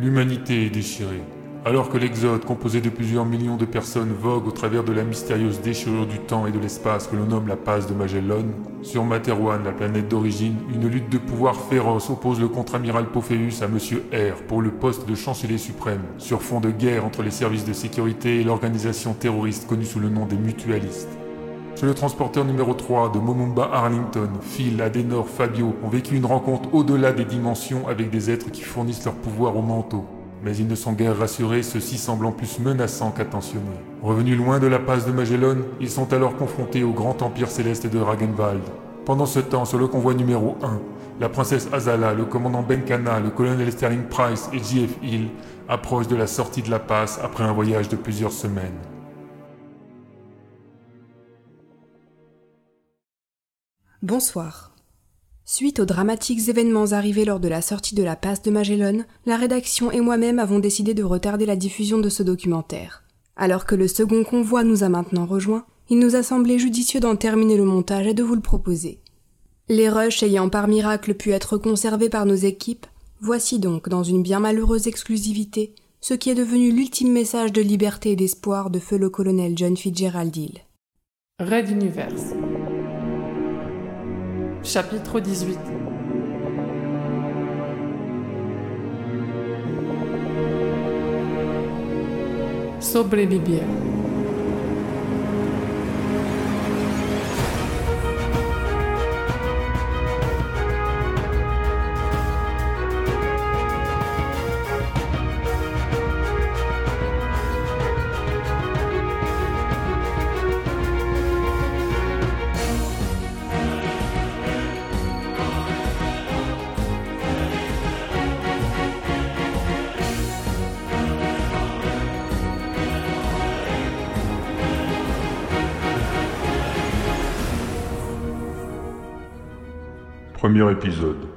L'humanité est déchirée. Alors que l'Exode, composé de plusieurs millions de personnes, vogue au travers de la mystérieuse déchirure du temps et de l'espace que l'on nomme la passe de Magellan, sur Materwan, la planète d'origine, une lutte de pouvoir féroce oppose le contre-amiral Pophéus à Monsieur R pour le poste de chancelier suprême, sur fond de guerre entre les services de sécurité et l'organisation terroriste connue sous le nom des mutualistes. Sur le transporteur numéro 3 de Momumba Arlington, Phil, Adenor, Fabio ont vécu une rencontre au-delà des dimensions avec des êtres qui fournissent leur pouvoir au manteau. Mais ils ne sont guère rassurés, ceux-ci semblant plus menaçants qu'attentionnés. Revenus loin de la passe de Magellan, ils sont alors confrontés au grand empire céleste de Ragenwald. Pendant ce temps, sur le convoi numéro 1, la princesse Azala, le commandant Benkana, le colonel Sterling Price et J.F. Hill approchent de la sortie de la passe après un voyage de plusieurs semaines. Bonsoir. Suite aux dramatiques événements arrivés lors de la sortie de la passe de Magellan, la rédaction et moi-même avons décidé de retarder la diffusion de ce documentaire. Alors que le second convoi nous a maintenant rejoints, il nous a semblé judicieux d'en terminer le montage et de vous le proposer. Les rushs ayant par miracle pu être conservés par nos équipes, voici donc, dans une bien malheureuse exclusivité, ce qui est devenu l'ultime message de liberté et d'espoir de feu le colonel John Fitzgerald Hill. Red Universe. Chapitre 18 Sobrevivir. Premier épisode.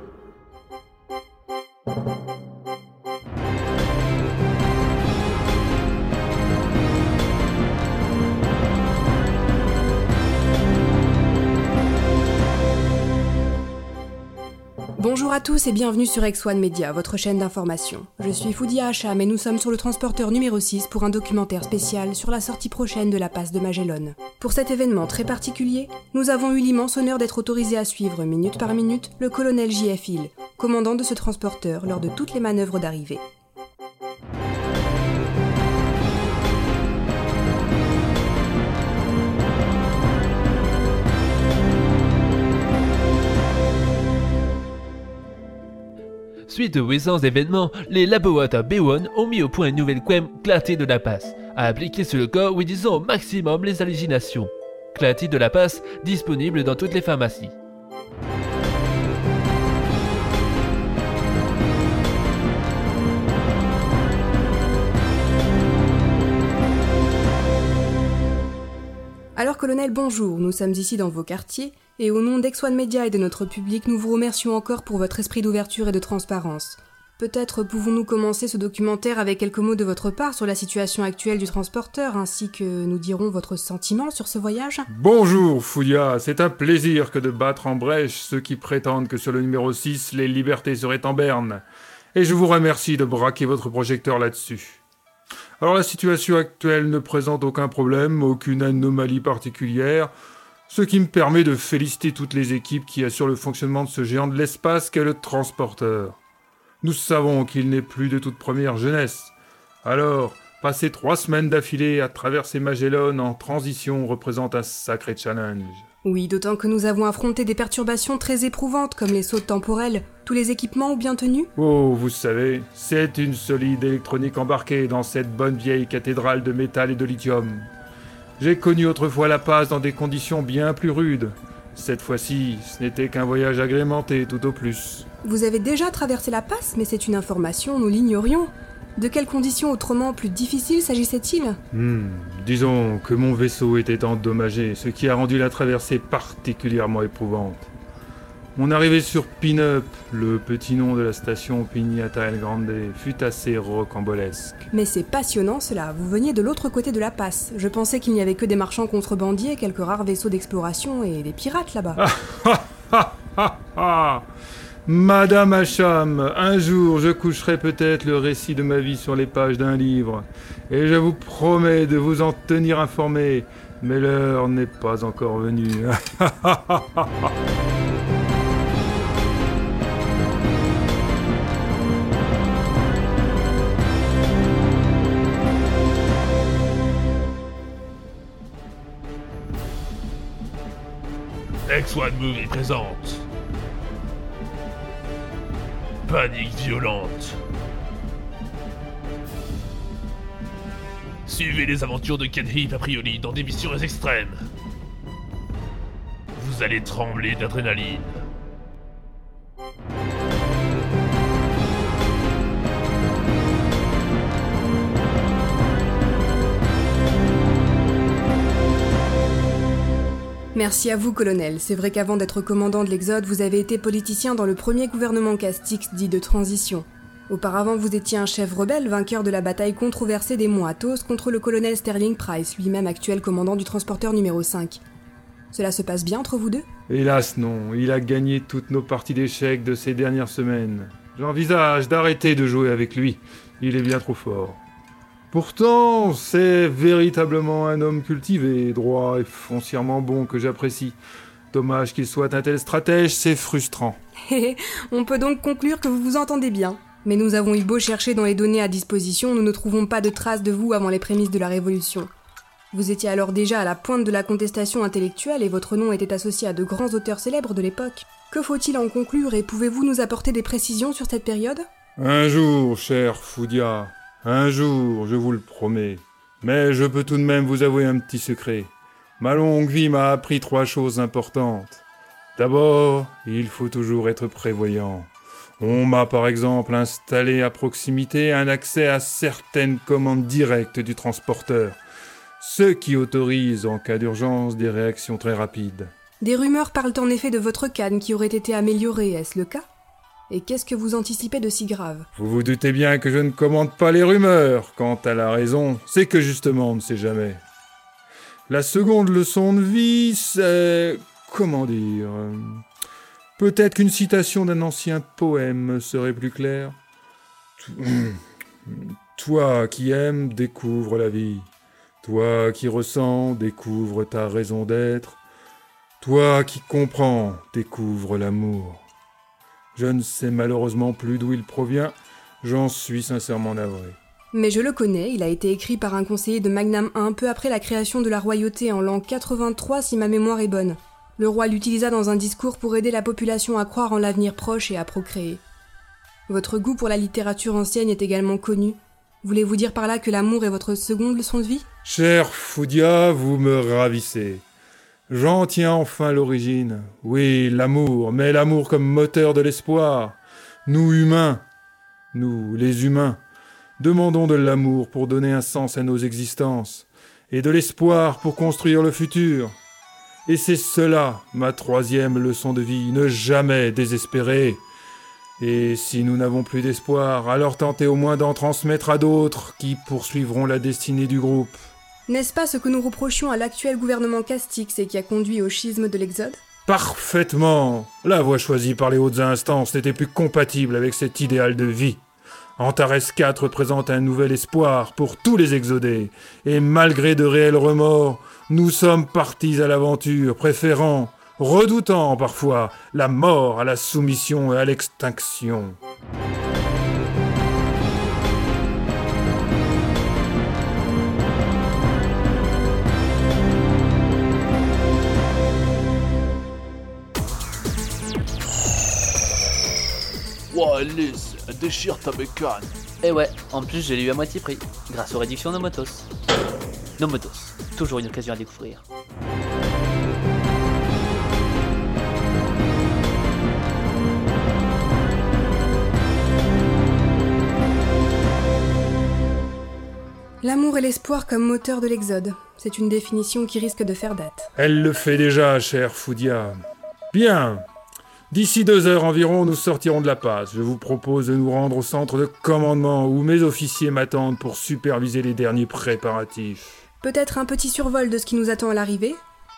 Bonjour à tous et bienvenue sur X1 Media, votre chaîne d'information. Je suis Foudia Hacham et nous sommes sur le transporteur numéro 6 pour un documentaire spécial sur la sortie prochaine de la passe de Magellan. Pour cet événement très particulier, nous avons eu l'immense honneur d'être autorisés à suivre minute par minute le colonel J.F. Hill, commandant de ce transporteur lors de toutes les manœuvres d'arrivée. Suite aux récents événements, les laboratoires B1 ont mis au point une nouvelle crème clarté de la passe, à appliquer sur le corps réduisant au maximum les hallucinations. Clarté de la passe disponible dans toutes les pharmacies. Colonel, bonjour, nous sommes ici dans vos quartiers, et au nom d'Ex-One Media et de notre public, nous vous remercions encore pour votre esprit d'ouverture et de transparence. Peut-être pouvons-nous commencer ce documentaire avec quelques mots de votre part sur la situation actuelle du transporteur, ainsi que nous dirons votre sentiment sur ce voyage Bonjour Foudia, c'est un plaisir que de battre en brèche ceux qui prétendent que sur le numéro 6, les libertés seraient en berne. Et je vous remercie de braquer votre projecteur là-dessus. Alors la situation actuelle ne présente aucun problème, aucune anomalie particulière, ce qui me permet de féliciter toutes les équipes qui assurent le fonctionnement de ce géant de l'espace qu'est le transporteur. Nous savons qu'il n'est plus de toute première jeunesse. Alors, passer trois semaines d'affilée à traverser Magellan en transition représente un sacré challenge. Oui, d'autant que nous avons affronté des perturbations très éprouvantes comme les sauts temporels. Tous les équipements ont bien tenu Oh, vous savez, c'est une solide électronique embarquée dans cette bonne vieille cathédrale de métal et de lithium. J'ai connu autrefois la passe dans des conditions bien plus rudes. Cette fois-ci, ce n'était qu'un voyage agrémenté tout au plus. Vous avez déjà traversé la passe, mais c'est une information, nous l'ignorions. De quelles conditions autrement plus difficiles s'agissait-il? Hmm, disons que mon vaisseau était endommagé, ce qui a rendu la traversée particulièrement éprouvante. Mon arrivée sur Pin-Up, le petit nom de la station Pignata El Grande, fut assez rocambolesque. Mais c'est passionnant cela, vous veniez de l'autre côté de la passe. Je pensais qu'il n'y avait que des marchands contrebandiers, quelques rares vaisseaux d'exploration et des pirates là-bas. Ah, ah, ah, ah Madame Hacham, un jour je coucherai peut-être le récit de ma vie sur les pages d'un livre, et je vous promets de vous en tenir informé, mais l'heure n'est pas encore venue. X1 Movie présente. Panique violente. Suivez les aventures de Ken Heap dans des missions extrêmes. Vous allez trembler d'adrénaline. Merci à vous, colonel. C'est vrai qu'avant d'être commandant de l'Exode, vous avez été politicien dans le premier gouvernement Castix dit de transition. Auparavant, vous étiez un chef rebelle, vainqueur de la bataille controversée des monts Athos contre le colonel Sterling Price, lui-même actuel commandant du transporteur numéro 5. Cela se passe bien entre vous deux? Hélas non, il a gagné toutes nos parties d'échecs de ces dernières semaines. J'envisage d'arrêter de jouer avec lui. Il est bien trop fort. Pourtant, c'est véritablement un homme cultivé, droit et foncièrement bon que j'apprécie. Dommage qu'il soit un tel stratège, c'est frustrant. On peut donc conclure que vous vous entendez bien. Mais nous avons eu beau chercher dans les données à disposition, nous ne trouvons pas de traces de vous avant les prémices de la Révolution. Vous étiez alors déjà à la pointe de la contestation intellectuelle et votre nom était associé à de grands auteurs célèbres de l'époque. Que faut-il en conclure et pouvez-vous nous apporter des précisions sur cette période? Un jour, cher Foudia, un jour, je vous le promets. Mais je peux tout de même vous avouer un petit secret. Ma longue vie m'a appris trois choses importantes. D'abord, il faut toujours être prévoyant. On m'a par exemple installé à proximité un accès à certaines commandes directes du transporteur, ce qui autorise en cas d'urgence des réactions très rapides. Des rumeurs parlent en effet de votre canne qui aurait été améliorée, est-ce le cas? Et qu'est-ce que vous anticipez de si grave? Vous vous doutez bien que je ne commente pas les rumeurs. Quant à la raison, c'est que justement on ne sait jamais. La seconde leçon de vie, c'est... comment dire Peut-être qu'une citation d'un ancien poème serait plus claire. Toi qui aimes, découvre la vie. Toi qui ressens, découvre ta raison d'être. Toi qui comprends, découvre l'amour. Je ne sais malheureusement plus d'où il provient, j'en suis sincèrement navré. Mais je le connais, il a été écrit par un conseiller de Magnam I peu après la création de la royauté en l'an 83 si ma mémoire est bonne. Le roi l'utilisa dans un discours pour aider la population à croire en l'avenir proche et à procréer. Votre goût pour la littérature ancienne est également connu. Voulez-vous dire par là que l'amour est votre seconde leçon de vie? Cher Foudia, vous me ravissez. J'en tiens enfin l'origine. Oui, l'amour, mais l'amour comme moteur de l'espoir. Nous humains, nous les humains, demandons de l'amour pour donner un sens à nos existences, et de l'espoir pour construire le futur. Et c'est cela, ma troisième leçon de vie, ne jamais désespérer. Et si nous n'avons plus d'espoir, alors tentez au moins d'en transmettre à d'autres qui poursuivront la destinée du groupe. N'est-ce pas ce que nous reprochions à l'actuel gouvernement Castix et qui a conduit au schisme de l'Exode? Parfaitement La voie choisie par les hautes instances n'était plus compatible avec cet idéal de vie. Antares IV représente un nouvel espoir pour tous les exodés, et malgré de réels remords, nous sommes partis à l'aventure, préférant, redoutant parfois, la mort à la soumission et à l'extinction. Ouah, Liz, déchire ta bécane. Et ouais, en plus je l'ai eu à moitié prix, grâce aux réductions de Motos. Nos Motos, toujours une occasion à découvrir. L'amour et l'espoir comme moteur de l'Exode. C'est une définition qui risque de faire date. Elle le fait déjà, cher Foudia. Bien. D'ici deux heures environ, nous sortirons de la passe. Je vous propose de nous rendre au centre de commandement où mes officiers m'attendent pour superviser les derniers préparatifs. Peut-être un petit survol de ce qui nous attend à l'arrivée?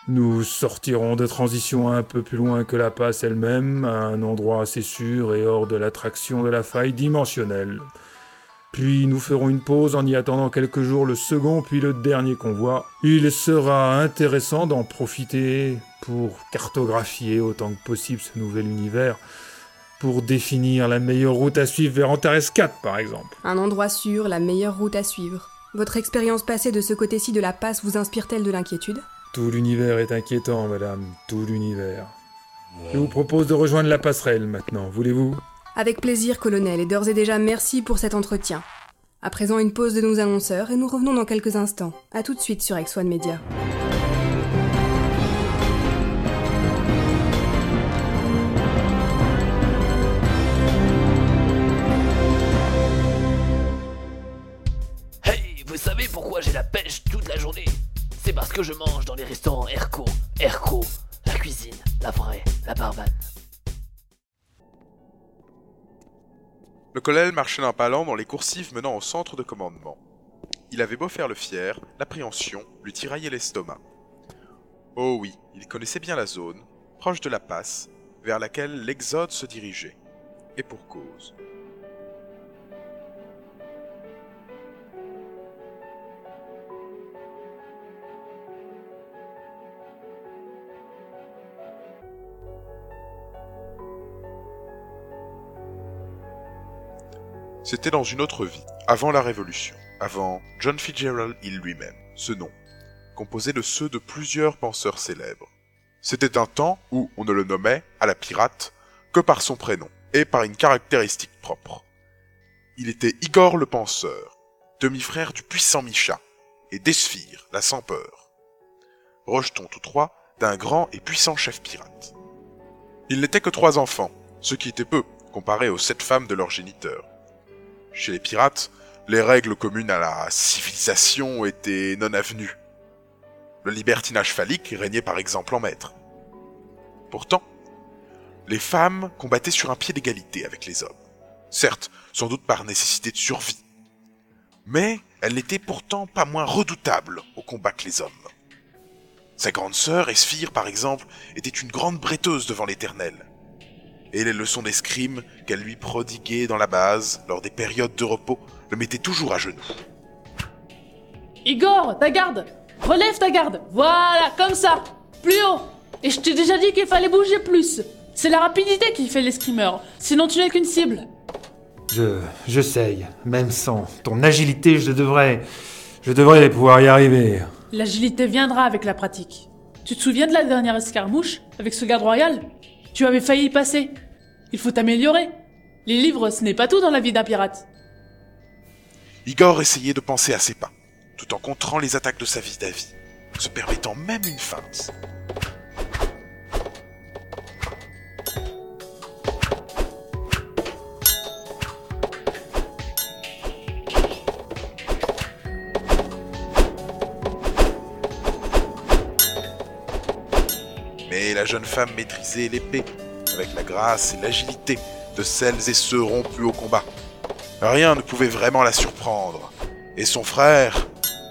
Nous sortirons de transition un peu plus loin que la passe elle-même, à un endroit assez sûr et hors de l'attraction de la faille dimensionnelle. Puis nous ferons une pause en y attendant quelques jours le second puis le dernier convoi. Il sera intéressant d'en profiter pour cartographier autant que possible ce nouvel univers, pour définir la meilleure route à suivre vers Antares 4 par exemple. Un endroit sûr, la meilleure route à suivre. Votre expérience passée de ce côté-ci de la passe vous inspire-t-elle de l'inquiétude? Tout l'univers est inquiétant, madame, tout l'univers. Je vous propose de rejoindre la passerelle maintenant, voulez-vous? Avec plaisir, colonel, et d'ores et déjà merci pour cet entretien. À présent, une pause de nos annonceurs et nous revenons dans quelques instants. A tout de suite sur X1 Media. Hey, vous savez pourquoi j'ai la pêche toute la journée? C'est parce que je mange dans les restaurants Erco. Erco, la cuisine, la vraie, la barbane. Le colonel marchait d'un pas lent dans les coursives menant au centre de commandement. Il avait beau faire le fier, l'appréhension lui tiraillait l'estomac. Oh oui, il connaissait bien la zone, proche de la passe, vers laquelle l'Exode se dirigeait. Et pour cause. C'était dans une autre vie, avant la Révolution, avant John Fitzgerald Hill lui-même, ce nom, composé de ceux de plusieurs penseurs célèbres. C'était un temps où on ne le nommait, à la pirate, que par son prénom, et par une caractéristique propre. Il était Igor le penseur, demi-frère du puissant Micha, et d'Esphire, la sans peur. Rejetons tous trois d'un grand et puissant chef pirate. Ils n'étaient que trois enfants, ce qui était peu, comparé aux sept femmes de leur géniteur. Chez les pirates, les règles communes à la civilisation étaient non avenues. Le libertinage phallique régnait par exemple en maître. Pourtant, les femmes combattaient sur un pied d'égalité avec les hommes. Certes, sans doute par nécessité de survie. Mais elles n'étaient pourtant pas moins redoutables au combat que les hommes. Sa grande sœur, Esphire par exemple, était une grande bretteuse devant l'éternel et les leçons d'escrime qu'elle lui prodiguait dans la base, lors des périodes de repos, le mettaient toujours à genoux. Igor, ta garde Relève ta garde Voilà, comme ça Plus haut Et je t'ai déjà dit qu'il fallait bouger plus C'est la rapidité qui fait l'escrimeur, sinon tu n'es qu'une cible. Je. j'essaye. Même sans ton agilité, je devrais. Je devrais pouvoir y arriver. L'agilité viendra avec la pratique. Tu te souviens de la dernière escarmouche avec ce garde royal? Tu avais failli y passer. Il faut t'améliorer. Les livres, ce n'est pas tout dans la vie d'un pirate. Igor essayait de penser à ses pas, tout en contrant les attaques de sa vis-à-vis, se permettant même une feinte. Jeune femme maîtrisait l'épée, avec la grâce et l'agilité de celles et ceux rompus au combat. Rien ne pouvait vraiment la surprendre, et son frère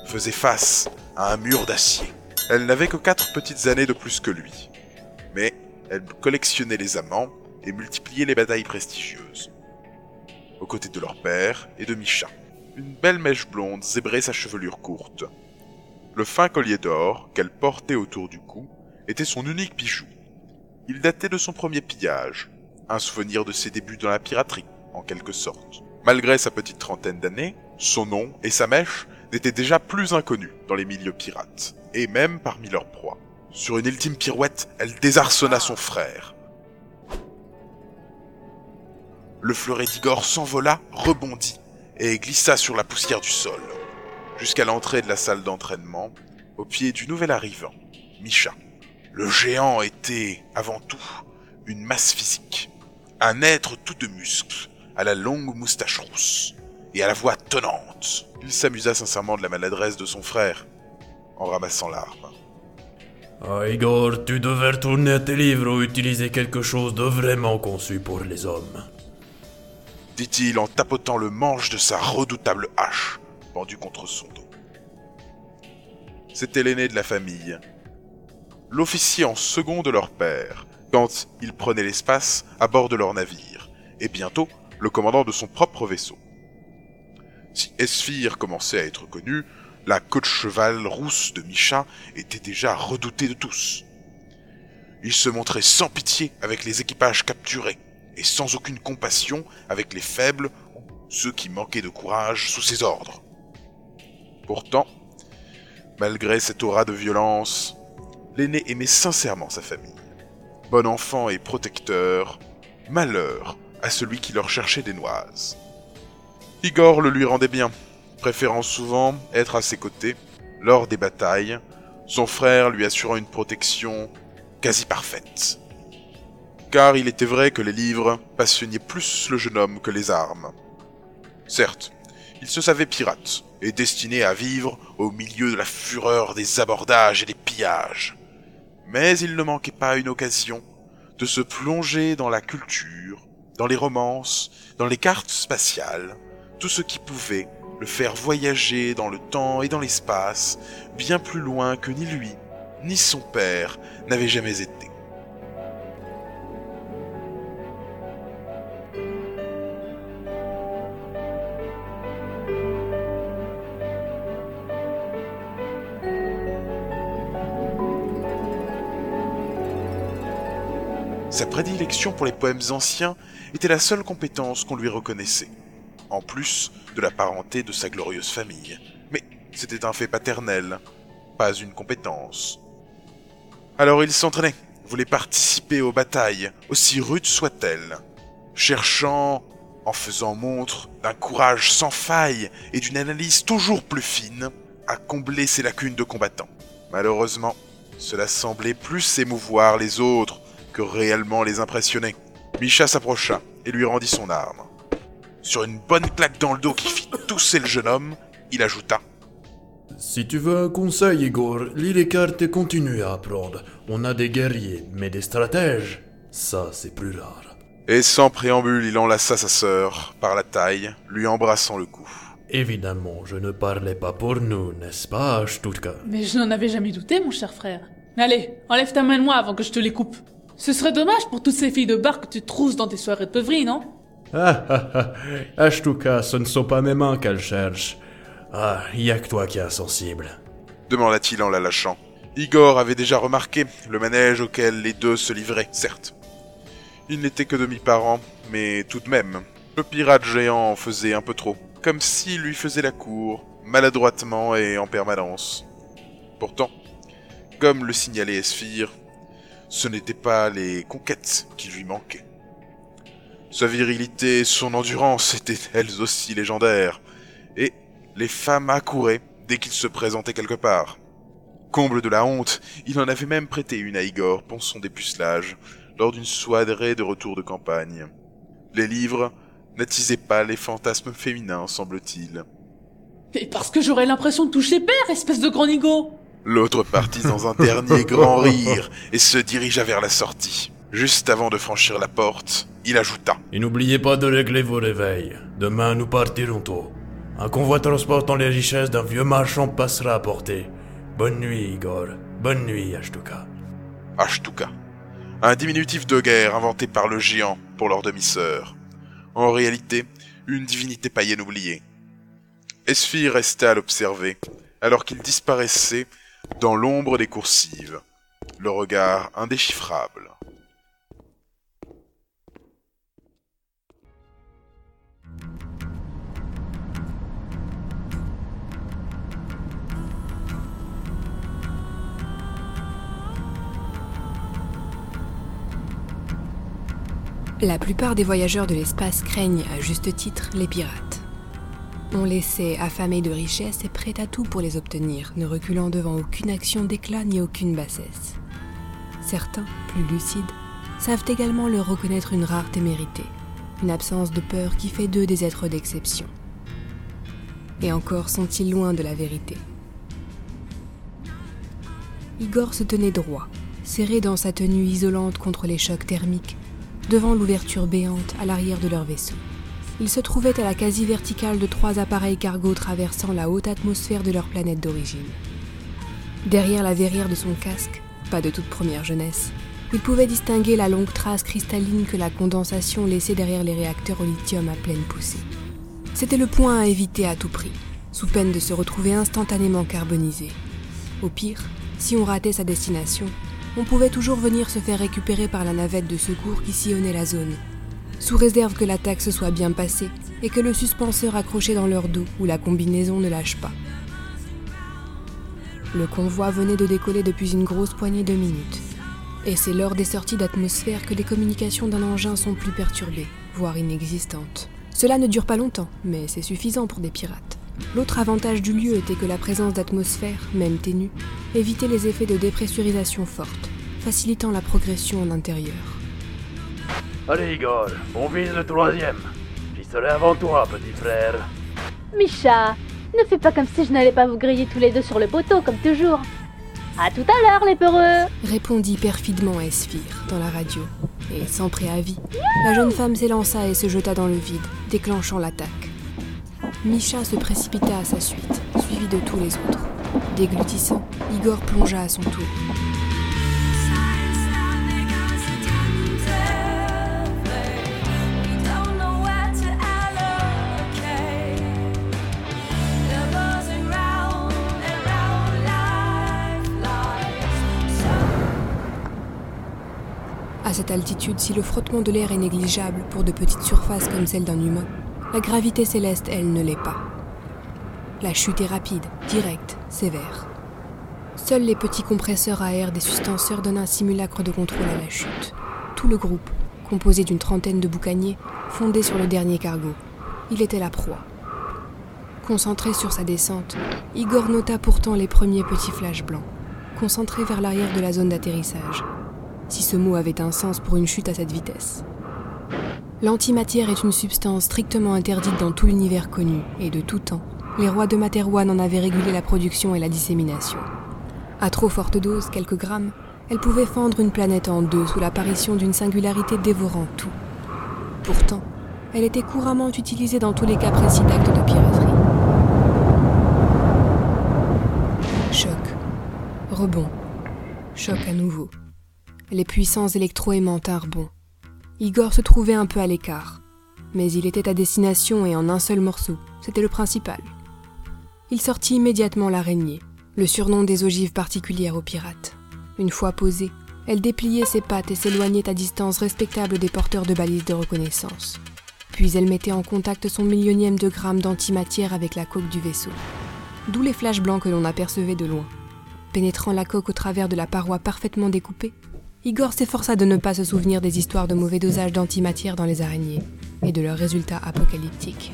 faisait face à un mur d'acier. Elle n'avait que quatre petites années de plus que lui, mais elle collectionnait les amants et multipliait les batailles prestigieuses. Aux côtés de leur père et de Micha, une belle mèche blonde zébrait sa chevelure courte. Le fin collier d'or qu'elle portait autour du cou était son unique bijou. Il datait de son premier pillage, un souvenir de ses débuts dans la piraterie, en quelque sorte. Malgré sa petite trentaine d'années, son nom et sa mèche n'étaient déjà plus inconnus dans les milieux pirates, et même parmi leurs proies. Sur une ultime pirouette, elle désarçonna son frère. Le fleuret d'Igor s'envola, rebondit, et glissa sur la poussière du sol, jusqu'à l'entrée de la salle d'entraînement, au pied du nouvel arrivant, Micha. Le géant était, avant tout, une masse physique, un être tout de muscles, à la longue moustache rousse, et à la voix tonnante. Il s'amusa sincèrement de la maladresse de son frère, en ramassant l'arme. Ah, Igor, tu devais retourner à tes livres ou utiliser quelque chose de vraiment conçu pour les hommes. dit-il en tapotant le manche de sa redoutable hache, pendue contre son dos. C'était l'aîné de la famille, l'officier en second de leur père, quand ils prenaient l'espace à bord de leur navire, et bientôt le commandant de son propre vaisseau. Si Esphir commençait à être connu, la de cheval rousse de Micha était déjà redoutée de tous. Il se montrait sans pitié avec les équipages capturés, et sans aucune compassion avec les faibles ou ceux qui manquaient de courage sous ses ordres. Pourtant, malgré cette aura de violence, l'aîné aimait sincèrement sa famille. Bon enfant et protecteur, malheur à celui qui leur cherchait des noises. Igor le lui rendait bien, préférant souvent être à ses côtés lors des batailles, son frère lui assurant une protection quasi parfaite. Car il était vrai que les livres passionnaient plus le jeune homme que les armes. Certes, il se savait pirate et destiné à vivre au milieu de la fureur des abordages et des pillages. Mais il ne manquait pas une occasion de se plonger dans la culture, dans les romances, dans les cartes spatiales, tout ce qui pouvait le faire voyager dans le temps et dans l'espace, bien plus loin que ni lui, ni son père n'avaient jamais été. Sa prédilection pour les poèmes anciens était la seule compétence qu'on lui reconnaissait, en plus de la parenté de sa glorieuse famille. Mais c'était un fait paternel, pas une compétence. Alors il s'entraînait, voulait participer aux batailles, aussi rudes soient-elles, cherchant, en faisant montre d'un courage sans faille et d'une analyse toujours plus fine, à combler ses lacunes de combattant. Malheureusement, cela semblait plus émouvoir les autres que réellement les impressionner. Misha s'approcha et lui rendit son arme. Sur une bonne claque dans le dos qui fit tousser le jeune homme, il ajouta Si tu veux un conseil, Igor, lis les cartes et continue à apprendre. On a des guerriers, mais des stratèges, ça c'est plus rare. Et sans préambule, il enlaça sa sœur par la taille, lui embrassant le cou. Évidemment, je ne parlais pas pour nous, n'est-ce pas, Stutka Mais je n'en avais jamais douté, mon cher frère. Allez, enlève ta main de moi avant que je te les coupe. Ce serait dommage pour toutes ces filles de bar que tu trousses dans tes soirées de peuverie, non Ah ah ah, Ashtuka, ce ne sont pas mes mains qu'elle cherche. Ah, y a que toi qui es insensible. demanda-t-il en la lâchant. Igor avait déjà remarqué le manège auquel les deux se livraient, certes. Il n'était que demi-parent, mais tout de même, le pirate géant en faisait un peu trop, comme s'il lui faisait la cour, maladroitement et en permanence. Pourtant, comme le signalait Esphir, ce n'étaient pas les conquêtes qui lui manquaient. Sa virilité son endurance étaient elles aussi légendaires, et les femmes accouraient dès qu'il se présentait quelque part. Comble de la honte, il en avait même prêté une à Igor pour son dépucelage, lors d'une soirée de retour de campagne. Les livres n'attisaient pas les fantasmes féminins, semble-t-il. Et parce que j'aurais l'impression de toucher père, espèce de grand nigo L'autre partit dans un dernier grand rire et se dirigea vers la sortie. Juste avant de franchir la porte, il ajouta Et n'oubliez pas de régler vos réveils. Demain, nous partirons tôt. Un convoi transportant les richesses d'un vieux marchand passera à portée. Bonne nuit, Igor. Bonne nuit, Ashtuka. Ashtuka, un diminutif de guerre inventé par le géant pour leur demi-sœur. En réalité, une divinité païenne oubliée. Esphir restait à l'observer, alors qu'il disparaissait dans l'ombre des coursives, le regard indéchiffrable. La plupart des voyageurs de l'espace craignent à juste titre les pirates. On les affamés de richesses et prêts à tout pour les obtenir, ne reculant devant aucune action d'éclat ni aucune bassesse. Certains, plus lucides, savent également leur reconnaître une rareté méritée, une absence de peur qui fait d'eux des êtres d'exception. Et encore sont-ils loin de la vérité. Igor se tenait droit, serré dans sa tenue isolante contre les chocs thermiques, devant l'ouverture béante à l'arrière de leur vaisseau. Il se trouvait à la quasi-verticale de trois appareils cargo traversant la haute atmosphère de leur planète d'origine. Derrière la verrière de son casque, pas de toute première jeunesse. Il pouvait distinguer la longue trace cristalline que la condensation laissait derrière les réacteurs au lithium à pleine poussée. C'était le point à éviter à tout prix, sous peine de se retrouver instantanément carbonisé. Au pire, si on ratait sa destination, on pouvait toujours venir se faire récupérer par la navette de secours qui sillonnait la zone, sous réserve que l'attaque se soit bien passée et que le suspenseur accroché dans leur dos ou la combinaison ne lâche pas. Le convoi venait de décoller depuis une grosse poignée de minutes. Et c'est lors des sorties d'atmosphère que les communications d'un engin sont plus perturbées, voire inexistantes. Cela ne dure pas longtemps, mais c'est suffisant pour des pirates. L'autre avantage du lieu était que la présence d'atmosphère, même ténue, évitait les effets de dépressurisation forte, facilitant la progression en intérieur. Allez Igor, on vise le troisième. J'y serai avant toi, petit frère. Micha, ne fais pas comme si je n'allais pas vous griller tous les deux sur le poteau, comme toujours. À tout à l'heure, les peureux répondit perfidement Esphir dans la radio. Et sans préavis, la jeune femme s'élança et se jeta dans le vide, déclenchant l'attaque. Misha se précipita à sa suite, suivi de tous les autres. Déglutissant, Igor plongea à son tour. Cette altitude, si le frottement de l'air est négligeable pour de petites surfaces comme celle d'un humain, la gravité céleste, elle, ne l'est pas. La chute est rapide, directe, sévère. Seuls les petits compresseurs à air des suspenseurs donnent un simulacre de contrôle à la chute. Tout le groupe, composé d'une trentaine de boucaniers, fondé sur le dernier cargo. Il était la proie. Concentré sur sa descente, Igor nota pourtant les premiers petits flashs blancs, concentrés vers l'arrière de la zone d'atterrissage si ce mot avait un sens pour une chute à cette vitesse. L'antimatière est une substance strictement interdite dans tout l'univers connu, et de tout temps, les rois de Materwan en avaient régulé la production et la dissémination. À trop forte dose, quelques grammes, elle pouvait fendre une planète en deux sous l'apparition d'une singularité dévorant tout. Pourtant, elle était couramment utilisée dans tous les cas précis d'actes de piraterie. Choc. Rebond. Choc à nouveau. Les puissants électroaimants tinrent bon. Igor se trouvait un peu à l'écart, mais il était à destination et en un seul morceau, c'était le principal. Il sortit immédiatement l'araignée, le surnom des ogives particulières aux pirates. Une fois posée, elle dépliait ses pattes et s'éloignait à distance respectable des porteurs de balises de reconnaissance. Puis elle mettait en contact son millionième de gramme d'antimatière avec la coque du vaisseau. D'où les flashs blancs que l'on apercevait de loin. Pénétrant la coque au travers de la paroi parfaitement découpée, Igor s'efforça de ne pas se souvenir des histoires de mauvais dosage d'antimatière dans les araignées et de leurs résultats apocalyptiques.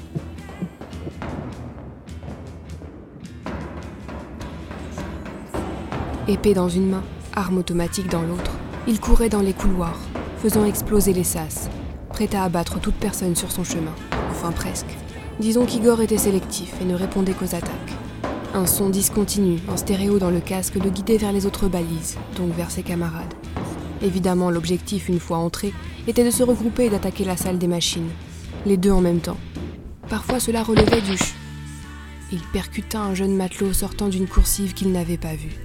Épée dans une main, arme automatique dans l'autre, il courait dans les couloirs, faisant exploser les sas, prêt à abattre toute personne sur son chemin. Enfin presque. Disons qu'Igor était sélectif et ne répondait qu'aux attaques. Un son discontinu, en stéréo dans le casque, le guidait vers les autres balises, donc vers ses camarades. Évidemment, l'objectif, une fois entré, était de se regrouper et d'attaquer la salle des machines. Les deux en même temps. Parfois, cela relevait du ch. Il percuta un jeune matelot sortant d'une coursive qu'il n'avait pas vue.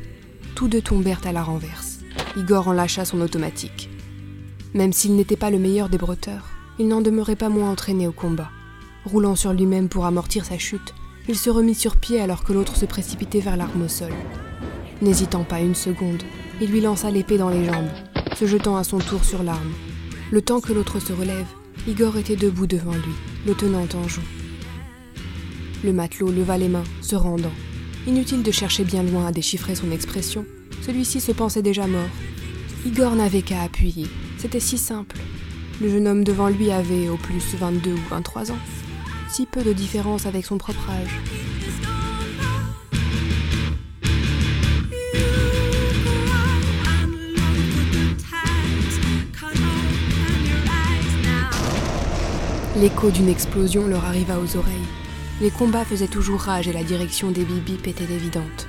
Tous deux tombèrent à la renverse. Igor en lâcha son automatique. Même s'il n'était pas le meilleur des bretteurs, il n'en demeurait pas moins entraîné au combat. Roulant sur lui-même pour amortir sa chute, il se remit sur pied alors que l'autre se précipitait vers l'arme au sol. N'hésitant pas une seconde, il lui lança l'épée dans les jambes, se jetant à son tour sur l'arme. Le temps que l'autre se relève, Igor était debout devant lui, le tenant en joue. Le matelot leva les mains, se rendant. Inutile de chercher bien loin à déchiffrer son expression, celui-ci se pensait déjà mort. Igor n'avait qu'à appuyer, c'était si simple. Le jeune homme devant lui avait au plus 22 ou 23 ans, si peu de différence avec son propre âge. L'écho d'une explosion leur arriva aux oreilles. Les combats faisaient toujours rage et la direction des bip était évidente.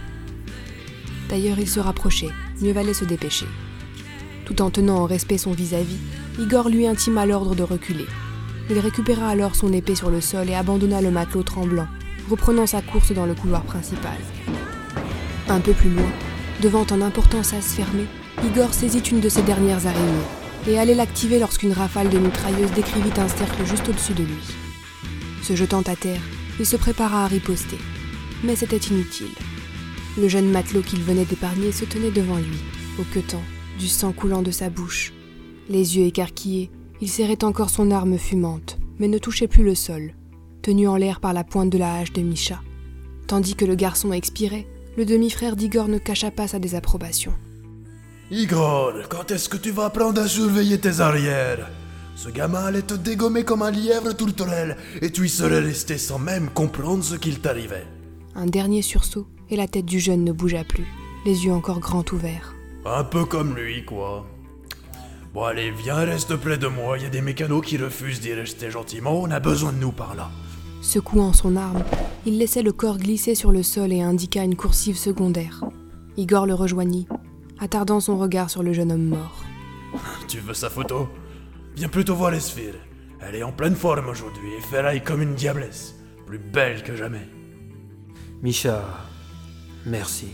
D'ailleurs, ils se rapprochaient, mieux valait se dépêcher. Tout en tenant en respect son vis-à-vis, Igor lui intima l'ordre de reculer. Il récupéra alors son épée sur le sol et abandonna le matelot tremblant, reprenant sa course dans le couloir principal. Un peu plus loin, devant un important sas fermé, Igor saisit une de ses dernières araignées et allait l'activer lorsqu'une rafale de mitrailleuse décrivit un cercle juste au-dessus de lui. Se jetant à terre, il se prépara à riposter. Mais c'était inutile. Le jeune matelot qu'il venait d'épargner se tenait devant lui, au du sang coulant de sa bouche. Les yeux écarquillés, il serrait encore son arme fumante, mais ne touchait plus le sol, tenu en l'air par la pointe de la hache de Misha. Tandis que le garçon expirait, le demi-frère d'Igor ne cacha pas sa désapprobation. Igor, quand est-ce que tu vas apprendre à surveiller tes arrières? Ce gamin allait te dégommer comme un lièvre tourterelle, et tu y serais resté sans même comprendre ce qu'il t'arrivait. Un dernier sursaut, et la tête du jeune ne bougea plus, les yeux encore grands ouverts. Un peu comme lui, quoi. Bon allez, viens, reste près de moi, il y a des mécanos qui refusent d'y rester gentiment, on a besoin de nous par là. Secouant son arme, il laissait le corps glisser sur le sol et indiqua une coursive secondaire. Igor le rejoignit, attardant son regard sur le jeune homme mort. Tu veux sa photo? Viens plutôt voir Esphir. Elle est en pleine forme aujourd'hui et ferraille comme une diablesse. Plus belle que jamais. Misha, merci.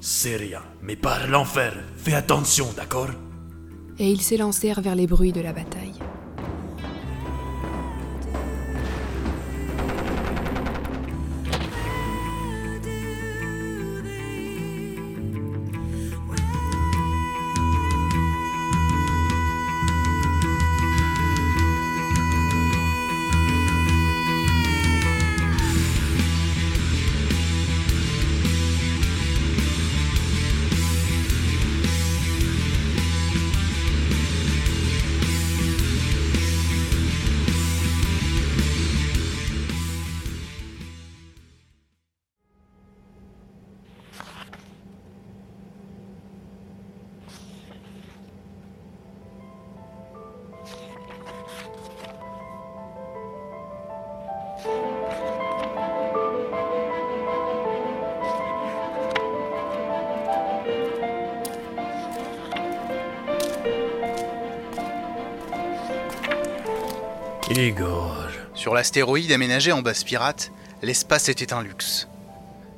C'est rien, mais par l'enfer, fais attention, d'accord? Et ils s'élancèrent vers les bruits de la bataille. Sur l'astéroïde aménagé en base pirate, l'espace était un luxe.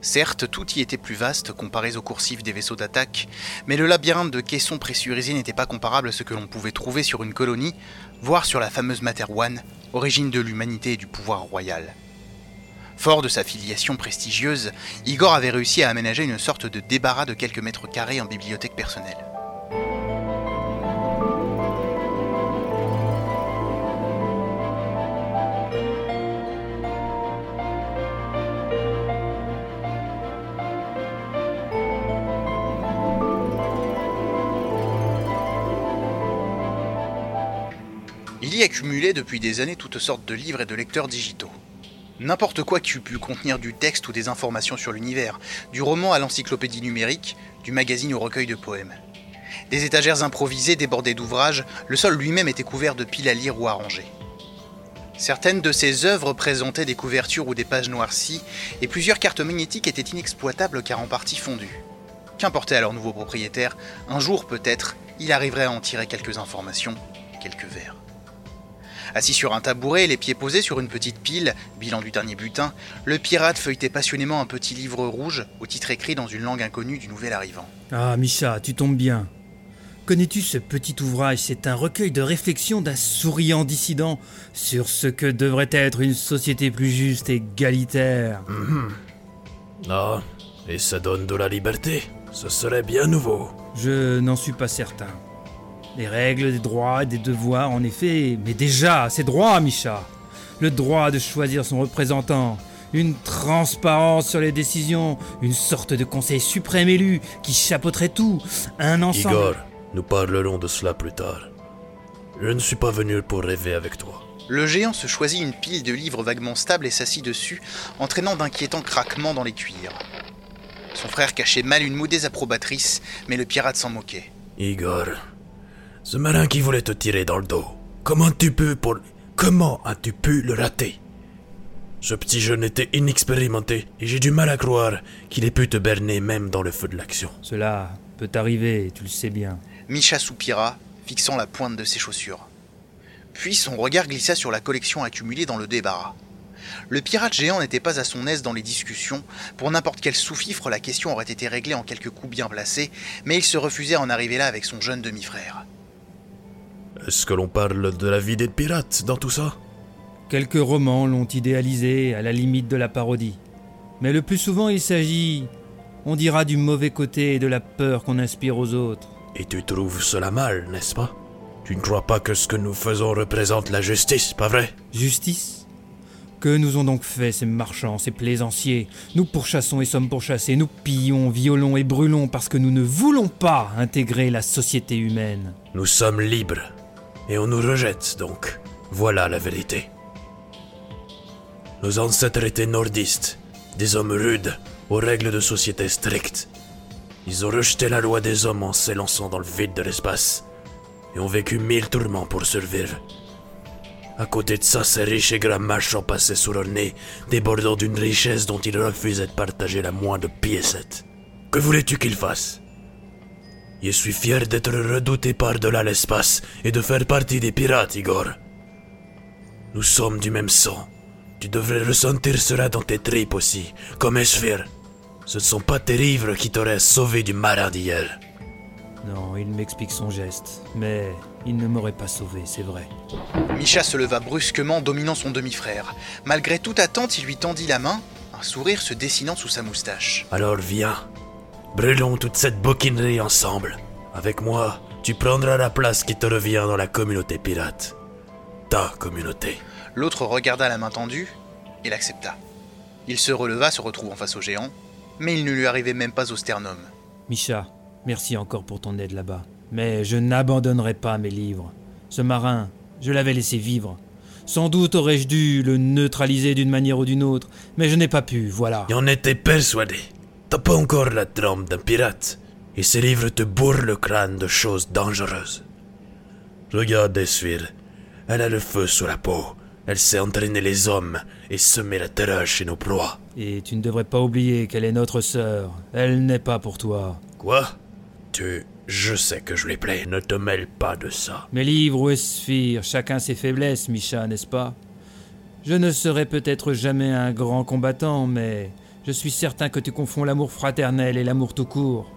Certes, tout y était plus vaste comparé aux coursifs des vaisseaux d'attaque, mais le labyrinthe de caissons pressurisés n'était pas comparable à ce que l'on pouvait trouver sur une colonie, voire sur la fameuse Materwan, origine de l'humanité et du pouvoir royal. Fort de sa filiation prestigieuse, Igor avait réussi à aménager une sorte de débarras de quelques mètres carrés en bibliothèque personnelle. Il y accumulait depuis des années toutes sortes de livres et de lecteurs digitaux. N'importe quoi qui eût pu contenir du texte ou des informations sur l'univers, du roman à l'encyclopédie numérique, du magazine au recueil de poèmes. Des étagères improvisées débordées d'ouvrages, le sol lui-même était couvert de piles à lire ou à ranger. Certaines de ces œuvres présentaient des couvertures ou des pages noircies, et plusieurs cartes magnétiques étaient inexploitables car en partie fondues. Qu'importait à leur nouveau propriétaire, un jour peut-être, il arriverait à en tirer quelques informations, quelques vers. Assis sur un tabouret, les pieds posés sur une petite pile, bilan du dernier butin, le pirate feuilletait passionnément un petit livre rouge, au titre écrit dans une langue inconnue du nouvel arrivant. Ah, Misha, tu tombes bien. Connais-tu ce petit ouvrage? C'est un recueil de réflexions d'un souriant dissident sur ce que devrait être une société plus juste et égalitaire. Ah, et ça donne de la liberté. Ce serait bien nouveau. Je n'en suis pas certain. Des règles, des droits et des devoirs, en effet, mais déjà, ces droits, Misha. Le droit de choisir son représentant, une transparence sur les décisions, une sorte de conseil suprême élu qui chapeauterait tout, un ensemble... Igor, nous parlerons de cela plus tard. Je ne suis pas venu pour rêver avec toi. Le géant se choisit une pile de livres vaguement stables et s'assit dessus, entraînant d'inquiétants craquements dans les cuirs. Son frère cachait mal une moue désapprobatrice, mais le pirate s'en moquait. Igor, ce marin qui voulait te tirer dans le dos, comment tu peux pour... Comment as-tu pu le rater? Ce petit jeune était inexpérimenté et j'ai du mal à croire qu'il ait pu te berner même dans le feu de l'action. Cela peut arriver, tu le sais bien. Misha soupira, fixant la pointe de ses chaussures. Puis son regard glissa sur la collection accumulée dans le débarras. Le pirate géant n'était pas à son aise dans les discussions. Pour n'importe quel sous-fifre, la question aurait été réglée en quelques coups bien placés, mais il se refusait à en arriver là avec son jeune demi-frère. Est-ce que l'on parle de la vie des pirates dans tout ça? Quelques romans l'ont idéalisé à la limite de la parodie. Mais le plus souvent, il s'agit, on dira, du mauvais côté et de la peur qu'on inspire aux autres. Et tu trouves cela mal, n'est-ce pas? Tu ne crois pas que ce que nous faisons représente la justice, pas vrai? Justice? Que nous ont donc fait ces marchands, ces plaisanciers? Nous pourchassons et sommes pourchassés, nous pillons, violons et brûlons parce que nous ne voulons pas intégrer la société humaine. Nous sommes libres. Et on nous rejette donc. Voilà la vérité. Nos ancêtres étaient nordistes, des hommes rudes, aux règles de société strictes. Ils ont rejeté la loi des hommes en s'élançant dans le vide de l'espace, et ont vécu mille tourments pour survivre. À côté de ça, ces riches et grands marchands passaient sous leur nez, débordant d'une richesse dont ils refusaient de partager la moindre piécette. Que voulais-tu qu'ils fassent? Je suis fier d'être redouté par-delà l'espace et de faire partie des pirates, Igor. Nous sommes du même sang. Tu devrais ressentir cela dans tes tripes aussi, comme Esphir. Ce ne sont pas tes livres qui t'auraient sauvé du marin d'hier. Non, il m'explique son geste, mais il ne m'aurait pas sauvé, c'est vrai. Misha se leva brusquement, dominant son demi-frère. Malgré toute attente, il lui tendit la main, un sourire se dessinant sous sa moustache. Alors viens, brûlons toute cette boquinerie ensemble. Avec moi, tu prendras la place qui te revient dans la communauté pirate. Ta communauté. L'autre regarda la main tendue et l'accepta. Il se releva, se retrouvant face au géant, mais il ne lui arrivait même pas au sternum. Misha, merci encore pour ton aide là-bas. Mais je n'abandonnerai pas mes livres. Ce marin, je l'avais laissé vivre. Sans doute aurais-je dû le neutraliser d'une manière ou d'une autre, mais je n'ai pas pu, voilà. Et on était persuadé. T'as pas encore la trempe d'un pirate, et ces livres te bourrent le crâne de choses dangereuses. Regarde Esphir, elle a le feu sous la peau. Elle sait entraîner les hommes et semer la terreur chez nos proies. Et tu ne devrais pas oublier qu'elle est notre sœur. Elle n'est pas pour toi. Quoi? Tu... Je sais que je lui plais, ne te mêle pas de ça. Mes livres ou Esphir, chacun ses faiblesses, Misha, n'est-ce pas? Je ne serai peut-être jamais un grand combattant, mais je suis certain que tu confonds l'amour fraternel et l'amour tout court.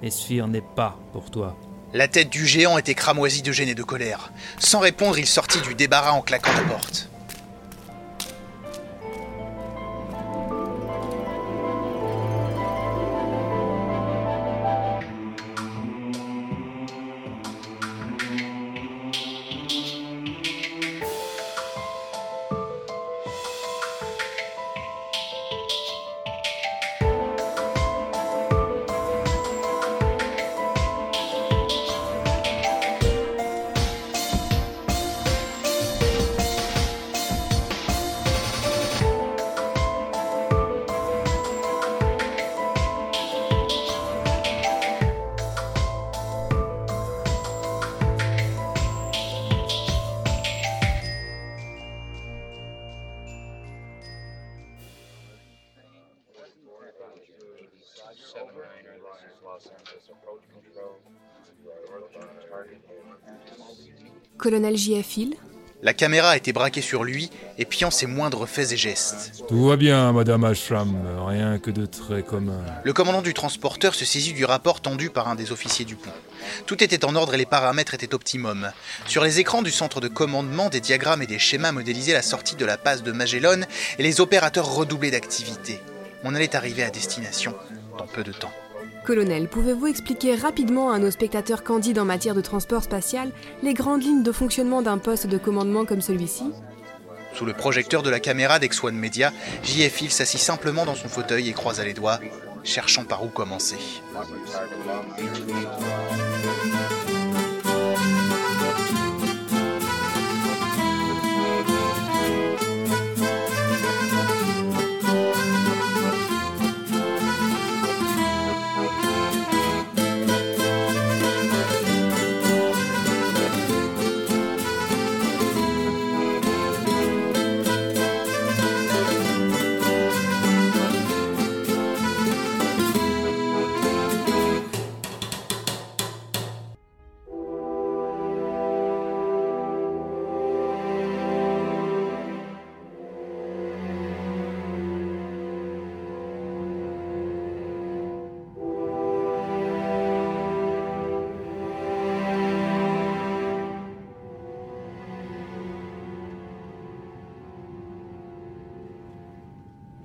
Esphir n'est pas pour toi. La tête du géant était cramoisie de gêne et de colère. Sans répondre, il sortit du débarras en claquant la porte. Colonel J.F. Hill La caméra était braquée sur lui, épiant ses moindres faits et gestes. Tout va bien, Madame Ashram, rien que de très commun. Le commandant du transporteur se saisit du rapport tendu par un des officiers du pont. Tout était en ordre et les paramètres étaient optimum. Sur les écrans du centre de commandement, des diagrammes et des schémas modélisaient la sortie de la passe de Magellan et les opérateurs redoublaient d'activité. On allait arriver à destination dans peu de temps. Colonel, pouvez-vous expliquer rapidement à nos spectateurs candides en matière de transport spatial les grandes lignes de fonctionnement d'un poste de commandement comme celui-ci? Sous le projecteur de la caméra d'X1 Media, J.F. Hill s'assit simplement dans son fauteuil et croisa les doigts, cherchant par où commencer.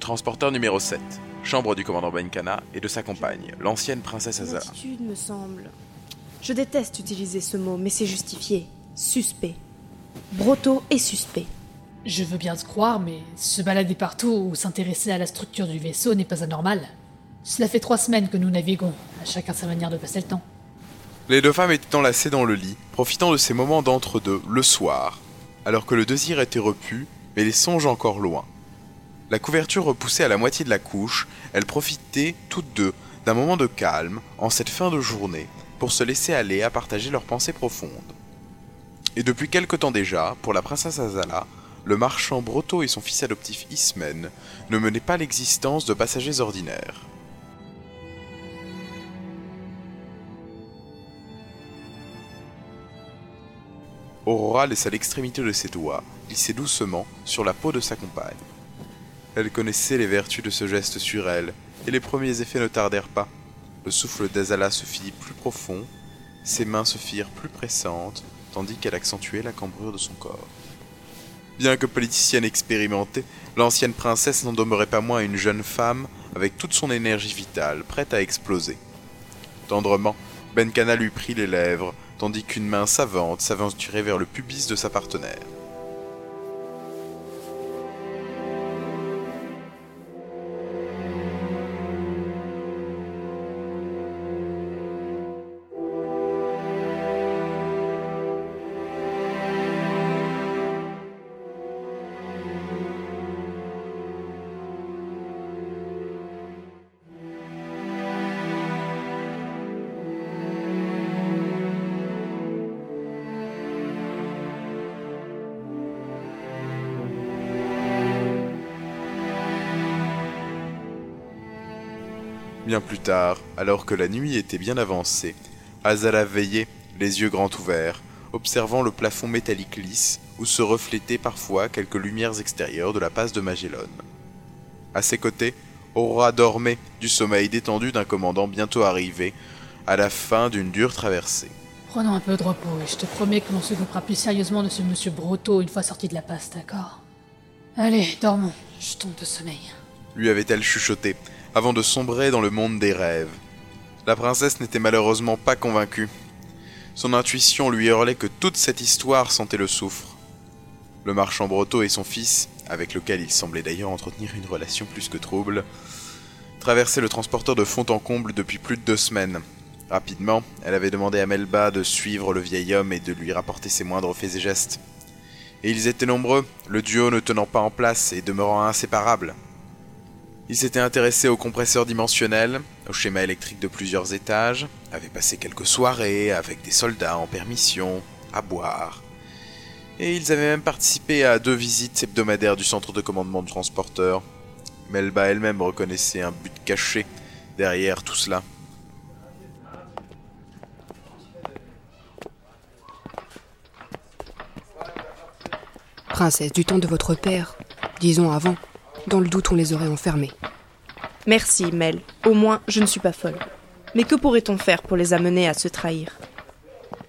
Transporteur numéro 7. Chambre du commandant Benkana et de sa compagne, l'ancienne princesse Une Azala. attitude, me semble. Je déteste utiliser ce mot, mais c'est justifié. Suspect. Broto est suspect. Je veux bien te croire, mais se balader partout ou s'intéresser à la structure du vaisseau n'est pas anormal. Cela fait trois semaines que nous naviguons, à chacun sa manière de passer le temps. Les deux femmes étaient enlacées dans le lit, profitant de ces moments d'entre-deux, le soir, alors que le désir était repu, mais les songes encore loin. La couverture repoussée à la moitié de la couche, elles profitaient toutes deux d'un moment de calme, en cette fin de journée, pour se laisser aller à partager leurs pensées profondes. Et depuis quelque temps déjà, pour la princesse Azala, le marchand Broto et son fils adoptif Ismen ne menaient pas l'existence de passagers ordinaires. Aurora laissa l'extrémité de ses doigts glisser doucement sur la peau de sa compagne. Elle connaissait les vertus de ce geste sur elle, et les premiers effets ne tardèrent pas. Le souffle d'Azala se fit plus profond, ses mains se firent plus pressantes, tandis qu'elle accentuait la cambrure de son corps. Bien que politicienne expérimentée, l'ancienne princesse n'en demeurait pas moins une jeune femme avec toute son énergie vitale, prête à exploser. Tendrement, Benkana lui prit les lèvres, tandis qu'une main savante s'aventurait vers le pubis de sa partenaire. Bien plus tard, alors que la nuit était bien avancée, Azala veillait, les yeux grands ouverts, observant le plafond métallique lisse où se reflétaient parfois quelques lumières extérieures de la passe de Magellan. À ses côtés, Aurora dormait du sommeil détendu d'un commandant bientôt arrivé, à la fin d'une dure traversée. Prenons un peu de repos et je te promets que l'on s'occupera plus sérieusement de ce monsieur Broto une fois sorti de la passe, d'accord? Allez, dormons, je tombe de sommeil. lui avait-elle chuchoté, avant de sombrer dans le monde des rêves. La princesse n'était malheureusement pas convaincue. Son intuition lui hurlait que toute cette histoire sentait le soufre. Le marchand Broto et son fils, avec lequel il semblait d'ailleurs entretenir une relation plus que trouble, traversaient le transporteur de fond en comble depuis plus de deux semaines. Rapidement, elle avait demandé à Melba de suivre le vieil homme et de lui rapporter ses moindres faits et gestes. Et ils étaient nombreux, le duo ne tenant pas en place et demeurant inséparable. Il s'était intéressé au compresseur dimensionnel, au schéma électrique de plusieurs étages, avait passé quelques soirées avec des soldats en permission, à boire. Et ils avaient même participé à deux visites hebdomadaires du centre de commandement de transporteur. Melba elle-même reconnaissait un but caché derrière tout cela. Princesse, du temps de votre père, disons avant, dans le doute on les aurait enfermés. Merci, Mel. Au moins, je ne suis pas folle. Mais que pourrait-on faire pour les amener à se trahir?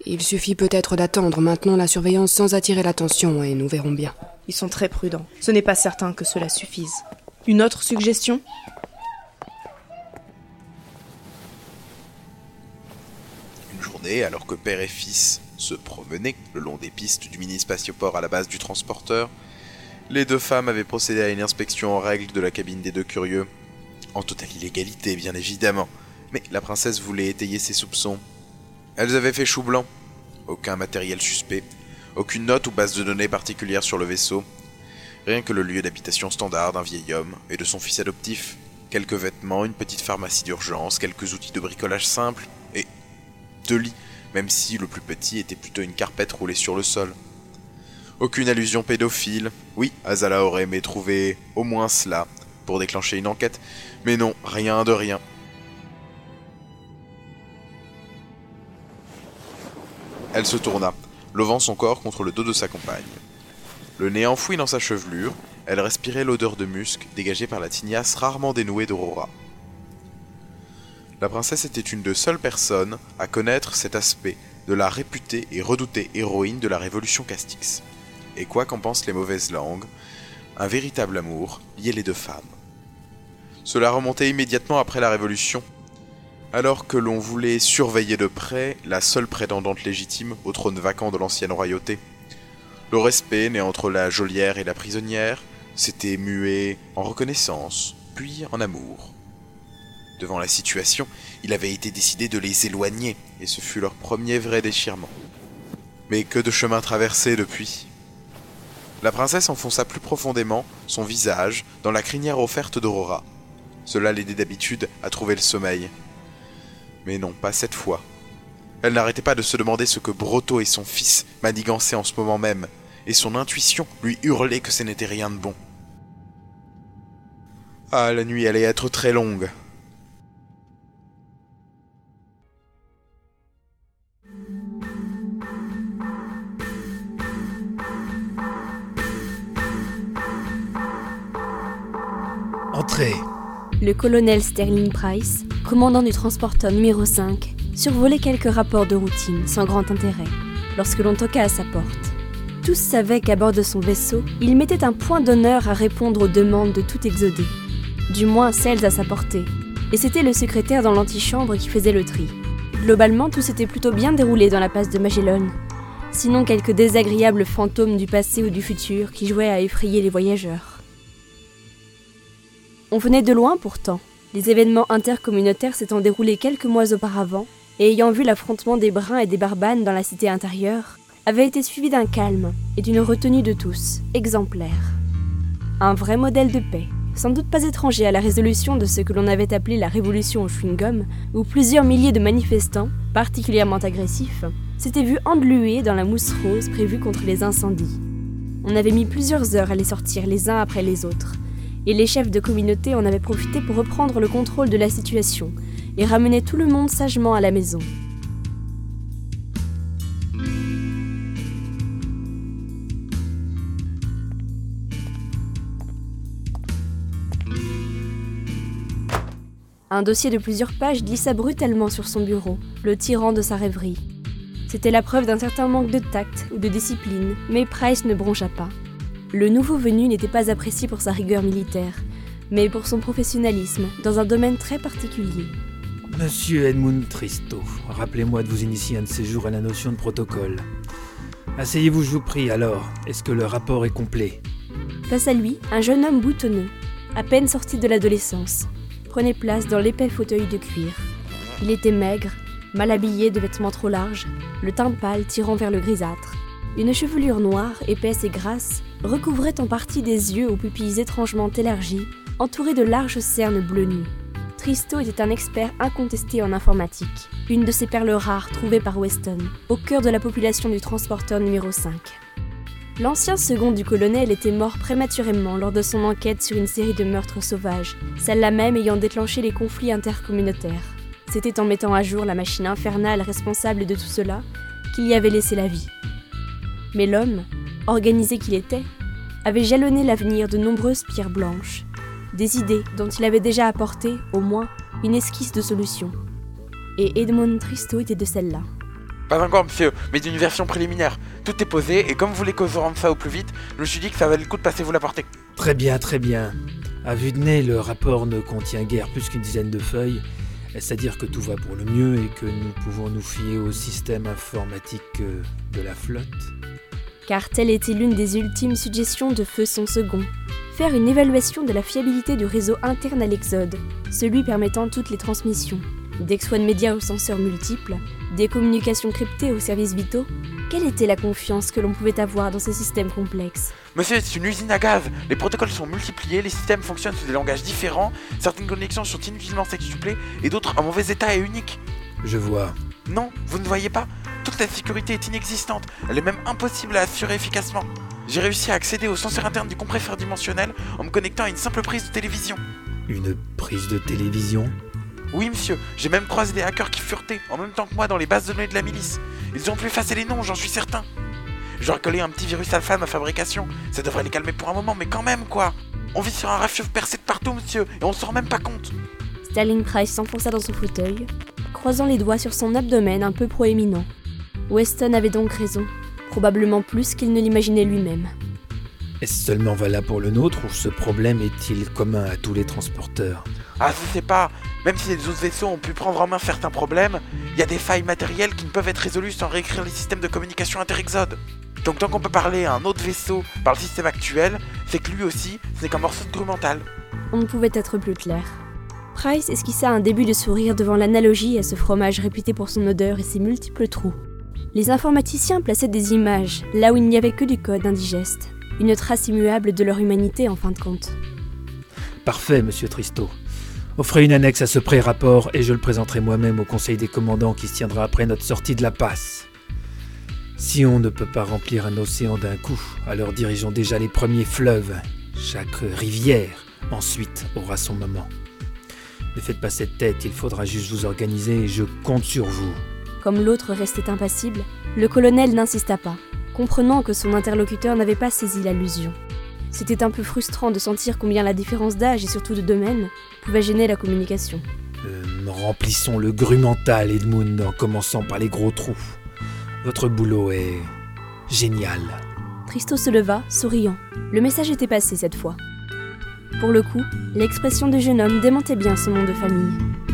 Il suffit peut-être d'attendre maintenant la surveillance sans attirer l'attention et nous verrons bien. Ils sont très prudents. Ce n'est pas certain que cela suffise. Une autre suggestion? Une journée, alors que père et fils se promenaient le long des pistes du mini-spatioport à la base du transporteur, les deux femmes avaient procédé à une inspection en règle de la cabine des deux curieux. En totale illégalité, bien évidemment. Mais la princesse voulait étayer ses soupçons. Elles avaient fait chou blanc. Aucun matériel suspect. Aucune note ou base de données particulière sur le vaisseau. Rien que le lieu d'habitation standard d'un vieil homme et de son fils adoptif. Quelques vêtements, une petite pharmacie d'urgence, quelques outils de bricolage simple et deux lits, même si le plus petit était plutôt une carpette roulée sur le sol. Aucune allusion pédophile. Oui, Azala aurait aimé trouver au moins cela pour déclencher une enquête, mais non, rien de rien. Elle se tourna, levant son corps contre le dos de sa compagne. Le nez enfoui dans sa chevelure, elle respirait l'odeur de musc dégagée par la tignasse rarement dénouée d'Aurora. La princesse était une des seules personnes à connaître cet aspect de la réputée et redoutée héroïne de la révolution Castix. Et quoi qu'en pensent les mauvaises langues, un véritable amour liait les deux femmes. Cela remontait immédiatement après la Révolution, alors que l'on voulait surveiller de près la seule prétendante légitime au trône vacant de l'ancienne royauté. Le respect né entre la geôlière et la prisonnière s'était mué en reconnaissance, puis en amour. Devant la situation, il avait été décidé de les éloigner, et ce fut leur premier vrai déchirement. Mais que de chemin traversé depuis La princesse enfonça plus profondément son visage dans la crinière offerte d'Aurora. Cela l'aidait d'habitude à trouver le sommeil. Mais non, pas cette fois. Elle n'arrêtait pas de se demander ce que Broto et son fils manigançaient en ce moment même, et son intuition lui hurlait que ce n'était rien de bon. Ah, la nuit allait être très longue. Le colonel Sterling Price, commandant du transporteur numéro 5, survolait quelques rapports de routine sans grand intérêt lorsque l'on toqua à sa porte. Tous savaient qu'à bord de son vaisseau, il mettait un point d'honneur à répondre aux demandes de tout exodé, du moins celles à sa portée, et c'était le secrétaire dans l'antichambre qui faisait le tri. Globalement, tout s'était plutôt bien déroulé dans la passe de Magellan, sinon quelques désagréables fantômes du passé ou du futur qui jouaient à effrayer les voyageurs. On venait de loin pourtant. Les événements intercommunautaires s'étant déroulés quelques mois auparavant, et ayant vu l'affrontement des Bruns et des Barbanes dans la cité intérieure, avaient été suivis d'un calme et d'une retenue de tous, exemplaire. Un vrai modèle de paix, sans doute pas étranger à la résolution de ce que l'on avait appelé la révolution au chewing-gum, où plusieurs milliers de manifestants, particulièrement agressifs, s'étaient vus englués dans la mousse rose prévue contre les incendies. On avait mis plusieurs heures à les sortir les uns après les autres, et les chefs de communauté en avaient profité pour reprendre le contrôle de la situation et ramener tout le monde sagement à la maison. Un dossier de plusieurs pages glissa brutalement sur son bureau, le tirant de sa rêverie. C'était la preuve d'un certain manque de tact ou de discipline, mais Price ne broncha pas. Le nouveau venu n'était pas apprécié pour sa rigueur militaire, mais pour son professionnalisme dans un domaine très particulier. Monsieur Edmund Tristo, rappelez-moi de vous initier un de ces jours à la notion de protocole. Asseyez-vous, je vous prie, alors. Est-ce que le rapport est complet? Face à lui, un jeune homme boutonneux, à peine sorti de l'adolescence, prenait place dans l'épais fauteuil de cuir. Il était maigre, mal habillé de vêtements trop larges, le teint pâle tirant vers le grisâtre. Une chevelure noire, épaisse et grasse, recouvrait en partie des yeux aux pupilles étrangement élargies, entourés de larges cernes bleues nues. Tristo était un expert incontesté en informatique, une de ces perles rares trouvées par Weston, au cœur de la population du transporteur numéro 5. L'ancien second du colonel était mort prématurément lors de son enquête sur une série de meurtres sauvages, celle-là même ayant déclenché les conflits intercommunautaires. C'était en mettant à jour la machine infernale responsable de tout cela qu'il y avait laissé la vie. Mais l'homme, organisé qu'il était, avait jalonné l'avenir de nombreuses pierres blanches, des idées dont il avait déjà apporté, au moins, une esquisse de solution. Et Edmond Tristo était de celle-là. Pas encore, monsieur, mais d'une version préliminaire. Tout est posé, et comme vous voulez qu'on se rende ça au plus vite, je me suis dit que ça valait le coup de passer vous l'apporter. Très bien, très bien. À vue de nez, le rapport ne contient guère plus qu'une dizaine de feuilles. C'est-à-dire que tout va pour le mieux et que nous pouvons nous fier au système informatique euh, de la flotte car telle était l'une des ultimes suggestions de Feu son second. Faire une évaluation de la fiabilité du réseau interne à l'Exode, celui permettant toutes les transmissions. D'Ex-One Media aux senseurs multiples, des communications cryptées aux services vitaux, quelle était la confiance que l'on pouvait avoir dans ces systèmes complexes? Monsieur, c'est une usine à gaz. Les protocoles sont multipliés, les systèmes fonctionnent sous des langages différents, certaines connexions sont inutilement sextuplées et d'autres en mauvais état et uniques. Je vois. Non, vous ne voyez pas? Toute la sécurité est inexistante, elle est même impossible à assurer efficacement. J'ai réussi à accéder au senseur interne du compresseur dimensionnel en me connectant à une simple prise de télévision. Une prise de télévision? Oui, monsieur, j'ai même croisé des hackers qui furetaient en même temps que moi dans les bases de données de la milice. Ils ont pu effacer les noms, j'en suis certain. J'aurais collé un petit virus alpha à ma fabrication, ça devrait les calmer pour un moment, mais quand même quoi On vit sur un rafio percé de partout, monsieur, et on s'en rend même pas compte Sterling Price s'enfonça dans son fauteuil, croisant les doigts sur son abdomen un peu proéminent. Weston avait donc raison, probablement plus qu'il ne l'imaginait lui-même. Est-ce seulement valable pour le nôtre ou ce problème est-il commun à tous les transporteurs? Ah, je sais pas. Même si les autres vaisseaux ont pu prendre en main certains problèmes, il y a des failles matérielles qui ne peuvent être résolues sans réécrire les systèmes de communication interexode. Donc tant qu'on peut parler à un autre vaisseau par le système actuel, c'est que lui aussi, ce n'est qu'un morceau de grue mentale. On ne pouvait être plus clair. Price esquissa un début de sourire devant l'analogie à ce fromage réputé pour son odeur et ses multiples trous. Les informaticiens plaçaient des images là où il n'y avait que du code indigeste, une trace immuable de leur humanité en fin de compte. Parfait, monsieur Tristo. Offrez une annexe à ce pré-rapport et je le présenterai moi-même au conseil des commandants qui se tiendra après notre sortie de la passe. Si on ne peut pas remplir un océan d'un coup, alors dirigeons déjà les premiers fleuves. Chaque rivière, ensuite, aura son moment. Ne faites pas cette tête, il faudra juste vous organiser et je compte sur vous. Comme l'autre restait impassible, le colonel n'insista pas, comprenant que son interlocuteur n'avait pas saisi l'allusion. C'était un peu frustrant de sentir combien la différence d'âge et surtout de domaine pouvait gêner la communication. Euh, remplissons le gru mental, Edmund, en commençant par les gros trous. Votre boulot est génial. Tristo se leva, souriant. Le message était passé cette fois. Pour le coup, l'expression du jeune homme démentait bien son nom de famille.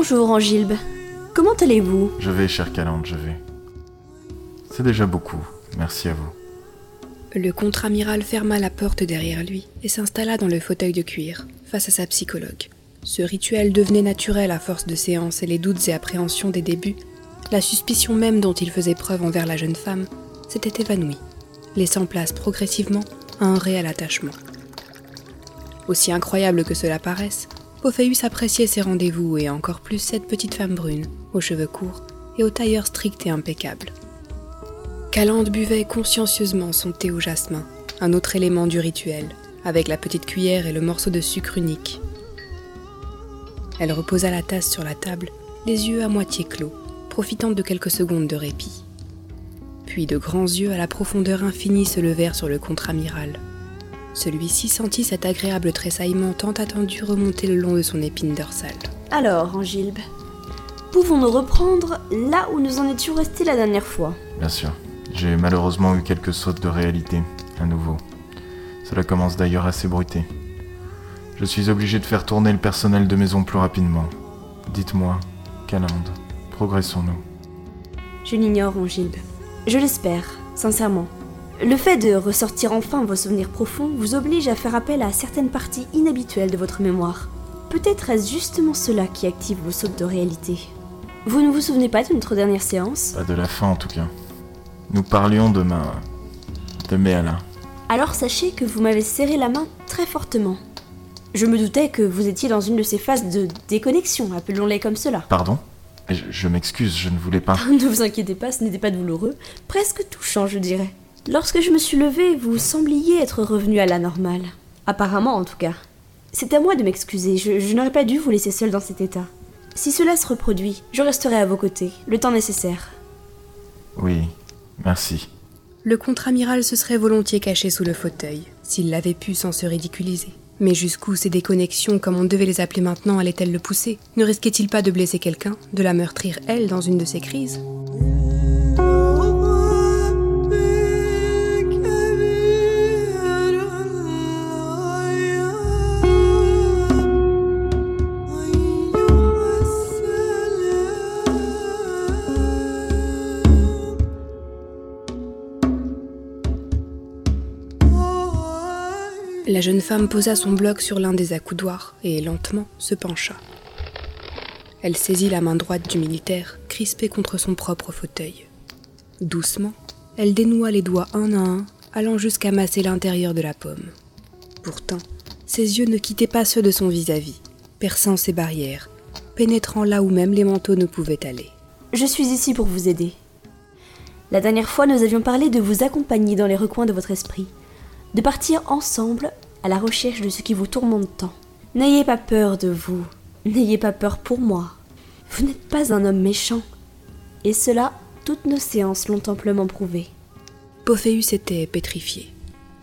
Bonjour Angilbe. Comment allez-vous? Je vais, chère Calante, je vais. C'est déjà beaucoup. Merci à vous. Le contre-amiral ferma la porte derrière lui et s'installa dans le fauteuil de cuir, face à sa psychologue. Ce rituel devenait naturel à force de séances et les doutes et appréhensions des débuts. La suspicion même dont il faisait preuve envers la jeune femme s'était évanouie, laissant place progressivement à un réel attachement. Aussi incroyable que cela paraisse, Pophéus appréciait ses rendez-vous et encore plus cette petite femme brune, aux cheveux courts et au tailleur strict et impeccable. Calande buvait consciencieusement son thé au jasmin, un autre élément du rituel, avec la petite cuillère et le morceau de sucre unique. Elle reposa la tasse sur la table, les yeux à moitié clos, profitant de quelques secondes de répit. Puis de grands yeux à la profondeur infinie se levèrent sur le contre-amiral. Celui-ci sentit cet agréable tressaillement tant attendu remonter le long de son épine dorsale. Alors, Angilbe, pouvons-nous reprendre là où nous en étions restés la dernière fois? Bien sûr. J'ai malheureusement eu quelques sautes de réalité, à nouveau. Cela commence d'ailleurs à s'ébruiter. Je suis obligé de faire tourner le personnel de maison plus rapidement. Dites-moi, Calande, progressons-nous? Je l'ignore, Angilbe. Je l'espère, sincèrement. Le fait de ressortir enfin vos souvenirs profonds vous oblige à faire appel à certaines parties inhabituelles de votre mémoire. Peut-être est-ce justement cela qui active vos sautes de réalité. Vous ne vous souvenez pas de notre dernière séance? Pas de la fin en tout cas. Nous parlions de ma... de Méala. Alors sachez que vous m'avez serré la main très fortement. Je me doutais que vous étiez dans une de ces phases de déconnexion, appelons-les comme cela. Pardon? Je, je m'excuse, je ne voulais pas... ne vous inquiétez pas, ce n'était pas douloureux, presque touchant je dirais. Lorsque je me suis levée, vous sembliez être revenu à la normale. Apparemment, en tout cas. C'est à moi de m'excuser, je, n'aurais pas dû vous laisser seul dans cet état. Si cela se reproduit, je resterai à vos côtés, le temps nécessaire. Oui, merci. Le contre-amiral se serait volontiers caché sous le fauteuil, s'il l'avait pu sans se ridiculiser. Mais jusqu'où ces déconnexions, comme on devait les appeler maintenant, allaient-elles le pousser? Ne risquait-il pas de blesser quelqu'un, de la meurtrir elle dans une de ses crises? La jeune femme posa son bloc sur l'un des accoudoirs et lentement se pencha. Elle saisit la main droite du militaire, crispée contre son propre fauteuil. Doucement, elle dénoua les doigts un à un, allant jusqu'à masser l'intérieur de la pomme. Pourtant, ses yeux ne quittaient pas ceux de son vis-à-vis, perçant ses barrières, pénétrant là où même les manteaux ne pouvaient aller. Je suis ici pour vous aider. La dernière fois, nous avions parlé de vous accompagner dans les recoins de votre esprit, de partir ensemble à la recherche de ce qui vous tourmente tant. N'ayez pas peur de vous, n'ayez pas peur pour moi. Vous n'êtes pas un homme méchant. Et cela, toutes nos séances l'ont amplement prouvé. Pophéus était pétrifié.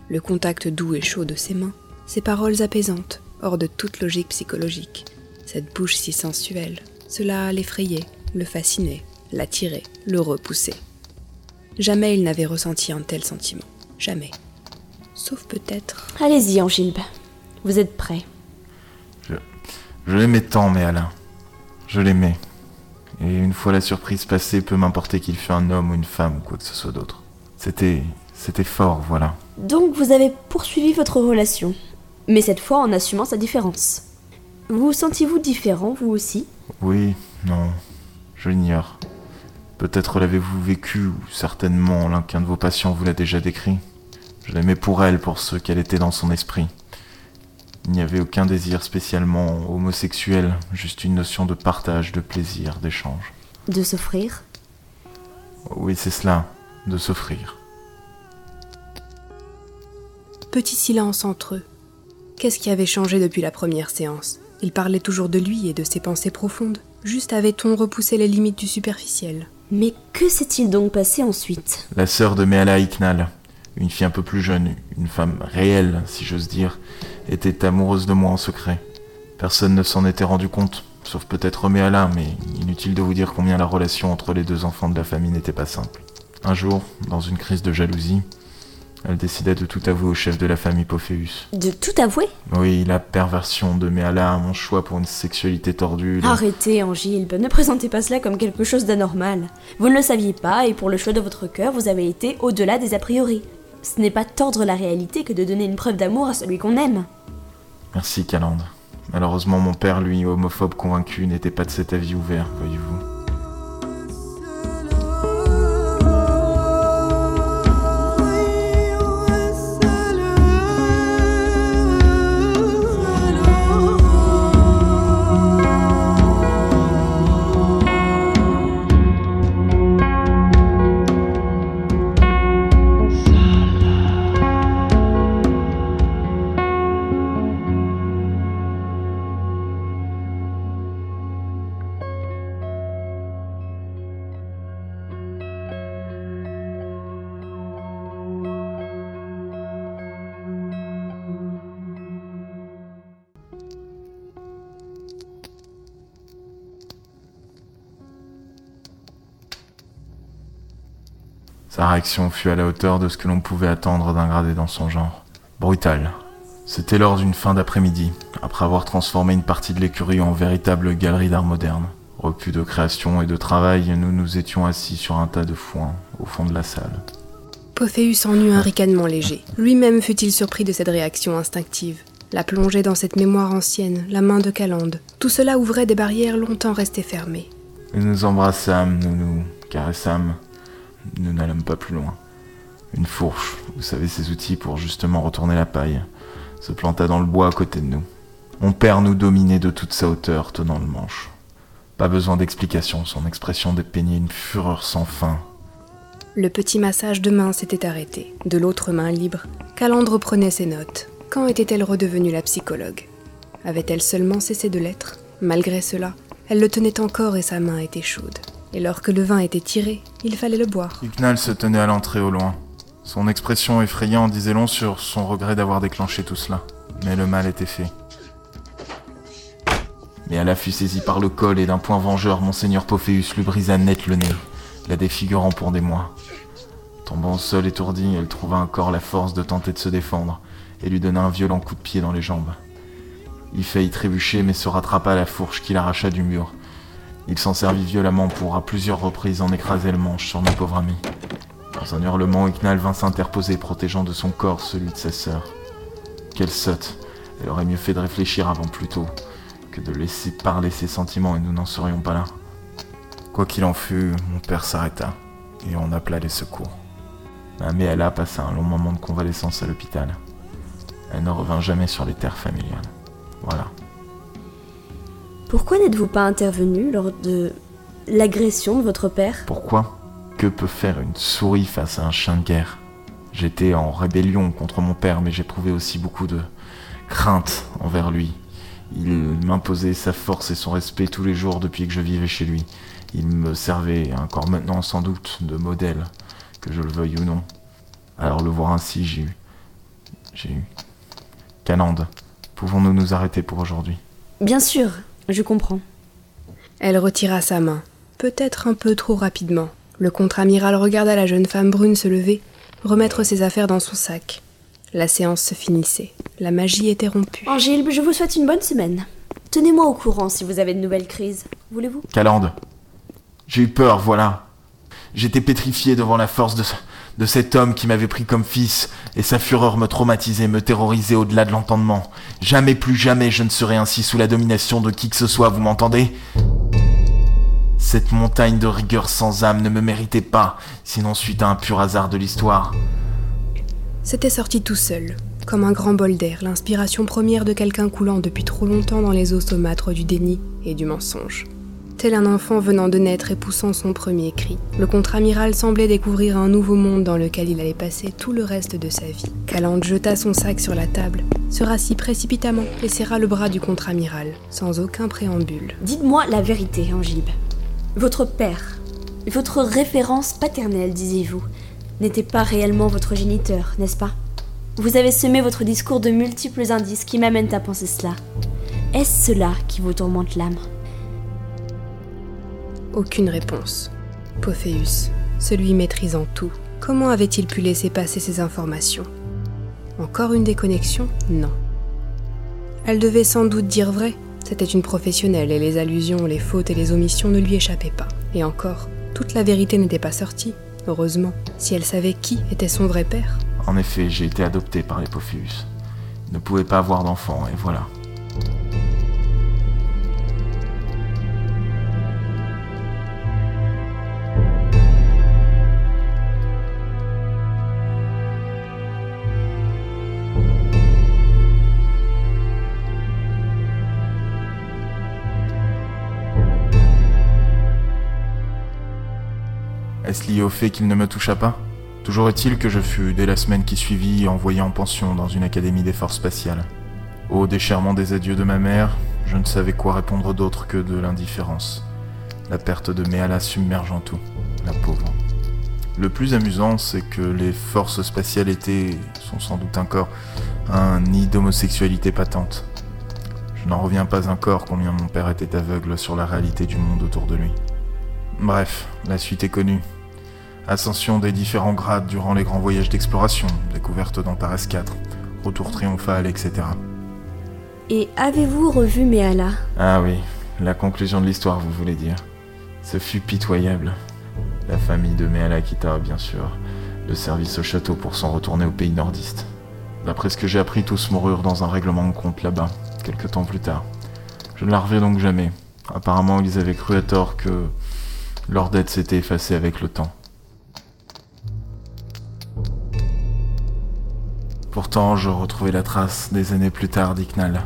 Le contact doux et chaud de ses mains, ses paroles apaisantes, hors de toute logique psychologique, cette bouche si sensuelle, cela l'effrayait, le fascinait, l'attirait, le repoussait. Jamais il n'avait ressenti un tel sentiment. Jamais. Sauf peut-être. Allez-y, Angilbe. Vous êtes prêt. Je, je l'aimais tant, mais Alain. Je l'aimais. Et une fois la surprise passée, peu m'importer qu'il fût un homme ou une femme ou quoi que ce soit d'autre. C'était. C'était fort, voilà. Donc vous avez poursuivi votre relation, mais cette fois en assumant sa différence. Vous sentiez-vous différent, vous aussi? Oui, non, je l'ignore. Peut-être l'avez-vous vécu, ou certainement l'un qu'un de vos patients vous l'a déjà décrit. Je l'aimais pour elle, pour ce qu'elle était dans son esprit. Il n'y avait aucun désir spécialement homosexuel, juste une notion de partage, de plaisir, d'échange. De s'offrir? Oui, c'est cela, de s'offrir. Petit silence entre eux. Qu'est-ce qui avait changé depuis la première séance? Il parlait toujours de lui et de ses pensées profondes. Juste avait-on repoussé les limites du superficiel Mais que s'est-il donc passé ensuite? La sœur de Meala Iknal, une fille un peu plus jeune, une femme réelle, si j'ose dire, était amoureuse de moi en secret. Personne ne s'en était rendu compte, sauf peut-être Meala, mais inutile de vous dire combien la relation entre les deux enfants de la famille n'était pas simple. Un jour, dans une crise de jalousie, elle décida de tout avouer au chef de la famille Pophéus. De tout avouer? Oui, la perversion de Meala, mon choix pour une sexualité tordue. le- Arrêtez, Angilbe, ne présentez pas cela comme quelque chose d'anormal. Vous ne le saviez pas, et pour le choix de votre cœur, vous avez été au-delà des a priori. Ce n'est pas tordre la réalité que de donner une preuve d'amour à celui qu'on aime. Merci, Calande. Malheureusement, mon père, lui, homophobe convaincu, n'était pas de cet avis ouvert, voyez-vous. Sa réaction fut à la hauteur de ce que l'on pouvait attendre d'un gradé dans son genre. Brutal. C'était lors d'une fin d'après-midi, après avoir transformé une partie de l'écurie en véritable galerie d'art moderne. Repu de création et de travail, nous nous étions assis sur un tas de foin, au fond de la salle. Pophéus en eut un ricanement léger. Lui-même fut-il surpris de cette réaction instinctive. La plongée dans cette mémoire ancienne, la main de Calande, tout cela ouvrait des barrières longtemps restées fermées. Nous nous embrassâmes, nous nous caressâmes. Nous n'allâmes pas plus loin. Une fourche, vous savez ces outils pour justement retourner la paille, se planta dans le bois à côté de nous. Mon père nous dominait de toute sa hauteur, tenant le manche. Pas besoin d'explication, son expression dépeignait une fureur sans fin. Le petit massage de main s'était arrêté. De l'autre main libre, Calandre reprenait ses notes. Quand était-elle redevenue la psychologue? Avait-elle seulement cessé de l'être? Malgré cela, elle le tenait encore et sa main était chaude. Et lorsque le vin était tiré, il fallait le boire. Huguenal se tenait à l'entrée au loin. Son expression effrayante disait long sur son regret d'avoir déclenché tout cela. Mais le mal était fait. Mais elle fut saisie par le col et d'un point vengeur, Monseigneur Pophéus lui brisa net le nez, la défigurant pour des mois. Tombant au sol étourdie, elle trouva encore la force de tenter de se défendre et lui donna un violent coup de pied dans les jambes. Il faillit trébucher mais se rattrapa à la fourche qu'il arracha du mur. Il s'en servit violemment pour à plusieurs reprises en écraser le manche sur notre pauvre ami. Dans un hurlement, Ignal vint s'interposer, protégeant de son corps celui de sa sœur. Quelle sotte. Elle aurait mieux fait de réfléchir avant plus tôt que de laisser parler ses sentiments et nous n'en serions pas là. Quoi qu'il en fût, mon père s'arrêta et on appela les secours. Ma mère a passé un long moment de convalescence à l'hôpital. Elle ne revint jamais sur les terres familiales. Voilà. Pourquoi n'êtes-vous pas intervenu lors de l'agression de votre père? Pourquoi? Que peut faire une souris face à un chien de guerre? J'étais en rébellion contre mon père, mais j'éprouvais aussi beaucoup de crainte envers lui. Il m'imposait sa force et son respect tous les jours depuis que je vivais chez lui. Il me servait, encore maintenant sans doute, de modèle, que je le veuille ou non. Alors le voir ainsi, j'ai eu... J'ai eu... Canande, pouvons-nous nous arrêter pour aujourd'hui? Bien sûr, je comprends. Elle retira sa main, peut-être un peu trop rapidement. Le contre-amiral regarda la jeune femme brune se lever, remettre ses affaires dans son sac. La séance se finissait. La magie était rompue. Angile, je vous souhaite une bonne semaine. Tenez-moi au courant si vous avez de nouvelles crises. Voulez-vous? Calande, j'ai eu peur, voilà. J'étais pétrifié devant la force de, de cet homme qui m'avait pris comme fils, et sa fureur me traumatisait, me terrorisait au-delà de l'entendement. Jamais plus jamais je ne serai ainsi sous la domination de qui que ce soit, vous m'entendez? Cette montagne de rigueur sans âme ne me méritait pas, sinon suite à un pur hasard de l'histoire. C'était sorti tout seul, comme un grand bol d'air, l'inspiration première de quelqu'un coulant depuis trop longtemps dans les eaux saumâtres du déni et du mensonge tel un enfant venant de naître et poussant son premier cri. Le contre-amiral semblait découvrir un nouveau monde dans lequel il allait passer tout le reste de sa vie. Calande jeta son sac sur la table, se rassit précipitamment et serra le bras du contre-amiral, sans aucun préambule. Dites-moi la vérité, Angib. Votre père, votre référence paternelle, disiez-vous, n'était pas réellement votre géniteur, n'est-ce pas? Vous avez semé votre discours de multiples indices qui m'amènent à penser cela. Est-ce cela qui vous tourmente l'âme? Aucune réponse. Pophéus, celui maîtrisant tout, comment avait-il pu laisser passer ces informations? Encore une déconnexion? Non. Elle devait sans doute dire vrai. C'était une professionnelle et les allusions, les fautes et les omissions ne lui échappaient pas. Et encore, toute la vérité n'était pas sortie. Heureusement, si elle savait qui était son vrai père. En effet, j'ai été adopté par les Pophéus. ne pouvait pas avoir d'enfant, et voilà. Lié au fait qu'il ne me toucha pas Toujours est-il que je fus, dès la semaine qui suivit, envoyé en pension dans une académie des forces spatiales. Au déchirement des adieux de ma mère, je ne savais quoi répondre d'autre que de l'indifférence. La perte de Méala submergeant tout, la pauvre. Le plus amusant, c'est que les forces spatiales étaient, sont sans doute encore, un nid d'homosexualité patente. Je n'en reviens pas encore combien mon père était aveugle sur la réalité du monde autour de lui. Bref, la suite est connue. Ascension des différents grades durant les grands voyages d'exploration, découverte d'Antares 4, retour triomphal, etc. Et avez-vous revu Méala Ah oui, la conclusion de l'histoire, vous voulez dire? Ce fut pitoyable. La famille de Méala quitta, bien sûr, le service au château pour s'en retourner au pays nordiste. D'après ce que j'ai appris, tous moururent dans un règlement de compte là-bas, quelques temps plus tard. Je ne la revis donc jamais. Apparemment, ils avaient cru à tort que leur dette s'était effacée avec le temps. Pourtant, je retrouvais la trace des années plus tard d'Iknal.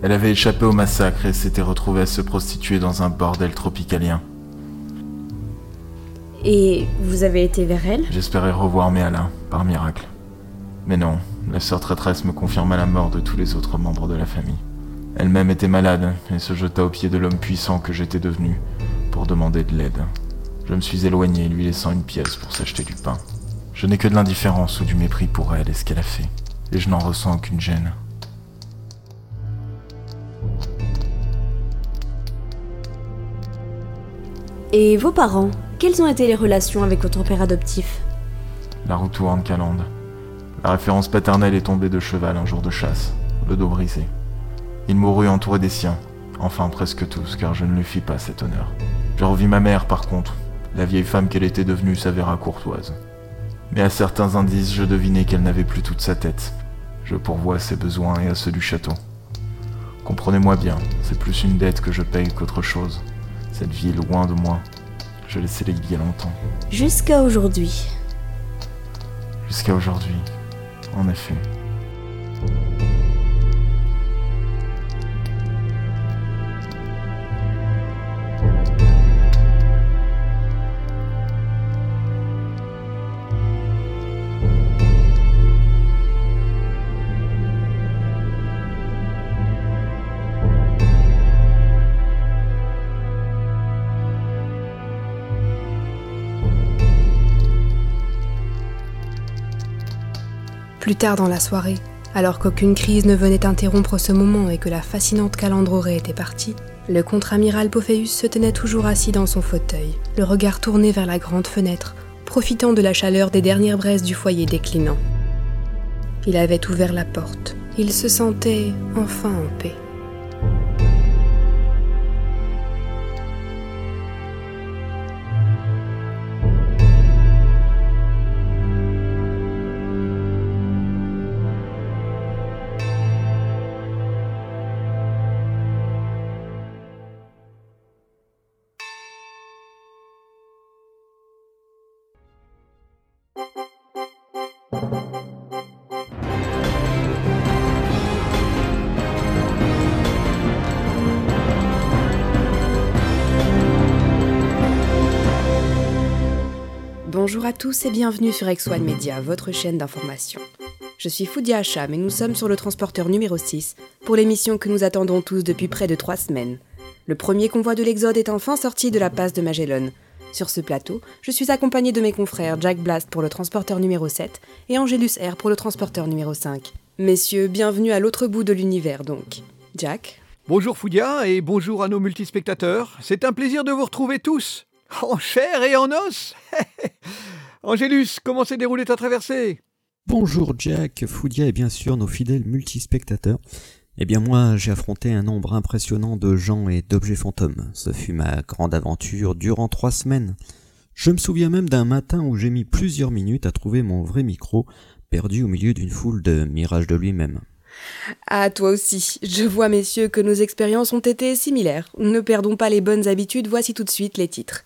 Elle avait échappé au massacre et s'était retrouvée à se prostituer dans un bordel tropicalien. Et vous avez été vers elle? J'espérais revoir Méala, par miracle. Mais non, la sœur traîtresse me confirma la mort de tous les autres membres de la famille. Elle-même était malade et se jeta aux pieds de l'homme puissant que j'étais devenu pour demander de l'aide. Je me suis éloigné, lui laissant une pièce pour s'acheter du pain. Je n'ai que de l'indifférence ou du mépris pour elle et ce qu'elle a fait et je n'en ressens aucune gêne. Et vos parents Quelles ont été les relations avec votre père adoptif? La roue tourne, Calande. La référence paternelle est tombée de cheval un jour de chasse, le dos brisé. Il mourut entouré des siens, enfin presque tous, car je ne lui fis pas cet honneur. Je revis ma mère, par contre. La vieille femme qu'elle était devenue s'avéra courtoise. Mais à certains indices, je devinai qu'elle n'avait plus toute sa tête, Je pourvois à ses besoins et à ceux du château. Comprenez-moi bien, c'est plus une dette que je paye qu'autre chose. Cette vie est loin de moi. Je l'ai scellée il y a longtemps. Jusqu'à aujourd'hui. Jusqu'à aujourd'hui, en effet. Plus tard dans la soirée, alors qu'aucune crise ne venait interrompre ce moment et que la fascinante aurait été partie, le contre-amiral Pophéus se tenait toujours assis dans son fauteuil, le regard tourné vers la grande fenêtre, profitant de la chaleur des dernières braises du foyer déclinant. Il avait ouvert la porte. Il se sentait enfin en paix. Tous et bienvenue sur X1 Media, votre chaîne d'information. Je suis Foudia Hacham et nous sommes sur le transporteur numéro 6 pour l'émission que nous attendons tous depuis près de trois semaines. Le premier convoi de l'Exode est enfin sorti de la passe de Magellan. Sur ce plateau, je suis accompagné de mes confrères Jack Blast pour le transporteur numéro 7 et Angelus R pour le transporteur numéro 5. Messieurs, bienvenue à l'autre bout de l'univers donc. Jack? Bonjour Foudia et bonjour à nos multispectateurs. C'est un plaisir de vous retrouver tous, en chair et en os. Angélus, comment s'est déroulée ta traversée? Bonjour Jack, Foudia et bien sûr nos fidèles multispectateurs. Eh bien moi, j'ai affronté un nombre impressionnant de gens et d'objets fantômes. Ce fut ma grande aventure durant trois semaines. Je me souviens même d'un matin où j'ai mis plusieurs minutes à trouver mon vrai micro, perdu au milieu d'une foule de mirages de lui-même. Ah, toi aussi. Je vois, messieurs, que nos expériences ont été similaires. Ne perdons pas les bonnes habitudes, voici tout de suite les titres.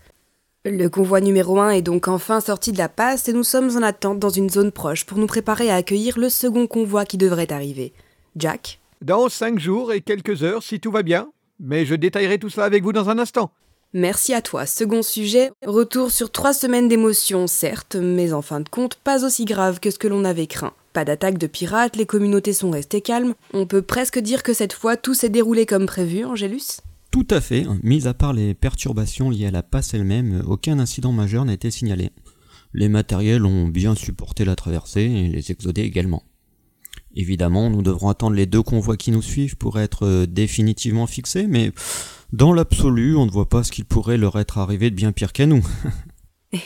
Le convoi numéro 1 est donc enfin sorti de la passe et nous sommes en attente dans une zone proche pour nous préparer à accueillir le second convoi qui devrait arriver. Jack Dans cinq jours et quelques heures, si tout va bien. Mais je détaillerai tout cela avec vous dans un instant. Merci à toi. Second sujet, retour sur trois semaines d'émotions, certes, mais en fin de compte, pas aussi grave que ce que l'on avait craint. Pas d'attaque de pirates, les communautés sont restées calmes. On peut presque dire que cette fois tout s'est déroulé comme prévu, Angélus Tout à fait. Mis à part les perturbations liées à la passe elle-même, aucun incident majeur n'a été signalé. Les matériels ont bien supporté la traversée et les exodés également. Évidemment, nous devrons attendre les deux convois qui nous suivent pour être euh, définitivement fixés, mais dans l'absolu, on ne voit pas ce qu'il pourrait leur être arrivé de bien pire qu'à nous.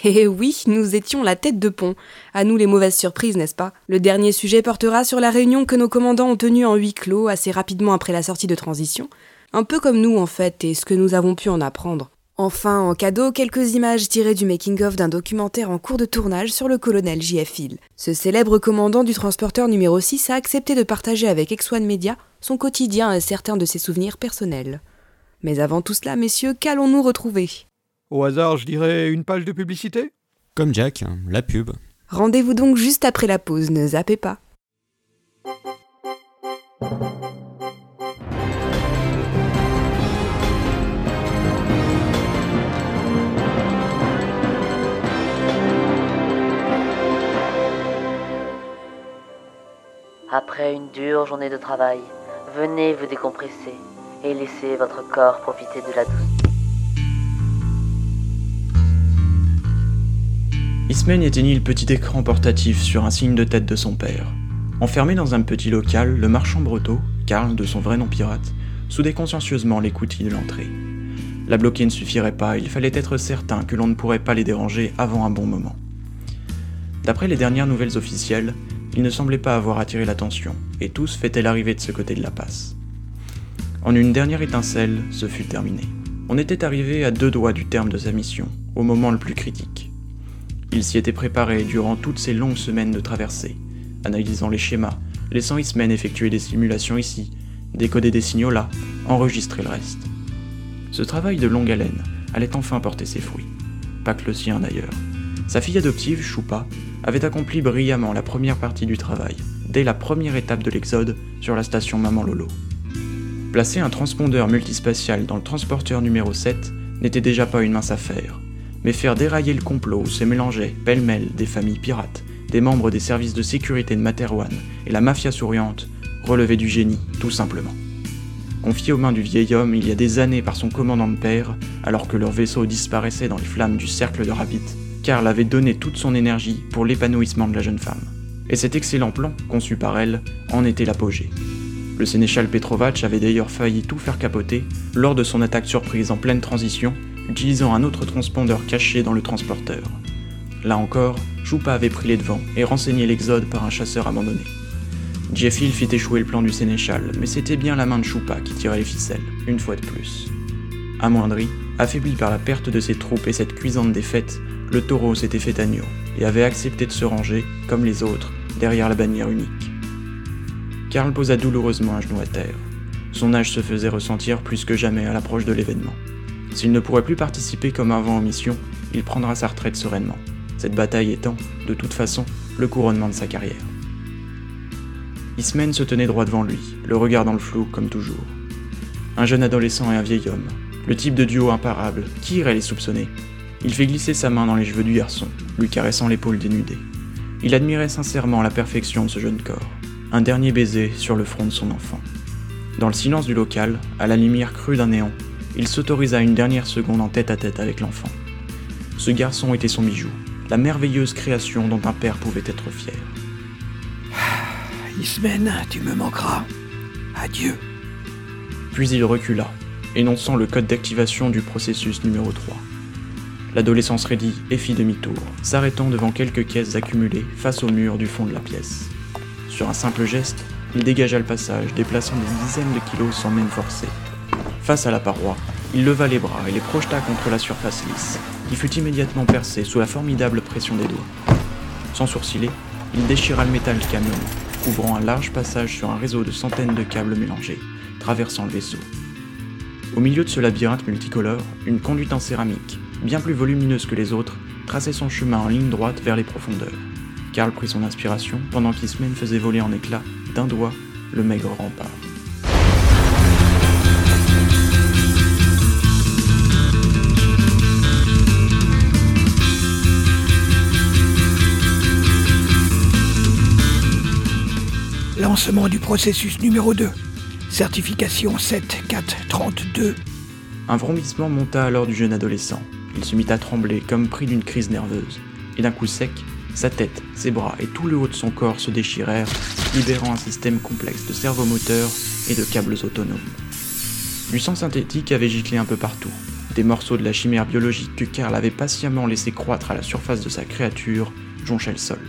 Eh oui, nous étions la tête de pont. À nous les mauvaises surprises, n'est-ce pas? Le dernier sujet portera sur la réunion que nos commandants ont tenue en huis clos assez rapidement après la sortie de transition. Un peu comme nous en fait, et ce que nous avons pu en apprendre. Enfin, en cadeau, quelques images tirées du making-of d'un documentaire en cours de tournage sur le colonel J.F. Hill. Ce célèbre commandant du transporteur numéro 6 a accepté de partager avec X1 Media son quotidien et certains de ses souvenirs personnels. Mais avant tout cela, messieurs, qu'allons-nous retrouver? Au hasard, je dirais une page de publicité? Comme Jack, la pub. Rendez-vous donc juste après la pause, ne zappez pas. Après une dure journée de travail, venez vous décompresser et laissez votre corps profiter de la douce. Ismène éteignit le petit écran portatif sur un signe de tête de son père. Enfermé dans un petit local, le marchand breton, Karl de son vrai nom pirate, soudait consciencieusement les coutilles de l'entrée. La bloquer ne suffirait pas, il fallait être certain que l'on ne pourrait pas les déranger avant un bon moment. D'après les dernières nouvelles officielles, il ne semblait pas avoir attiré l'attention, et tous fêtaient l'arrivée de ce côté de la passe. En une dernière étincelle, ce fut terminé. On était arrivé à deux doigts du terme de sa mission, au moment le plus critique. Il s'y était préparé durant toutes ces longues semaines de traversée, analysant les schémas, laissant Ismen effectuer des simulations ici, décoder des signaux là, enregistrer le reste. Ce travail de longue haleine allait enfin porter ses fruits. Pas que le sien d'ailleurs. Sa fille adoptive, Choupa, avait accompli brillamment la première partie du travail, dès la première étape de l'exode sur la station Maman Lolo. Placer un transpondeur multispatial dans le transporteur numéro 7 n'était déjà pas une mince affaire, mais faire dérailler le complot où se mélangeaient pêle-mêle des familles pirates, des membres des services de sécurité de Materwan et la mafia souriante relevait du génie, tout simplement. Confié aux mains du vieil homme il y a des années par son commandant de père, alors que leur vaisseau disparaissait dans les flammes du cercle de Rabbit, Karl avait donné toute son énergie pour l'épanouissement de la jeune femme. Et cet excellent plan, conçu par elle, en était l'apogée. Le sénéchal Petrovac avait d'ailleurs failli tout faire capoter lors de son attaque surprise en pleine transition, utilisant un autre transpondeur caché dans le transporteur. Là encore, Choupa avait pris les devants et renseigné l'exode par un chasseur abandonné. Jeffil fit échouer le plan du sénéchal, mais c'était bien la main de Choupa qui tirait les ficelles, une fois de plus. Amoindri, affaibli par la perte de ses troupes et cette cuisante défaite, le taureau s'était fait agneau et avait accepté de se ranger, comme les autres, derrière la bannière unique. Karl posa douloureusement un genou à terre. Son âge se faisait ressentir plus que jamais à l'approche de l'événement. S'il ne pourrait plus participer comme avant en mission, il prendra sa retraite sereinement, cette bataille étant, de toute façon, le couronnement de sa carrière. Ismen se tenait droit devant lui, le regard dans le flou comme toujours. Un jeune adolescent et un vieil homme, le type de duo imparable, qui irait les soupçonner? Il fait glisser sa main dans les cheveux du garçon, lui caressant l'épaule dénudée. Il admirait sincèrement la perfection de ce jeune corps. Un dernier baiser sur le front de son enfant. Dans le silence du local, à la lumière crue d'un néon, il s'autorisa une dernière seconde en tête à tête avec l'enfant. Ce garçon était son bijou, la merveilleuse création dont un père pouvait être fier. Ismen, tu me manqueras. Adieu. Puis il recula, énonçant le code d'activation du processus numéro 3. L'adolescence raidit et fit demi-tour, s'arrêtant devant quelques caisses accumulées face au mur du fond de la pièce. Sur un simple geste, il dégagea le passage, déplaçant des dizaines de kilos sans même forcer. Face à la paroi, il leva les bras et les projeta contre la surface lisse, qui fut immédiatement percée sous la formidable pression des doigts. Sans sourciller, il déchira le métal calmement, couvrant un large passage sur un réseau de centaines de câbles mélangés, traversant le vaisseau. Au milieu de ce labyrinthe multicolore, une conduite en céramique, bien plus volumineuse que les autres, traçait son chemin en ligne droite vers les profondeurs. Karl prit son inspiration pendant qu'Ismen faisait voler en éclats, d'un doigt, le maigre rempart. Lancement du processus numéro 2. Certification 7432. Un vrombissement monta alors du jeune adolescent. Il se mit à trembler comme pris d'une crise nerveuse. Et d'un coup sec, sa tête, ses bras et tout le haut de son corps se déchirèrent, libérant un système complexe de servomoteurs et de câbles autonomes. Du sang synthétique avait giclé un peu partout. Des morceaux de la chimère biologique que Karl avait patiemment laissé croître à la surface de sa créature jonchaient le sol.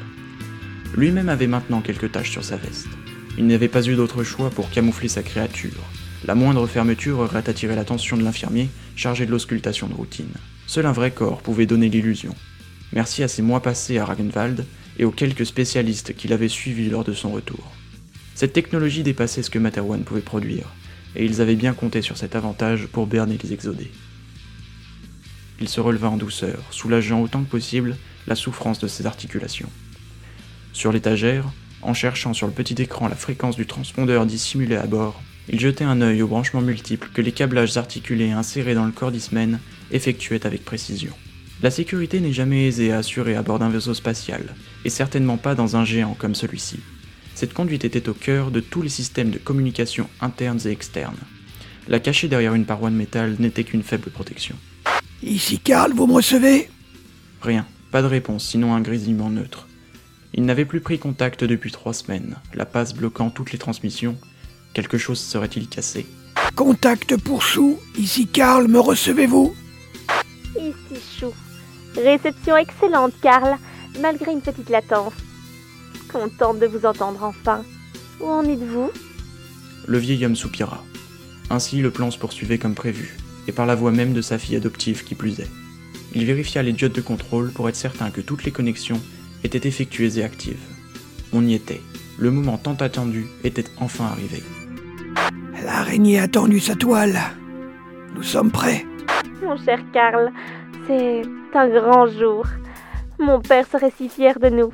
Lui-même avait maintenant quelques taches sur sa veste. Il n'avait pas eu d'autre choix pour camoufler sa créature. La moindre fermeture aurait attiré l'attention de l'infirmier chargé de l'auscultation de routine. Seul un vrai corps pouvait donner l'illusion. Merci à ses mois passés à Ragenwald et aux quelques spécialistes qu'il avait suivis lors de son retour. Cette technologie dépassait ce que Materwan pouvait produire, et ils avaient bien compté sur cet avantage pour berner les exodés. Il se releva en douceur, soulageant autant que possible la souffrance de ses articulations. Sur l'étagère, en cherchant sur le petit écran la fréquence du transpondeur dissimulé à bord, il jetait un œil aux branchements multiples que les câblages articulés insérés dans le corps d'Ismen effectuaient avec précision. La sécurité n'est jamais aisée à assurer à bord d'un vaisseau spatial, et certainement pas dans un géant comme celui-ci. Cette conduite était au cœur de tous les systèmes de communication internes et externes. La cacher derrière une paroi de métal n'était qu'une faible protection. Ici Karl, vous me recevez? Rien, pas de réponse, sinon un grésillement neutre. Il n'avait plus pris contact depuis trois semaines, la passe bloquant toutes les transmissions. Quelque chose serait-il cassé? Contact pour Chou, ici Karl, me recevez-vous? Chou. Réception excellente, Karl, malgré une petite latence. Contente de vous entendre enfin. Où en êtes-vous? Le vieil homme soupira. Ainsi, le plan se poursuivait comme prévu, et par la voix même de sa fille adoptive qui plus est. Il vérifia les diodes de contrôle pour être certain que toutes les connexions étaient effectuées et actives. On y était, Le moment tant attendu était enfin arrivé. L'araignée a tendu sa toile. Nous sommes prêts. Mon cher Karl, c'est un grand jour. Mon père serait si fier de nous.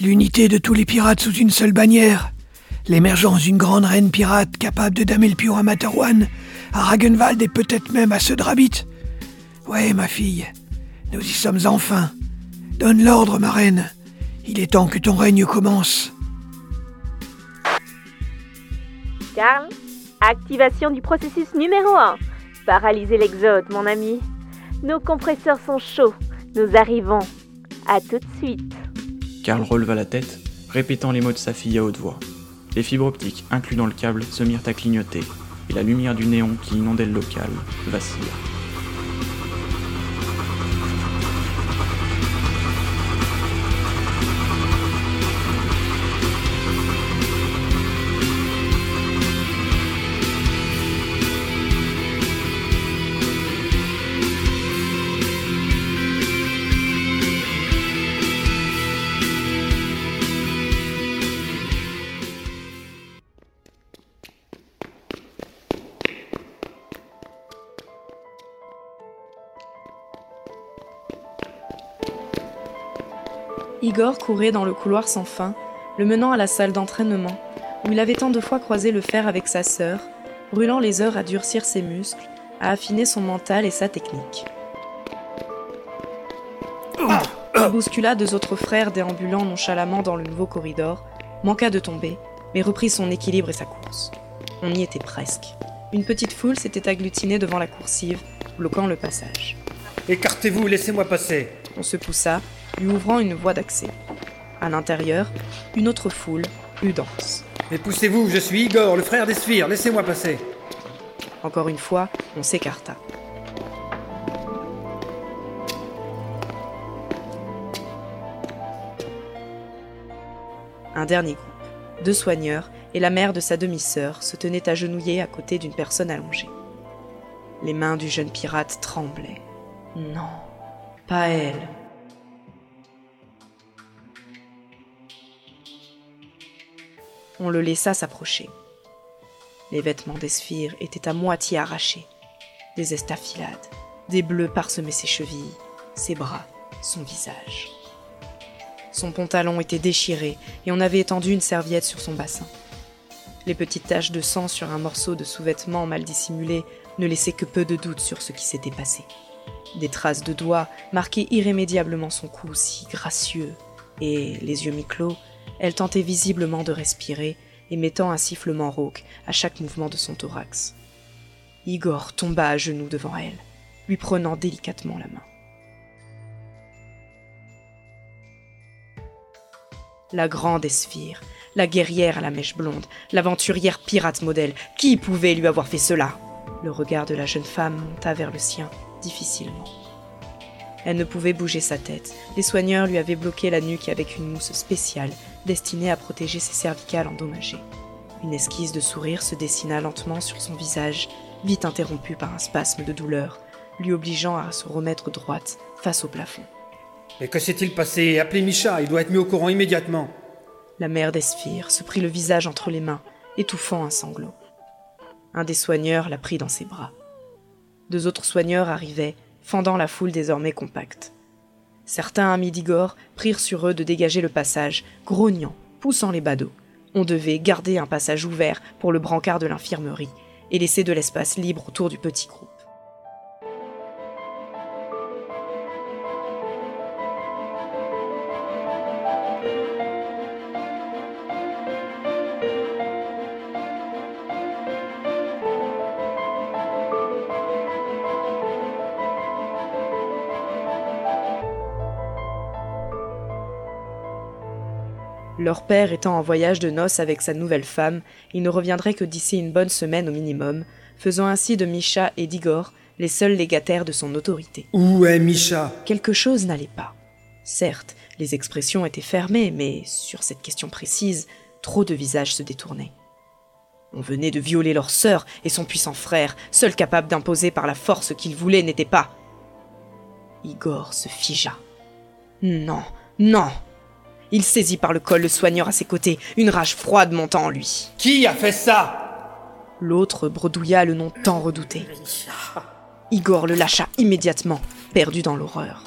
L'unité de tous les pirates sous une seule bannière. L'émergence d'une grande reine pirate capable de damer le pion à Materwan, à Ragenwald et peut-être même à Södrabit. Ouais, ma fille, nous y sommes enfin. Donne l'ordre, ma reine. Il est temps que ton règne commence. Karl, activation du processus numéro 1. Paralyser l'exode, mon ami. Nos compresseurs sont chauds. Nous arrivons. À tout de suite. Karl releva la tête, répétant les mots de sa fille à haute voix. Les fibres optiques inclus dans le câble se mirent à clignoter, et la lumière du néon qui inondait le local vacilla. Courait dans le couloir sans fin, le menant à la salle d'entraînement, où il avait tant de fois croisé le fer avec sa sœur, brûlant les heures à durcir ses muscles, à affiner son mental et sa technique. Il bouscula deux autres frères déambulant nonchalamment dans le nouveau corridor, manqua de tomber, mais reprit son équilibre et sa course. On y était presque. Une petite foule s'était agglutinée devant la coursive, bloquant le passage. Écartez-vous, laissez-moi passer. On se poussa, lui ouvrant une voie d'accès. À l'intérieur, une autre foule, plus dense. Mais poussez-vous, je suis Igor, le frère des Sphires, laissez-moi passer. Encore une fois, on s'écarta. Un dernier groupe, deux soigneurs et la mère de sa demi-sœur se tenaient agenouillés à côté d'une personne allongée. Les mains du jeune pirate tremblaient. Non, pas elle. On le laissa s'approcher. Les vêtements d'Esphire étaient à moitié arrachés. Des estafilades, des bleus parsemaient ses chevilles, ses bras, son visage. Son pantalon était déchiré et on avait étendu une serviette sur son bassin. Les petites taches de sang sur un morceau de sous-vêtement mal dissimulé ne laissaient que peu de doute sur ce qui s'était passé. Des traces de doigts marquaient irrémédiablement son cou si gracieux, et, les yeux mi-clos, elle tentait visiblement de respirer, émettant un sifflement rauque à chaque mouvement de son thorax. Igor tomba à genoux devant elle, lui prenant délicatement la main. La grande Esphire, la guerrière à la mèche blonde, l'aventurière pirate modèle, qui pouvait lui avoir fait cela? Le regard de la jeune femme monta vers le sien, difficilement. Elle ne pouvait bouger sa tête. Les soigneurs lui avaient bloqué la nuque avec une mousse spéciale destinée à protéger ses cervicales endommagées. Une esquisse de sourire se dessina lentement sur son visage, vite interrompue par un spasme de douleur, lui obligeant à se remettre droite face au plafond. Mais que s'est-il passé? Appelez Micha, il doit être mis au courant immédiatement. La mère d'Esphire se prit le visage entre les mains, étouffant un sanglot. Un des soigneurs la prit dans ses bras. Deux autres soigneurs arrivaient, fendant la foule désormais compacte. Certains amis d'Igor prirent sur eux de dégager le passage, grognant, poussant les badauds. On devait garder un passage ouvert pour le brancard de l'infirmerie et laisser de l'espace libre autour du petit groupe. Leur père étant en voyage de noces avec sa nouvelle femme, il ne reviendrait que d'ici une bonne semaine au minimum, faisant ainsi de Misha et d'Igor les seuls légataires de son autorité. Où est Misha? Quelque chose n'allait pas. Certes, les expressions étaient fermées, mais sur cette question précise, trop de visages se détournaient. On venait de violer leur sœur et son puissant frère, seul capable d'imposer par la force qu'il voulait, n'était pas. Igor se figea. Non, non, Il saisit par le col le soigneur à ses côtés, une rage froide montant en lui. Qui a fait ça? L'autre bredouilla le nom tant redouté. Igor le lâcha immédiatement, perdu dans l'horreur.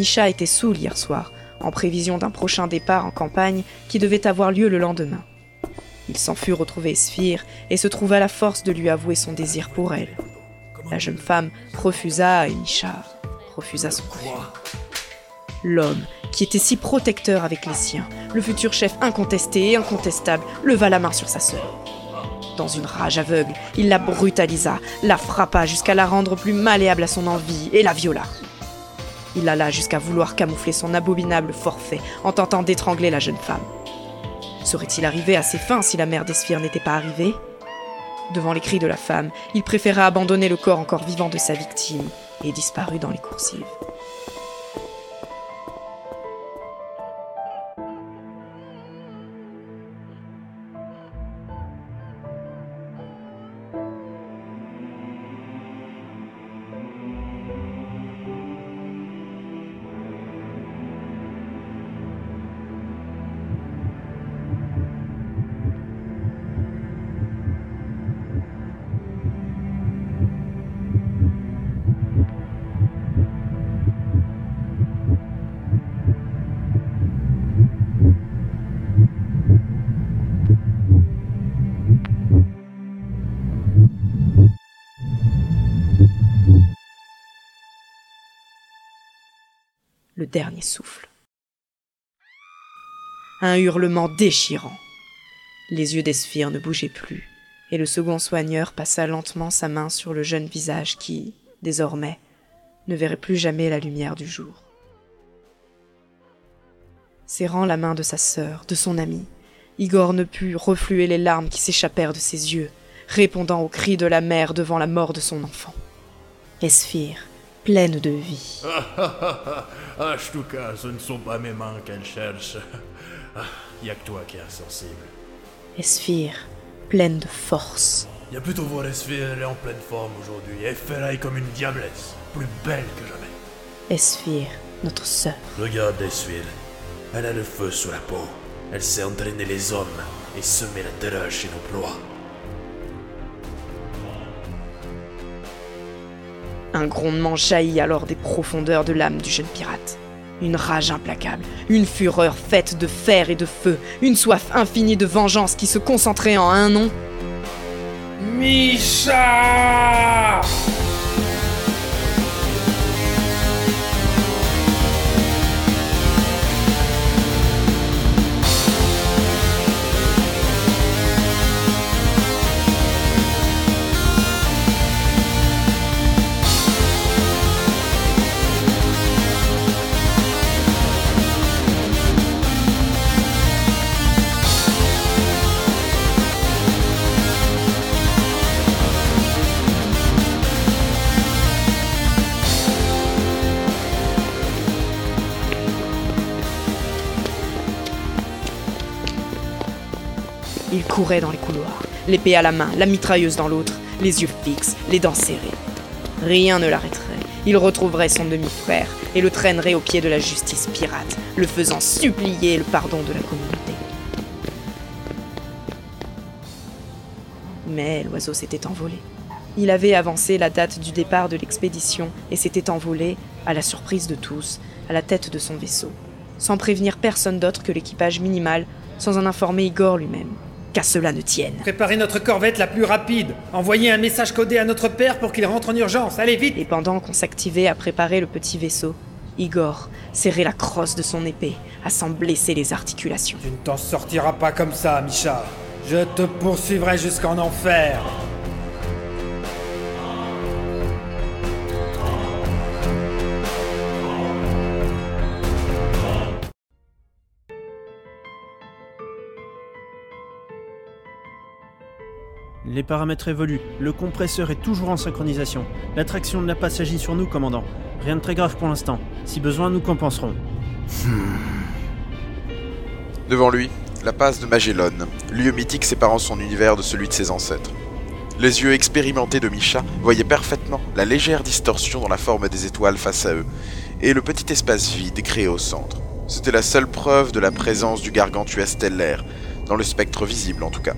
Nisha était saoul hier soir, en prévision d'un prochain départ en campagne qui devait avoir lieu le lendemain. Il s'en fut retrouver Sphire et se trouva la force de lui avouer son désir pour elle. La jeune femme refusa et Nisha refusa son refus. L'homme, qui était si protecteur avec les siens, le futur chef incontesté et incontestable, leva la main sur sa sœur. Dans une rage aveugle, il la brutalisa, la frappa jusqu'à la rendre plus malléable à son envie et la viola. Il alla jusqu'à vouloir camoufler son abominable forfait en tentant d'étrangler la jeune femme. Serait-il arrivé à ses fins si la mère d'Esphire n'était pas arrivée? Devant les cris de la femme, il préféra abandonner le corps encore vivant de sa victime et disparut dans les coursives. Dernier souffle. Un hurlement déchirant. Les yeux d'Esphire ne bougeaient plus, et le second soigneur passa lentement sa main sur le jeune visage qui, désormais, ne verrait plus jamais la lumière du jour. Serrant la main de sa sœur, de son ami, Igor ne put refluer les larmes qui s'échappèrent de ses yeux, répondant aux cris de la mère devant la mort de son enfant. Esphire, pleine de vie. Ah, en tout cas, ce ne sont pas mes mains qu'elle cherche. Ah, y a que toi qui es insensible. Esphire, pleine de force. Y a plutôt voir Esphire, elle est en pleine forme aujourd'hui. Elle ferraille comme une diablesse, plus belle que jamais. Esphire, notre sœur. Regarde Esphire, elle a le feu sous la peau. Elle sait entraîner les hommes et semer la terreur chez nos proies. Un grondement jaillit alors des profondeurs de l'âme du jeune pirate. Une rage implacable, une fureur faite de fer et de feu, une soif infinie de vengeance qui se concentrait en un nom. Misha Dans les couloirs, l'épée à la main, la mitrailleuse dans l'autre, les yeux fixes, les dents serrées. Rien ne l'arrêterait. Il retrouverait son demi-frère et le traînerait au pied de la justice pirate, le faisant supplier le pardon de la communauté. Mais l'oiseau s'était envolé. Il avait avancé la date du départ de l'expédition et s'était envolé, à la surprise de tous, à la tête de son vaisseau, sans prévenir personne d'autre que l'équipage minimal, sans en informer Igor lui-même. Qu'à cela ne tienne. Préparez notre corvette la plus rapide. Envoyez un message codé à notre père pour qu'il rentre en urgence. Allez vite Et pendant qu'on s'activait à préparer le petit vaisseau, Igor serrait la crosse de son épée, à s'en blesser les articulations. Tu ne t'en sortiras pas comme ça, Misha. Je te poursuivrai jusqu'en enfer. Les paramètres évoluent. Le compresseur est toujours en synchronisation. L'attraction de la passe agit sur nous, commandant. Rien de très grave pour l'instant. Si besoin, nous compenserons. Devant lui, la passe de Magellan, lieu mythique séparant son univers de celui de ses ancêtres. Les yeux expérimentés de Misha voyaient parfaitement la légère distorsion dans la forme des étoiles face à eux, et le petit espace vide créé au centre. C'était la seule preuve de la présence du gargantua stellaire, dans le spectre visible en tout cas.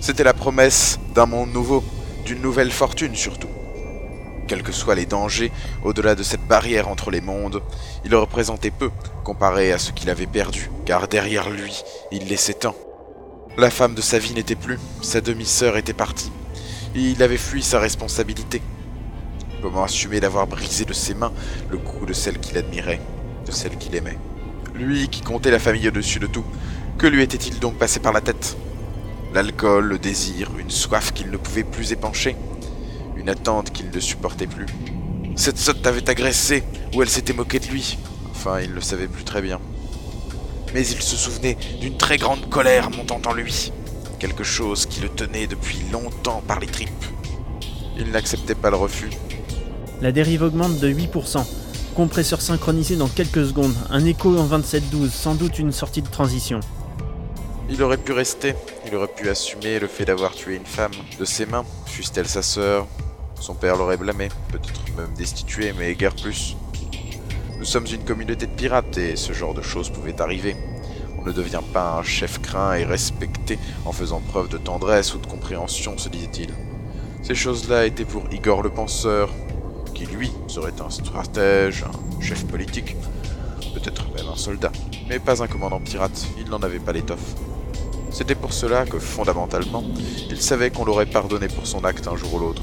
C'était la promesse d'un monde nouveau, d'une nouvelle fortune surtout. Quels que soient les dangers, au-delà de cette barrière entre les mondes, il représentait peu comparé à ce qu'il avait perdu, car derrière lui, il laissait tant. La femme de sa vie n'était plus, sa demi-sœur était partie, il avait fui sa responsabilité. Comment assumer d'avoir brisé de ses mains le cou de celle qu'il admirait, de celle qu'il aimait? Lui qui comptait la famille au-dessus de tout, que lui était-il donc passé par la tête? L'alcool, le désir, une soif qu'il ne pouvait plus épancher, une attente qu'il ne supportait plus. Cette sotte avait agressé, ou elle s'était moquée de lui. Enfin, il le savait plus très bien. Mais il se souvenait d'une très grande colère montant en lui, quelque chose qui le tenait depuis longtemps par les tripes. Il n'acceptait pas le refus. La dérive augmente de 8%. Compresseur synchronisé dans quelques secondes. Un écho en 27-12, sans doute une sortie de transition. Il aurait pu rester, il aurait pu assumer le fait d'avoir tué une femme de ses mains, fût-elle sa sœur? Son père l'aurait blâmé, peut-être même destitué, mais guère plus. Nous sommes une communauté de pirates et ce genre de choses pouvait arriver. On ne devient pas un chef craint et respecté en faisant preuve de tendresse ou de compréhension, se disait-il. Ces choses-là étaient pour Igor le penseur, qui lui serait un stratège, un chef politique, peut-être même un soldat, mais pas un commandant pirate, il n'en avait pas l'étoffe. C'était pour cela que, fondamentalement, il savait qu'on l'aurait pardonné pour son acte un jour ou l'autre.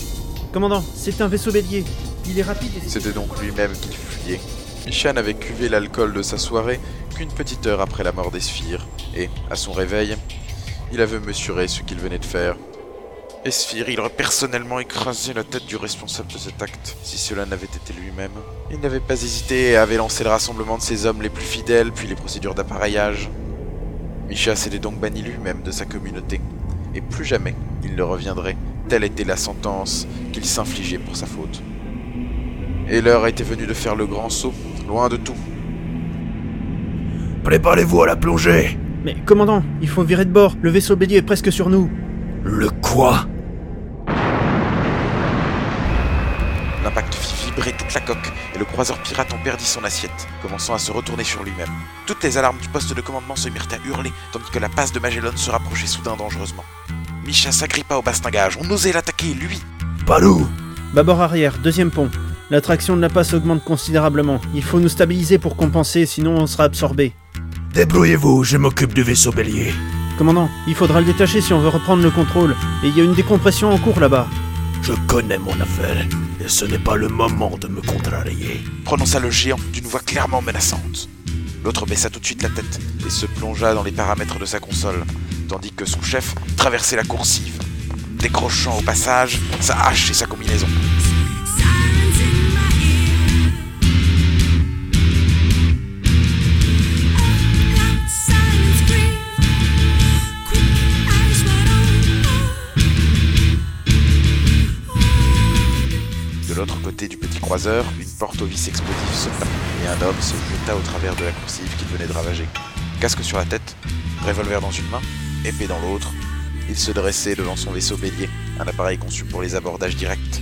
Commandant, c'est un vaisseau bélier. Il est rapide et... C'était donc lui-même qu'il fuyait. Micha n'avait cuvé l'alcool de sa soirée qu'une petite heure après la mort des et, à son réveil, il avait mesuré ce qu'il venait de faire. Esphir, il aurait personnellement écrasé la tête du responsable de cet acte, si cela n'avait été lui-même. Il n'avait pas hésité et avait lancé le rassemblement de ses hommes les plus fidèles, puis les procédures d'appareillage. Misha s'était donc banni lui-même de sa communauté, et plus jamais il ne reviendrait, telle était la sentence qu'il s'infligeait pour sa faute. Et l'heure était venue de faire le grand saut, loin de tout. Préparez-vous à la plongée Mais commandant, il faut virer de bord, le vaisseau bélier est presque sur nous. Le quoi? Toute la coque et le croiseur pirate en perdit son assiette, commençant à se retourner sur lui-même. Toutes les alarmes du poste de commandement se mirent à hurler, tandis que la passe de Magellan se rapprochait soudain dangereusement. Misha s'agrippa au bastingage, on osait l'attaquer, lui Palou Bâbord arrière, deuxième pont. L'attraction de la passe augmente considérablement. Il faut nous stabiliser pour compenser, sinon on sera absorbé. Débrouillez-vous, je m'occupe du vaisseau bélier. Commandant, il faudra le détacher si on veut reprendre le contrôle. Et il y a une décompression en cours là-bas. Je connais mon affaire, et ce n'est pas le moment de me contrarier. Prononça le géant d'une voix clairement menaçante. L'autre baissa tout de suite la tête et se plongea dans les paramètres de sa console, tandis que son chef traversait la coursive, décrochant au passage sa hache et sa combinaison. L'autre côté du petit croiseur, une porte au vis explosif sauta, et un homme se jeta au travers de la coursive qu'il venait de ravager. Casque sur la tête, revolver dans une main, épée dans l'autre, il se dressait devant son vaisseau bélier, un appareil conçu pour les abordages directs.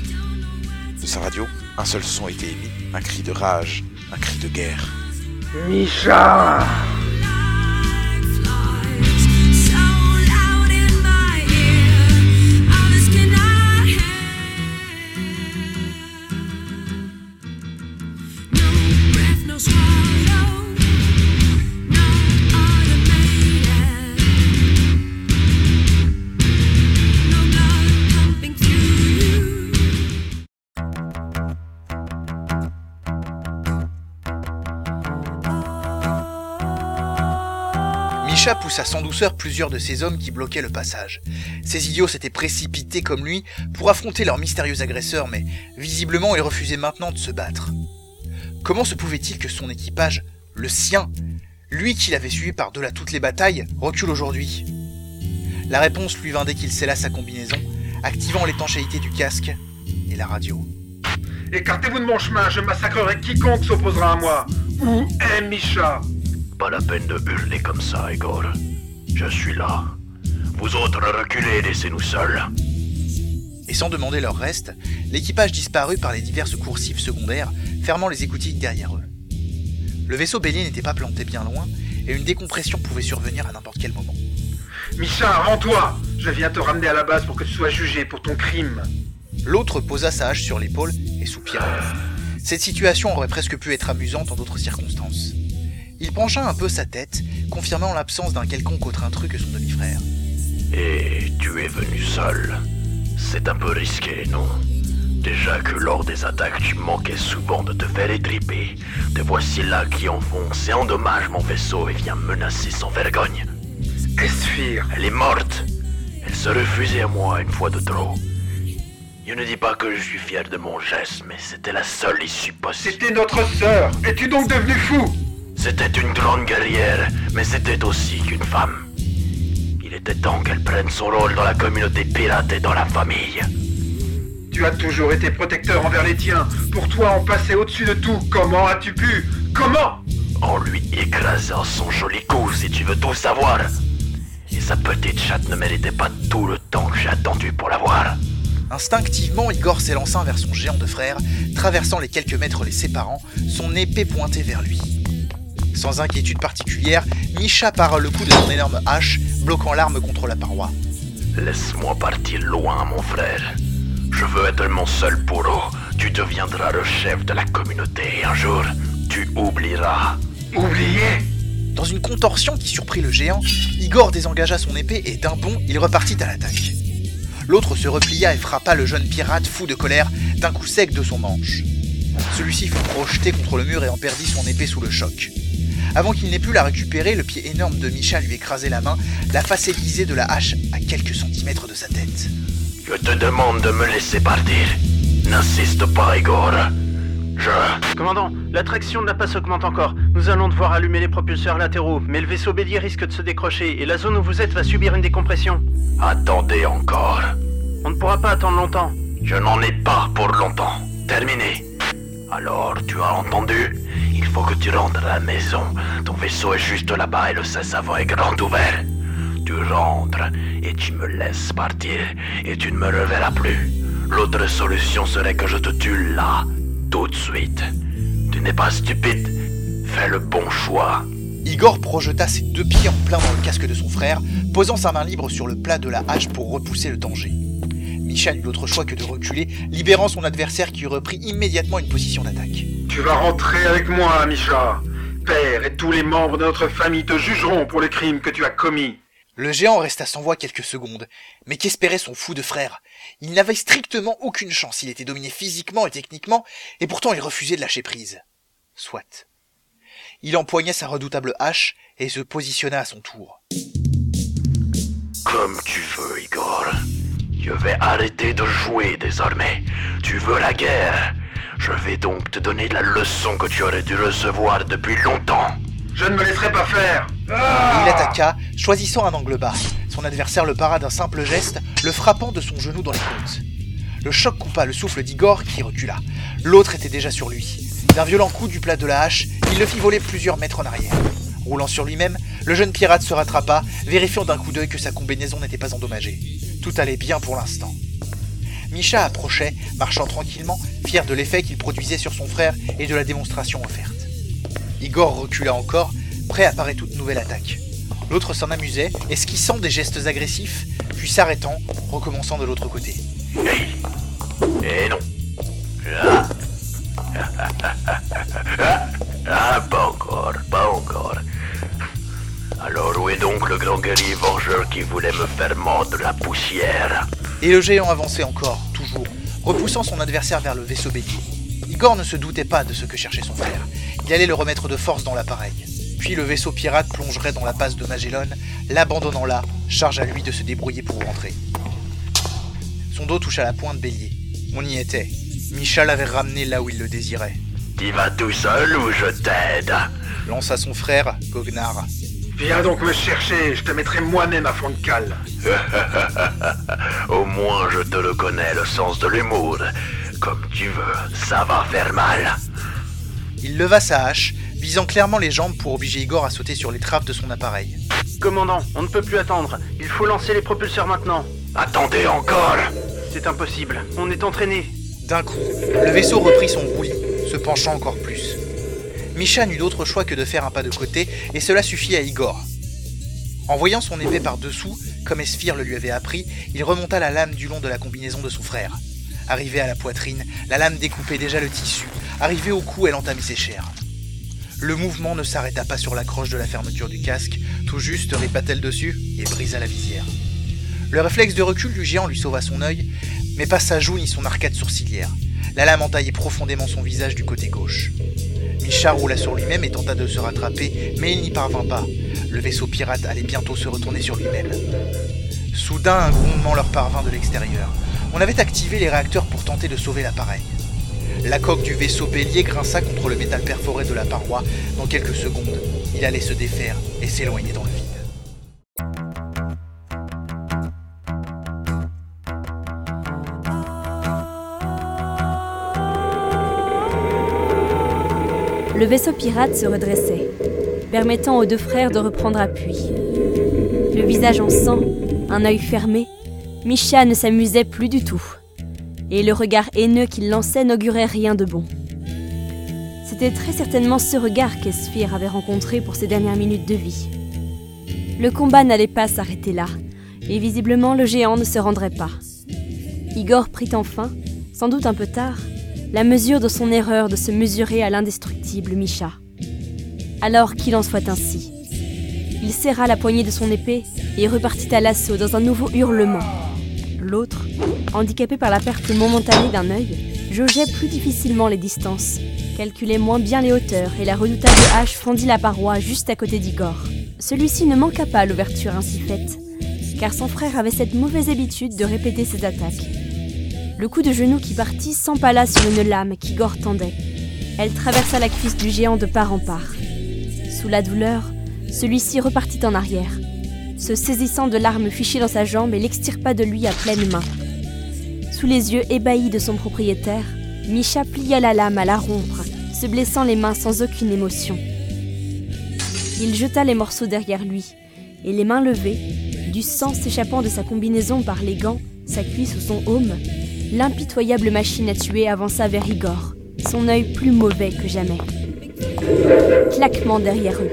De sa radio, un seul son était émis, un cri de rage, un cri de guerre. Misha sans douceur plusieurs de ces hommes qui bloquaient le passage. Ces idiots s'étaient précipités comme lui pour affronter leur mystérieux agresseur, mais visiblement ils refusaient maintenant de se battre. Comment se pouvait-il que son équipage, le sien, lui qui l'avait suivi par-delà toutes les batailles, recule aujourd'hui? La réponse lui vint dès qu'il scella sa combinaison, activant l'étanchéité du casque et la radio. Écartez-vous de mon chemin, je massacrerai quiconque s'opposera à moi. Où est Misha Pas la peine de hurler comme ça, Igor. Je suis là. Vous autres reculez, laissez-nous seuls. Et sans demander leur reste, l'équipage disparut par les diverses coursives secondaires, fermant les écoutilles derrière eux. Le vaisseau bélier n'était pas planté bien loin, et une décompression pouvait survenir à n'importe quel moment. Misha, rends-toi Je viens te ramener à la base pour que tu sois jugé pour ton crime. L'autre posa sa hache sur l'épaule et soupira. Cette situation aurait presque pu être amusante en d'autres circonstances. Il pencha un peu sa tête, confirmant l'absence d'un quelconque autre intrus que son demi-frère. Et tu es venu seul. C'est un peu risqué, non? Déjà que lors des attaques, tu manquais souvent de te faire étriper. Te voici là qui enfonce et endommage mon vaisseau et vient menacer sans vergogne. Esphire Elle est morte. Elle se refusait à moi une fois de trop. Je ne dis pas que je suis fier de mon geste, mais c'était la seule issue possible. C'était notre sœur Es-tu donc devenu fou? C'était une grande guerrière, mais c'était aussi qu'une femme. Il était temps qu'elle prenne son rôle dans la communauté pirate et dans la famille. Tu as toujours été protecteur envers les tiens. Pour toi, on passait au-dessus de tout. Comment as-tu pu? Comment? En lui écrasant son joli cou, si tu veux tout savoir. Et sa petite chatte ne méritait pas tout le temps que j'ai attendu pour la voir. Instinctivement, Igor s'élança vers son géant de frère, traversant les quelques mètres les séparant, son épée pointée vers lui. Sans inquiétude particulière, Misha para le coup de son énorme hache, bloquant l'arme contre la paroi. Laisse-moi partir loin, mon frère. Je veux être mon seul bourreau. Tu deviendras le chef de la communauté et un jour, tu oublieras. Oublier Dans une contorsion qui surprit le géant, Igor désengagea son épée et d'un bond, il repartit à l'attaque. L'autre se replia et frappa le jeune pirate fou de colère d'un coup sec de son manche. Celui-ci fut projeté contre le mur et en perdit son épée sous le choc. Avant qu'il n'ait pu la récupérer, le pied énorme de Misha lui écrasait la main, la face aiguisée de la hache à quelques centimètres de sa tête. Je te demande de me laisser partir. N'insiste pas, Igor. Je... Commandant, l'attraction de la passe augmente encore. Nous allons devoir allumer les propulseurs latéraux, mais le vaisseau bélier risque de se décrocher et la zone où vous êtes va subir une décompression. Attendez encore. On ne pourra pas attendre longtemps. Je n'en ai pas pour longtemps. Terminé. Alors, tu as entendu? Il faut que tu rentres à la maison. Ton vaisseau est juste là-bas et le sas avant est grand ouvert. Tu rentres et tu me laisses partir et tu ne me reverras plus. L'autre solution serait que je te tue là, tout de suite. Tu n'es pas stupide? Fais le bon choix. Igor projeta ses deux pieds en plein dans le casque de son frère, posant sa main libre sur le plat de la hache pour repousser le danger. Misha n'eut d'autre choix que de reculer, libérant son adversaire qui reprit immédiatement une position d'attaque. Tu vas rentrer avec moi, Misha. Père et tous les membres de notre famille te jugeront pour le crime que tu as commis. Le géant resta sans voix quelques secondes. Mais qu'espérait son fou de frère? Il n'avait strictement aucune chance, il était dominé physiquement et techniquement, et pourtant il refusait de lâcher prise. Soit. Il empoigna sa redoutable hache et se positionna à son tour. Comme tu veux, Igor. Je vais arrêter de jouer désormais. Tu veux la guerre? Je vais donc te donner la leçon que tu aurais dû recevoir depuis longtemps. Je ne me laisserai pas faire. Il attaqua, choisissant un angle bas. Son adversaire le para d'un simple geste, le frappant de son genou dans les côtes. Le choc coupa le souffle d'Igor qui recula. L'autre était déjà sur lui. D'un violent coup du plat de la hache, il le fit voler plusieurs mètres en arrière. Roulant sur lui-même, le jeune pirate se rattrapa, vérifiant d'un coup d'œil que sa combinaison n'était pas endommagée. Tout allait bien pour l'instant. Misha approchait, marchant tranquillement, fier de l'effet qu'il produisait sur son frère et de la démonstration offerte. Igor recula encore, prêt à parer toute nouvelle attaque. L'autre s'en amusait, esquissant des gestes agressifs, puis s'arrêtant, recommençant de l'autre côté. Eh non. Ah. ah, pas encore, pas encore. Alors où est donc le grand guerrier vengeur qui voulait me faire mordre la poussière Et le géant avançait encore, toujours, repoussant son adversaire vers le vaisseau bélier. Igor ne se doutait pas de ce que cherchait son frère. Il allait le remettre de force dans l'appareil. Puis le vaisseau pirate plongerait dans la passe de Magellan, l'abandonnant là, charge à lui de se débrouiller pour rentrer. Son dos toucha la pointe bélier. On y était. Misha l'avait ramené là où il le désirait. Tu vas tout seul ou je t'aide? Lança son frère, Gognar. Viens donc me chercher, je te mettrai moi-même à fond de cale. Au moins je te le connais, le sens de l'humour. Comme tu veux, ça va faire mal. Il leva sa hache, visant clairement les jambes pour obliger Igor à sauter sur les trappes de son appareil. Commandant, on ne peut plus attendre. Il faut lancer les propulseurs maintenant. Attendez encore C'est impossible. On est entraîné. D'un coup, le vaisseau reprit son roulis, se penchant encore plus. Misha n'eut d'autre choix que de faire un pas de côté, et cela suffit à Igor. En voyant son épée par-dessous, comme Esphir le lui avait appris, il remonta la lame du long de la combinaison de son frère. Arrivée à la poitrine, la lame découpait déjà le tissu. Arrivée au cou, elle entamait ses chairs. Le mouvement ne s'arrêta pas sur la croche de la fermeture du casque, tout juste répata-t-elle dessus et brisa la visière. Le réflexe de recul du géant lui sauva son œil, mais pas sa joue ni son arcade sourcilière. La lame entaillait profondément son visage du côté gauche. Micha roula sur lui-même et tenta de se rattraper, mais il n'y parvint pas. Le vaisseau pirate allait bientôt se retourner sur lui-même. Soudain, un grondement leur parvint de l'extérieur. On avait activé les réacteurs pour tenter de sauver l'appareil. La coque du vaisseau bélier grinça contre le métal perforé de la paroi. Dans quelques secondes, il allait se défaire et s'éloigner dans le vide. Le vaisseau pirate se redressait, permettant aux deux frères de reprendre appui. Le visage en sang, un œil fermé, Misha ne s'amusait plus du tout. Et le regard haineux qu'il lançait n'augurait rien de bon. C'était très certainement ce regard qu'Esphir avait rencontré pour ses dernières minutes de vie. Le combat n'allait pas s'arrêter là, et visiblement le géant ne se rendrait pas. Igor prit enfin, sans doute un peu tard, la mesure de son erreur de se mesurer à l'indestructible Misha. Alors qu'il en soit ainsi. Il serra la poignée de son épée et repartit à l'assaut dans un nouveau hurlement. L'autre, handicapé par la perte momentanée d'un œil, jaugeait plus difficilement les distances, calculait moins bien les hauteurs et la redoutable hache fondit la paroi juste à côté d'Igor. Celui-ci ne manqua pas l'ouverture ainsi faite, car son frère avait cette mauvaise habitude de répéter ses attaques. Le coup de genou qui partit s'empala sur une lame qu'Igor tendait. Elle traversa la cuisse du géant de part en part. Sous la douleur, celui-ci repartit en arrière, se saisissant de l'arme fichée dans sa jambe et l'extirpa de lui à pleine main. Sous les yeux ébahis de son propriétaire, Misha plia la lame à la rompre, se blessant les mains sans aucune émotion. Il jeta les morceaux derrière lui, et les mains levées, du sang s'échappant de sa combinaison par les gants, sa cuisse ou son aume, l'impitoyable machine à tuer avança vers Igor, son œil plus mauvais que jamais. Claquement derrière eux.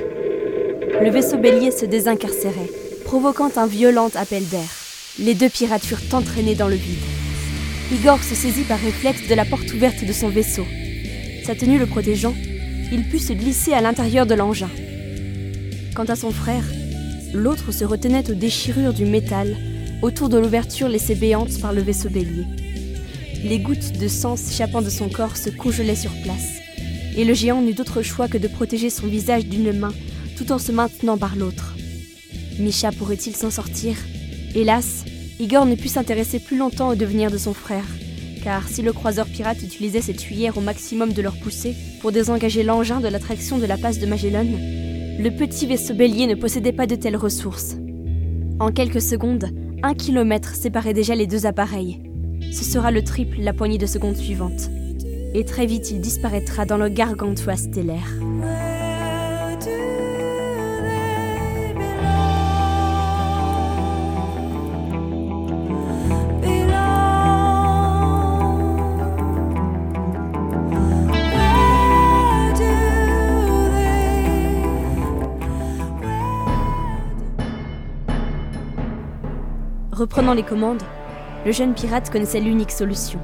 Le vaisseau bélier se désincarcérait, provoquant un violent appel d'air. Les deux pirates furent entraînés dans le vide. Igor se saisit par réflexe de la porte ouverte de son vaisseau. Sa tenue le protégeant, il put se glisser à l'intérieur de l'engin. Quant à son frère, l'autre se retenait aux déchirures du métal autour de l'ouverture laissée béante par le vaisseau bélier. Les gouttes de sang s'échappant de son corps se congelaient sur place, et le géant n'eut d'autre choix que de protéger son visage d'une main tout en se maintenant par l'autre. Misha pourrait-il s'en sortir? Hélas, Igor ne put s'intéresser plus longtemps au devenir de son frère, car si le croiseur pirate utilisait cette tuyère au maximum de leur poussée pour désengager l'engin de l'attraction de la passe de Magellan, le petit vaisseau bélier ne possédait pas de telles ressources. En quelques secondes, un kilomètre séparait déjà les deux appareils. Ce sera le triple la poignée de seconde suivante. Et très vite, il disparaîtra dans le gargantua stellaire. Reprenant les commandes, le jeune pirate connaissait l'unique solution.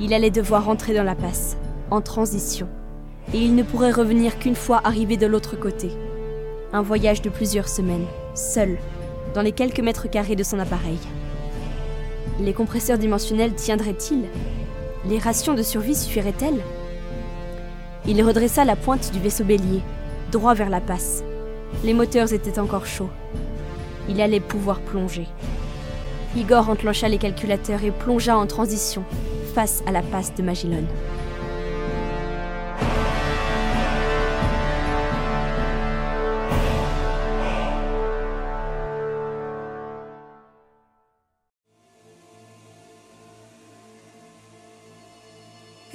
Il allait devoir entrer dans la passe, en transition, et il ne pourrait revenir qu'une fois arrivé de l'autre côté. Un voyage de plusieurs semaines, seul, dans les quelques mètres carrés de son appareil. Les compresseurs dimensionnels tiendraient-ils? Les rations de survie suffiraient-elles? Il redressa la pointe du vaisseau bélier, droit vers la passe. Les moteurs étaient encore chauds. Il allait pouvoir plonger. Igor enclencha les calculateurs et plongea en transition face à la passe de Magellan.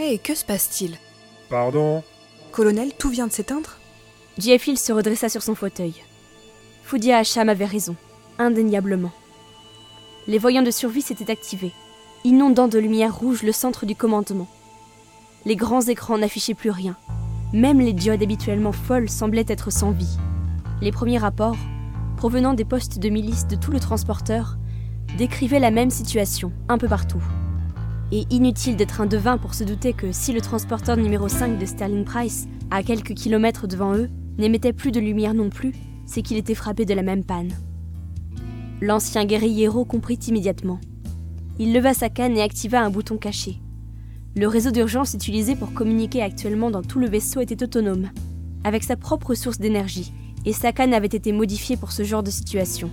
Et eh, que se passe-t-il? Pardon? Colonel, tout vient de s'éteindre? Jeff Hill se redressa sur son fauteuil. Foudia Hacham avait raison, indéniablement. Les voyants de survie s'étaient activés, inondant de lumière rouge le centre du commandement. Les grands écrans n'affichaient plus rien. Même les diodes habituellement folles semblaient être sans vie. Les premiers rapports, provenant des postes de milice de tout le transporteur, décrivaient la même situation, un peu partout. Et inutile d'être un devin pour se douter que si le transporteur numéro 5 de Sterling Price, à quelques kilomètres devant eux, n'émettait plus de lumière non plus, c'est qu'il était frappé de la même panne. L'ancien guerriero comprit immédiatement. Il leva sa canne et activa un bouton caché. Le réseau d'urgence utilisé pour communiquer actuellement dans tout le vaisseau était autonome, avec sa propre source d'énergie, et sa canne avait été modifiée pour ce genre de situation.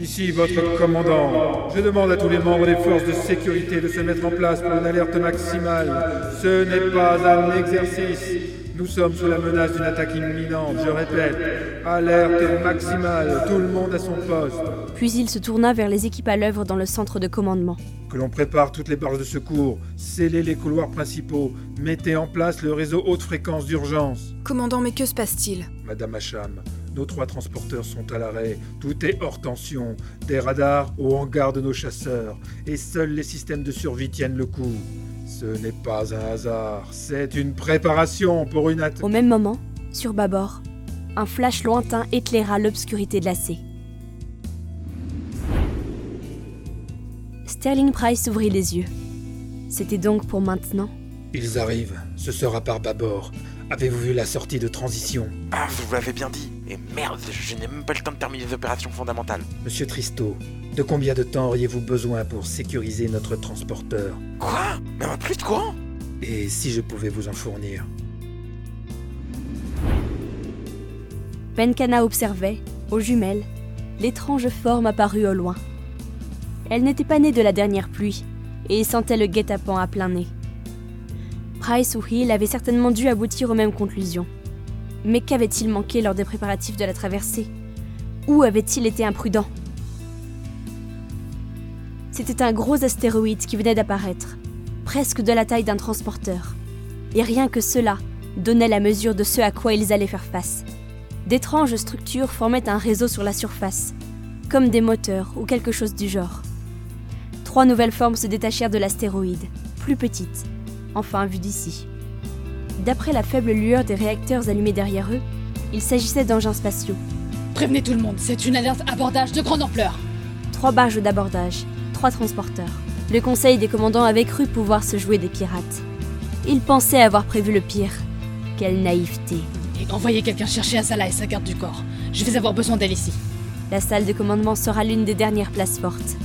Ici votre commandant. Je demande à tous les membres des forces de sécurité de se mettre en place pour une alerte maximale. Ce n'est pas un exercice. Nous sommes sous la menace d'une attaque imminente, je répète. Alerte maximale, tout le monde à son poste. Puis il se tourna vers les équipes à l'œuvre dans le centre de commandement. Que l'on prépare toutes les barres de secours, scellez les couloirs principaux, mettez en place le réseau haute fréquence d'urgence. Commandant, mais que se passe-t-il? Madame Hacham, nos trois transporteurs sont à l'arrêt, tout est hors tension, des radars au hangar de nos chasseurs, et seuls les systèmes de survie tiennent le coup. Ce n'est pas un hasard, c'est une préparation pour une attaque. Au même moment, sur bâbord, un flash lointain éclaira l'obscurité glacée. Sterling Price ouvrit les yeux. C'était donc pour maintenant Ils arrivent, ce sera par bâbord. Avez-vous vu la sortie de transition? Ah, vous l'avez bien dit. Et merde, je n'ai même pas le temps de terminer les opérations fondamentales. Monsieur Tristo, de combien de temps auriez-vous besoin pour sécuriser notre transporteur? Quoi? Mais on a plus de courant? Et si je pouvais vous en fournir? Penkana observait, aux jumelles, l'étrange forme apparue au loin. Elle n'était pas née de la dernière pluie, et sentait le guet-apens à plein nez. Price ou Hill avaient certainement dû aboutir aux mêmes conclusions. Mais qu'avait-il manqué lors des préparatifs de la traversée? Où avait-il été imprudent? C'était un gros astéroïde qui venait d'apparaître, presque de la taille d'un transporteur. Et rien que cela donnait la mesure de ce à quoi ils allaient faire face. D'étranges structures formaient un réseau sur la surface, comme des moteurs ou quelque chose du genre. Trois nouvelles formes se détachèrent de l'astéroïde, plus petites, enfin vues d'ici. D'après la faible lueur des réacteurs allumés derrière eux, il s'agissait d'engins spatiaux. Prévenez tout le monde, c'est une alerte abordage de grande ampleur. Trois barges d'abordage, trois transporteurs. Le conseil des commandants avait cru pouvoir se jouer des pirates. Ils pensaient avoir prévu le pire. Quelle naïveté. Et envoyez quelqu'un chercher Azala et sa garde du corps. Je vais avoir besoin d'elle ici. La salle de commandement sera l'une des dernières places fortes.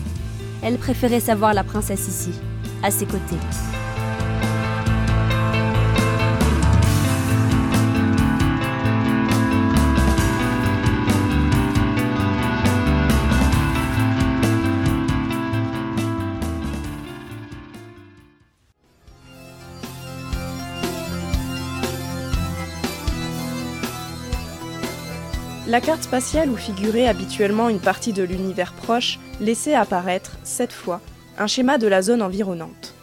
Elle préférait savoir la princesse ici, à ses côtés. La carte spatiale où figurait habituellement une partie de l'univers proche laissait apparaître, cette fois, un schéma de la zone environnante.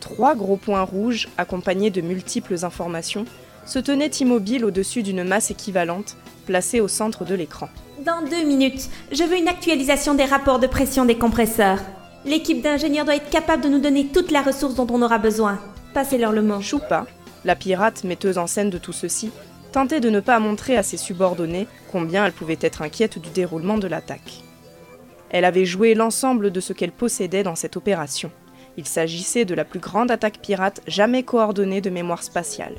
Trois gros points rouges, accompagnés de multiples informations, se tenaient immobiles au-dessus d'une masse équivalente, placée au centre de l'écran. Dans deux minutes, je veux une actualisation des rapports de pression des compresseurs. L'équipe d'ingénieurs doit être capable de nous donner toute la ressource dont on aura besoin. Passez-leur le mot. Choupa, la pirate metteuse en scène de tout ceci, tentait de ne pas montrer à ses subordonnés combien elle pouvait être inquiète du déroulement de l'attaque. Elle avait joué l'ensemble de ce qu'elle possédait dans cette opération. Il s'agissait de la plus grande attaque pirate jamais coordonnée de mémoire spatiale.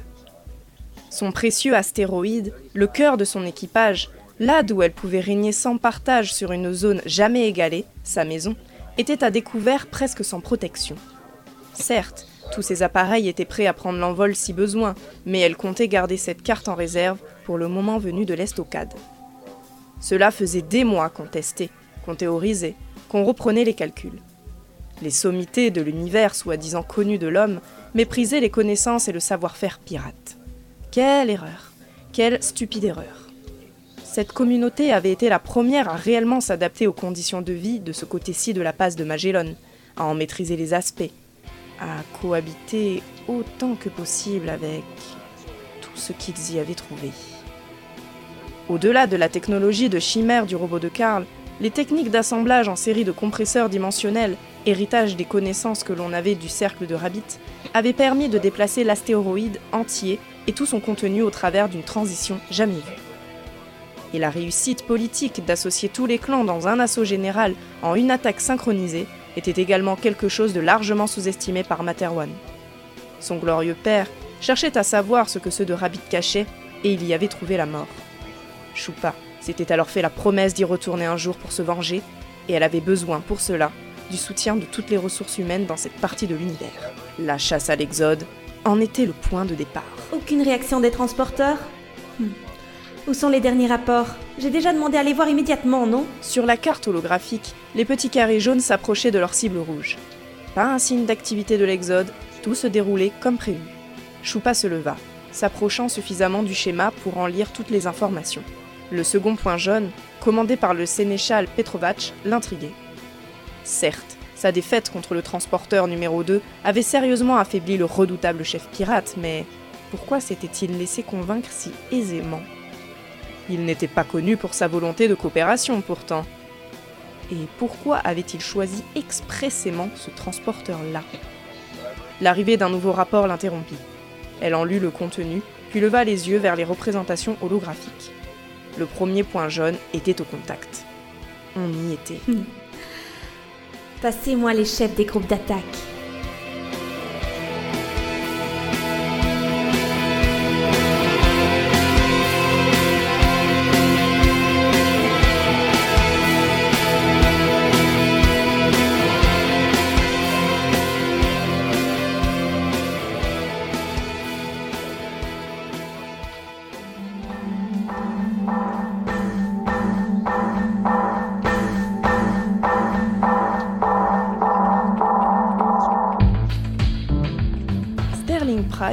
Son précieux astéroïde, le cœur de son équipage, là d'où elle pouvait régner sans partage sur une zone jamais égalée, sa maison, était à découvert presque sans protection. Certes, tous ces appareils étaient prêts à prendre l'envol si besoin, mais elle comptait garder cette carte en réserve pour le moment venu de l'estocade. Cela faisait des mois qu'on testait, qu'on théorisait, qu'on reprenait les calculs. Les sommités de l'univers soi-disant connu de l'homme méprisaient les connaissances et le savoir-faire pirate. Quelle erreur Quelle stupide erreur Cette communauté avait été la première à réellement s'adapter aux conditions de vie de ce côté-ci de la passe de Magellan, à en maîtriser les aspects, à cohabiter autant que possible avec tout ce qu'ils y avaient trouvé. Au-delà de la technologie de chimère du robot de Karl, les techniques d'assemblage en série de compresseurs dimensionnels, héritage des connaissances que l'on avait du cercle de Rabbit, avaient permis de déplacer l'astéroïde entier et tout son contenu au travers d'une transition jamais vue. Et la réussite politique d'associer tous les clans dans un assaut général en une attaque synchronisée était également quelque chose de largement sous-estimé par Materwan. Son glorieux père cherchait à savoir ce que ceux de Rabbit cachaient et il y avait trouvé la mort. Choupa s'était alors fait la promesse d'y retourner un jour pour se venger, et elle avait besoin pour cela du soutien de toutes les ressources humaines dans cette partie de l'univers. La chasse à l'exode en était le point de départ. Aucune réaction des transporteurs? Hmm. Où sont les derniers rapports J'ai déjà demandé à les voir immédiatement, non Sur la carte holographique, les petits carrés jaunes s'approchaient de leur cible rouge. Pas un signe d'activité de l'exode, tout se déroulait comme prévu. Choupa se leva, s'approchant suffisamment du schéma pour en lire toutes les informations. Le second point jaune, commandé par le sénéchal Petrovac, l'intriguait. Certes, sa défaite contre le transporteur numéro 2 avait sérieusement affaibli le redoutable chef pirate, mais pourquoi s'était-il laissé convaincre si aisément? Il n'était pas connu pour sa volonté de coopération pourtant. Et pourquoi avait-il choisi expressément ce transporteur-là? L'arrivée d'un nouveau rapport l'interrompit. Elle en lut le contenu, puis leva les yeux vers les représentations holographiques. Le premier point jaune était au contact. On y était. Passez-moi les chefs des groupes d'attaque.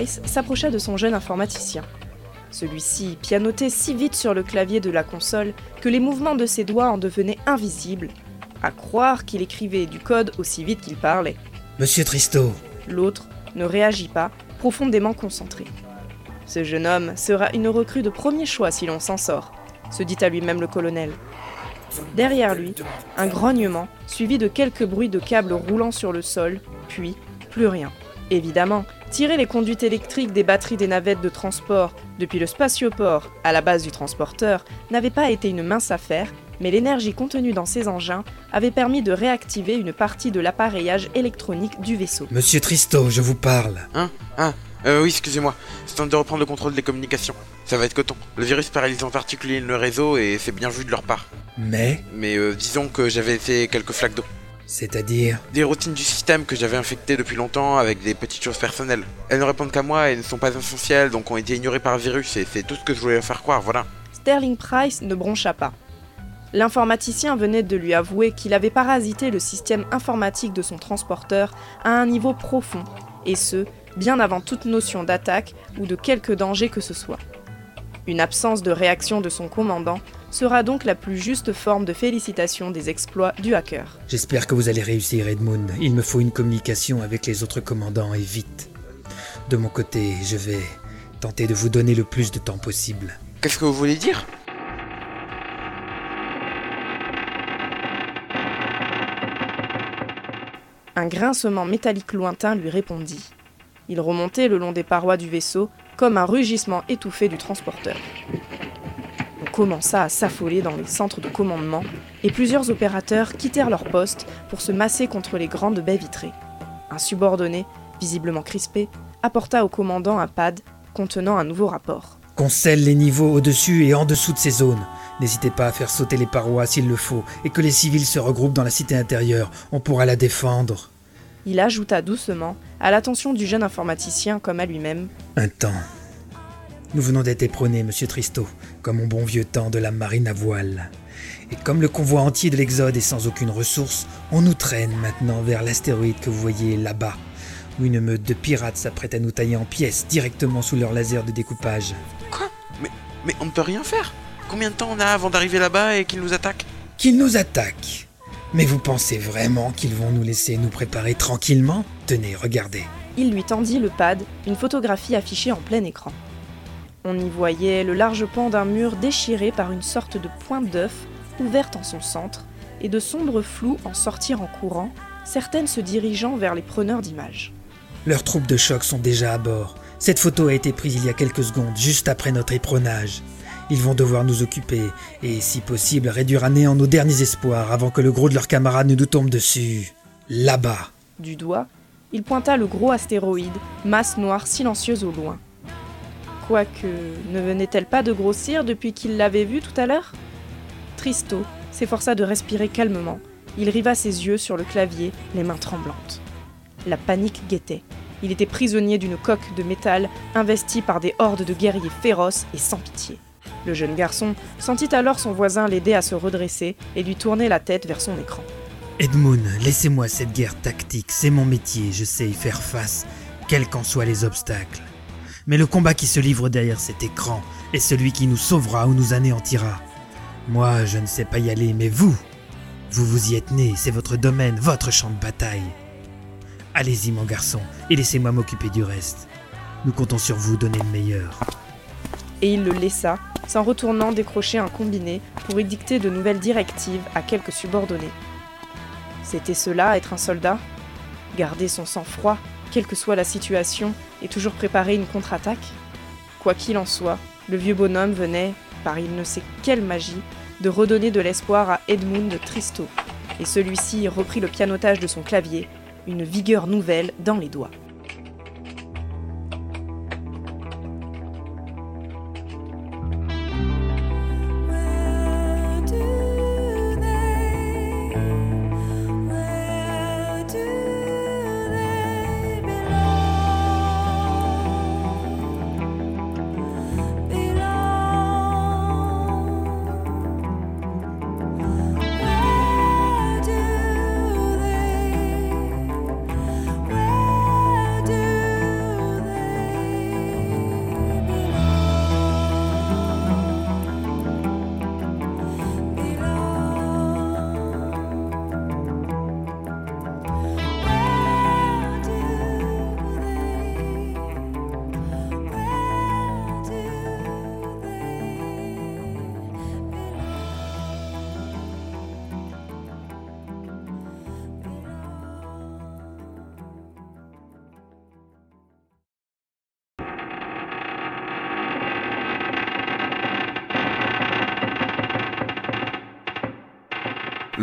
Price s'approcha de son jeune informaticien. Celui-ci pianotait si vite sur le clavier de la console que les mouvements de ses doigts en devenaient invisibles, à croire qu'il écrivait du code aussi vite qu'il parlait. Monsieur Tristo, L'autre ne réagit pas, profondément concentré. Ce jeune homme sera une recrue de premier choix si l'on s'en sort, se dit à lui-même le colonel. Derrière lui, un grognement, suivi de quelques bruits de câbles roulant sur le sol, puis plus rien. Évidemment, tirer les conduites électriques des batteries des navettes de transport depuis le spatioport à la base du transporteur n'avait pas été une mince affaire, mais l'énergie contenue dans ces engins avait permis de réactiver une partie de l'appareillage électronique du vaisseau. Monsieur Tristo, je vous parle. Hein Ah, euh, oui, excusez-moi. C'est temps de reprendre le contrôle des communications. Ça va être coton. Le virus paralyse en particulier le réseau et c'est bien vu de leur part. Mais Mais euh, disons que j'avais fait quelques flaques d'eau. C'est-à-dire Des routines du système que j'avais infectées depuis longtemps avec des petites choses personnelles. Elles ne répondent qu'à moi et ne sont pas essentielles, donc ont été ignorées par le virus et c'est tout ce que je voulais leur faire croire, voilà. Sterling Price ne broncha pas. L'informaticien venait de lui avouer qu'il avait parasité le système informatique de son transporteur à un niveau profond, et ce, bien avant toute notion d'attaque ou de quelque danger que ce soit. Une absence de réaction de son commandant sera donc la plus juste forme de félicitation des exploits du hacker. J'espère que vous allez réussir, Edmund. Il me faut une communication avec les autres commandants et vite. De mon côté, je vais tenter de vous donner le plus de temps possible. Qu'est-ce que vous voulez dire? Un grincement métallique lointain lui répondit. Il remontait le long des parois du vaisseau comme un rugissement étouffé du transporteur. On commença à s'affoler dans les centres de commandement et plusieurs opérateurs quittèrent leur poste pour se masser contre les grandes baies vitrées. Un subordonné, visiblement crispé, apporta au commandant un pad contenant un nouveau rapport. Qu'on scelle les niveaux au-dessus et en dessous de ces zones. N'hésitez pas à faire sauter les parois s'il le faut, et que les civils se regroupent dans la cité intérieure. On pourra la défendre. Il ajouta doucement, à l'attention du jeune informaticien comme à lui-même Un temps. Nous venons d'être éperonnés, monsieur Tristo, comme au bon vieux temps de la marine à voile. Et comme le convoi entier de l'Exode est sans aucune ressource, on nous traîne maintenant vers l'astéroïde que vous voyez là-bas, où une meute de pirates s'apprête à nous tailler en pièces directement sous leur laser de découpage. Quoi? Mais, mais on ne peut rien faire Combien de temps on a avant d'arriver là-bas et qu'ils nous attaquent? Qu'ils nous attaquent Mais vous pensez vraiment qu'ils vont nous laisser nous préparer tranquillement? Tenez, regardez. il lui tendit le pad, une photographie affichée en plein écran. On y voyait le large pan d'un mur déchiré par une sorte de pointe d'œuf ouverte en son centre, et de sombres flous en sortir en courant, certaines se dirigeant vers les preneurs d'images. Leurs troupes de choc sont déjà à bord. Cette photo a été prise il y a quelques secondes, juste après notre épronnage. Ils vont devoir nous occuper, et si possible réduire à néant nos derniers espoirs avant que le gros de leurs camarades ne nous tombe dessus. Là-bas. Du doigt, il pointa le gros astéroïde, masse noire silencieuse au loin. Quoique, ne venait-elle pas de grossir depuis qu'il l'avait vue tout à l'heure? Tristo s'efforça de respirer calmement. Il riva ses yeux sur le clavier, les mains tremblantes. La panique guettait. Il était prisonnier d'une coque de métal investie par des hordes de guerriers féroces et sans pitié. Le jeune garçon sentit alors son voisin l'aider à se redresser et lui tourner la tête vers son écran. Edmund, laissez-moi cette guerre tactique, c'est mon métier, je sais y faire face, quels qu'en soient les obstacles. Mais le combat qui se livre derrière cet écran est celui qui nous sauvera ou nous anéantira. Moi, je ne sais pas y aller, mais vous, vous vous y êtes né, c'est votre domaine, votre champ de bataille. Allez-y, mon garçon, et laissez-moi m'occuper du reste. Nous comptons sur vous donner le meilleur. Et il le laissa, s'en retournant décrocher un combiné pour y dicter de nouvelles directives à quelques subordonnés. C'était cela, être un soldat? Garder son sang-froid, quelle que soit la situation, et toujours préparer une contre-attaque? Quoi qu'il en soit, le vieux bonhomme venait, par il ne sait quelle magie, de redonner de l'espoir à Edmund Tristo, et celui-ci reprit le pianotage de son clavier, une vigueur nouvelle dans les doigts.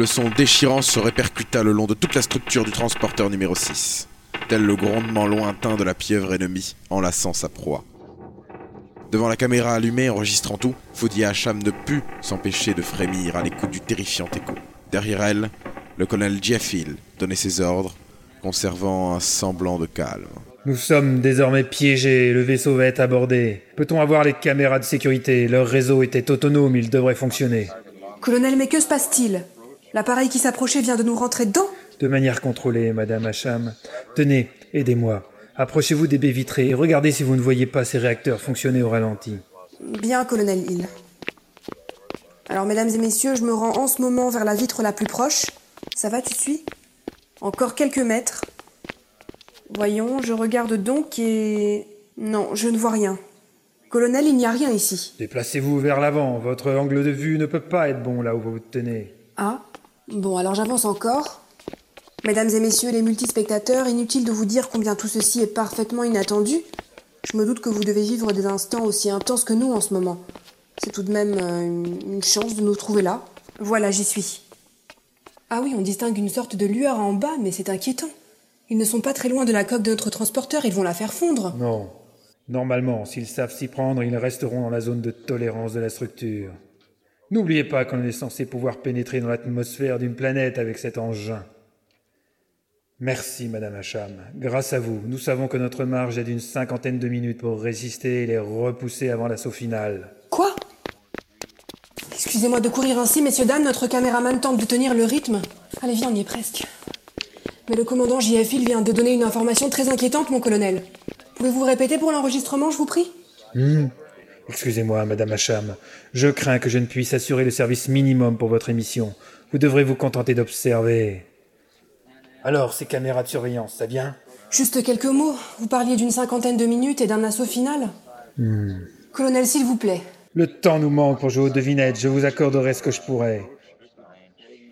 Le son déchirant se répercuta le long de toute la structure du transporteur numéro 6, tel le grondement lointain de la pieuvre ennemie enlaçant sa proie. Devant la caméra allumée enregistrant tout, Foudi Hacham ne put s'empêcher de frémir à l'écoute du terrifiant écho. Derrière elle, le colonel Hill donnait ses ordres, conservant un semblant de calme. Nous sommes désormais piégés, le vaisseau va être abordé. Peut-on avoir les caméras de sécurité? Leur réseau était autonome, il devrait fonctionner. Colonel, mais que se passe-t-il? L'appareil qui s'approchait vient de nous rentrer dedans De manière contrôlée, Madame Hacham. Tenez, aidez-moi. Approchez-vous des baies vitrées et regardez si vous ne voyez pas ces réacteurs fonctionner au ralenti. Bien, colonel Hill. Alors, mesdames et messieurs, je me rends en ce moment vers la vitre la plus proche. Ça va, tu suis? Encore quelques mètres. Voyons, je regarde donc et... Non, je ne vois rien. Colonel, il n'y a rien ici. Déplacez-vous vers l'avant. Votre angle de vue ne peut pas être bon là où vous vous tenez. Ah Bon, alors j'avance encore. Mesdames et messieurs les multispectateurs, inutile de vous dire combien tout ceci est parfaitement inattendu. Je me doute que vous devez vivre des instants aussi intenses que nous en ce moment. C'est tout de même euh, une, une chance de nous trouver là. Voilà, j'y suis. Ah oui, on distingue une sorte de lueur en bas, mais c'est inquiétant. Ils ne sont pas très loin de la coque de notre transporteur, ils vont la faire fondre. Non. Normalement, s'ils savent s'y prendre, ils resteront dans la zone de tolérance de la structure. N'oubliez pas qu'on est censé pouvoir pénétrer dans l'atmosphère d'une planète avec cet engin. Merci, Madame Hacham. Grâce à vous, nous savons que notre marge est d'une cinquantaine de minutes pour résister et les repousser avant l'assaut final. Quoi? Excusez-moi de courir ainsi, messieurs, dames, notre caméraman tente de tenir le rythme. Allez, viens, on y est presque. Mais le commandant JF vient de donner une information très inquiétante, mon colonel. Pouvez-vous répéter pour l'enregistrement, je vous prie? Hmm. Excusez-moi, Madame Hacham. Je crains que je ne puisse assurer le service minimum pour votre émission. Vous devrez vous contenter d'observer. Alors, ces caméras de surveillance, ça vient? Juste quelques mots. Vous parliez d'une cinquantaine de minutes et d'un assaut final? Hmm. Colonel, s'il vous plaît. Le temps nous manque pour jouer aux devinettes, je vous accorderai ce que je pourrais.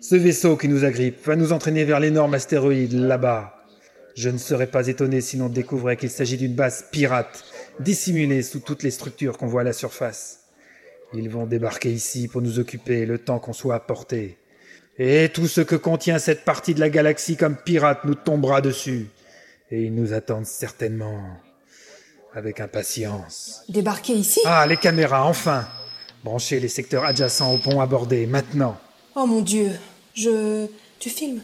Ce vaisseau qui nous agrippe va nous entraîner vers l'énorme astéroïde là-bas. Je ne serais pas étonné si l'on découvrait qu'il s'agit d'une base pirate, dissimulée sous toutes les structures qu'on voit à la surface. Ils vont débarquer ici pour nous occuper le temps qu'on soit à portée. Et tout ce que contient cette partie de la galaxie comme pirate nous tombera dessus. Et ils nous attendent certainement avec impatience. Débarquer ici? Ah, les caméras, enfin Branchez les secteurs adjacents au pont abordé, maintenant. Oh mon dieu. Je. Tu filmes?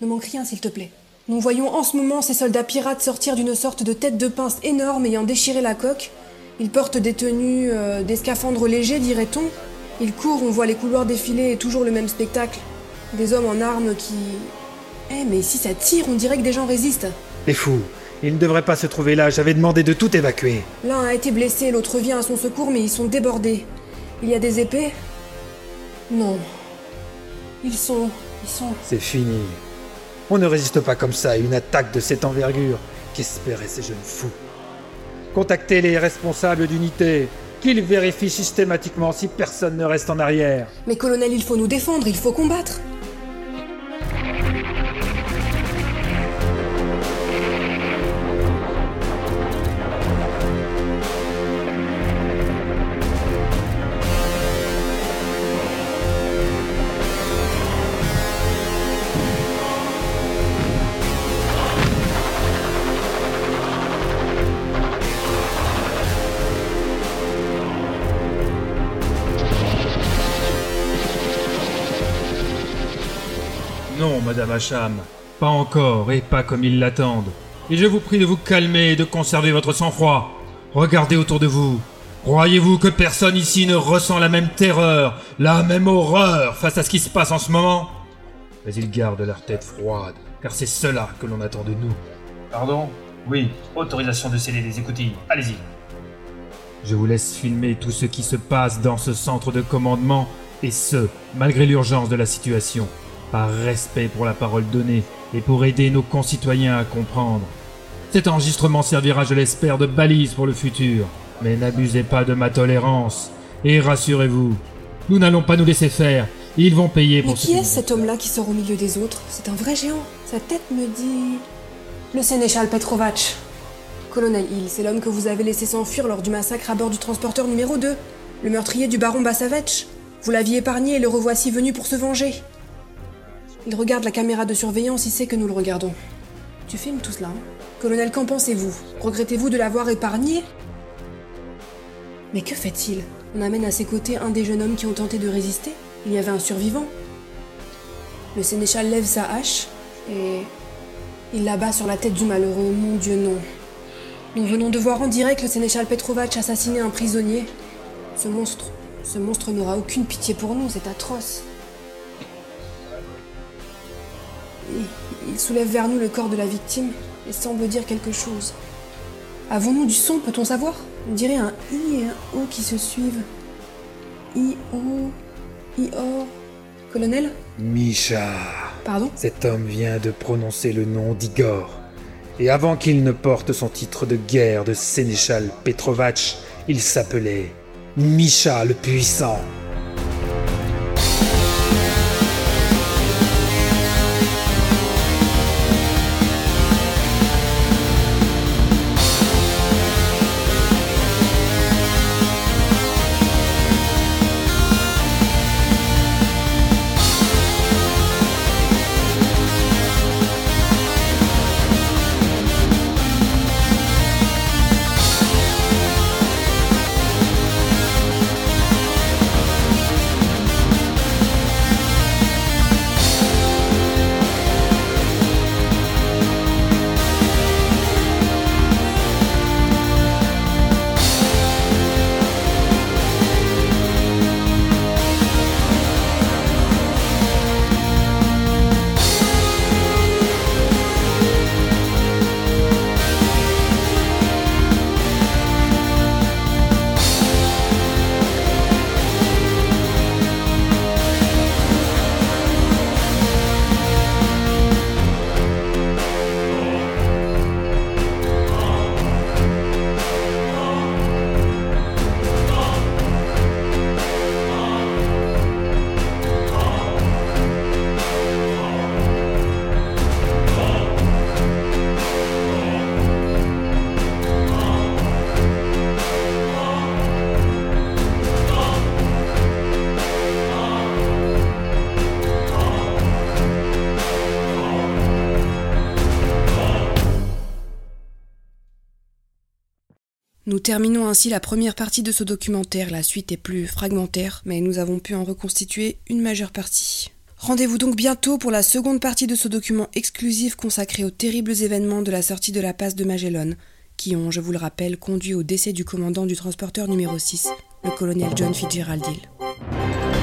Ne manque rien, s'il te plaît. Nous voyons en ce moment ces soldats pirates sortir d'une sorte de tête de pince énorme ayant déchiré la coque. Ils portent des tenues, euh, des scaphandres légers, dirait-on. Ils courent, on voit les couloirs défiler et toujours le même spectacle. Des hommes en armes qui. Eh, mais si ça tire, on dirait que des gens résistent. Les fous Ils ne devraient pas se trouver là, j'avais demandé de tout évacuer. L'un a été blessé, l'autre vient à son secours, mais ils sont débordés. Il y a des épées? Non. Ils sont. Ils sont. C'est fini. On ne résiste pas comme ça à une attaque de cette envergure. Qu'espéraient ces jeunes fous Contactez les responsables d'unité, qu'ils vérifient systématiquement si personne ne reste en arrière. Mais colonel, il faut nous défendre, il faut combattre. Madame Hacham, pas encore et pas comme ils l'attendent. Et je vous prie de vous calmer et de conserver votre sang-froid. Regardez autour de vous. Croyez-vous que personne ici ne ressent la même terreur, la même horreur face à ce qui se passe en ce moment? Mais ils gardent leur tête froide, car c'est cela que l'on attend de nous. Pardon? Oui, autorisation de sceller les écoutilles. Allez-y. Je vous laisse filmer tout ce qui se passe dans ce centre de commandement, et ce, malgré l'urgence de la situation, par respect pour la parole donnée et pour aider nos concitoyens à comprendre. Cet enregistrement servira, je l'espère, de balise pour le futur, mais n'abusez pas de ma tolérance, et rassurez-vous, nous n'allons pas nous laisser faire, ils vont payer pour Mais ce qui est cet homme-là qui sort au milieu des autres? C'est un vrai géant. Sa tête me dit. Le sénéchal Petrovac. Colonel Hill, c'est l'homme que vous avez laissé s'enfuir lors du massacre à bord du transporteur numéro 2. Le meurtrier du baron Bassavech. Vous l'aviez épargné et le revoici venu pour se venger. Il regarde la caméra de surveillance, il sait que nous le regardons. Tu filmes tout cela, hein Colonel, qu'en pensez-vous Regrettez-vous de l'avoir épargné Mais que fait-il On amène à ses côtés un des jeunes hommes qui ont tenté de résister. Il y avait un survivant. Le sénéchal lève sa hache et il l'abat sur la tête du malheureux. Mon Dieu, non. Nous venons de voir en direct le sénéchal Petrovac assassiner un prisonnier. Ce monstre, ce monstre n'aura aucune pitié pour nous, c'est atroce. Il soulève vers nous le corps de la victime et semble dire quelque chose. Avons-nous du son, peut-on savoir? On dirait un I et un O qui se suivent. I, O, I, O. Colonel? Misha. Pardon? Cet homme vient de prononcer le nom d'Igor. Et avant qu'il ne porte son titre de guerre de sénéchal Petrovac, il s'appelait Misha le Puissant. La première partie de ce documentaire. La suite est plus fragmentaire, mais nous avons pu en reconstituer une majeure partie. Rendez-vous donc bientôt pour la seconde partie de ce document exclusif consacré aux terribles événements de la sortie de la passe de Magellan, qui ont, je vous le rappelle, conduit au décès du commandant du transporteur numéro 6, le colonel John Fitzgerald Hill.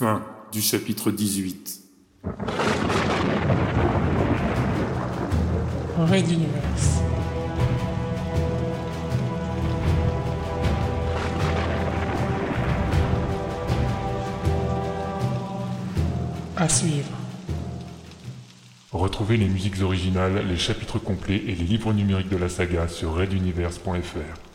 Fin du chapitre 18. Red Universe. À suivre. Retrouvez les musiques originales, les chapitres complets et les livres numériques de la saga sur reduniverse.fr.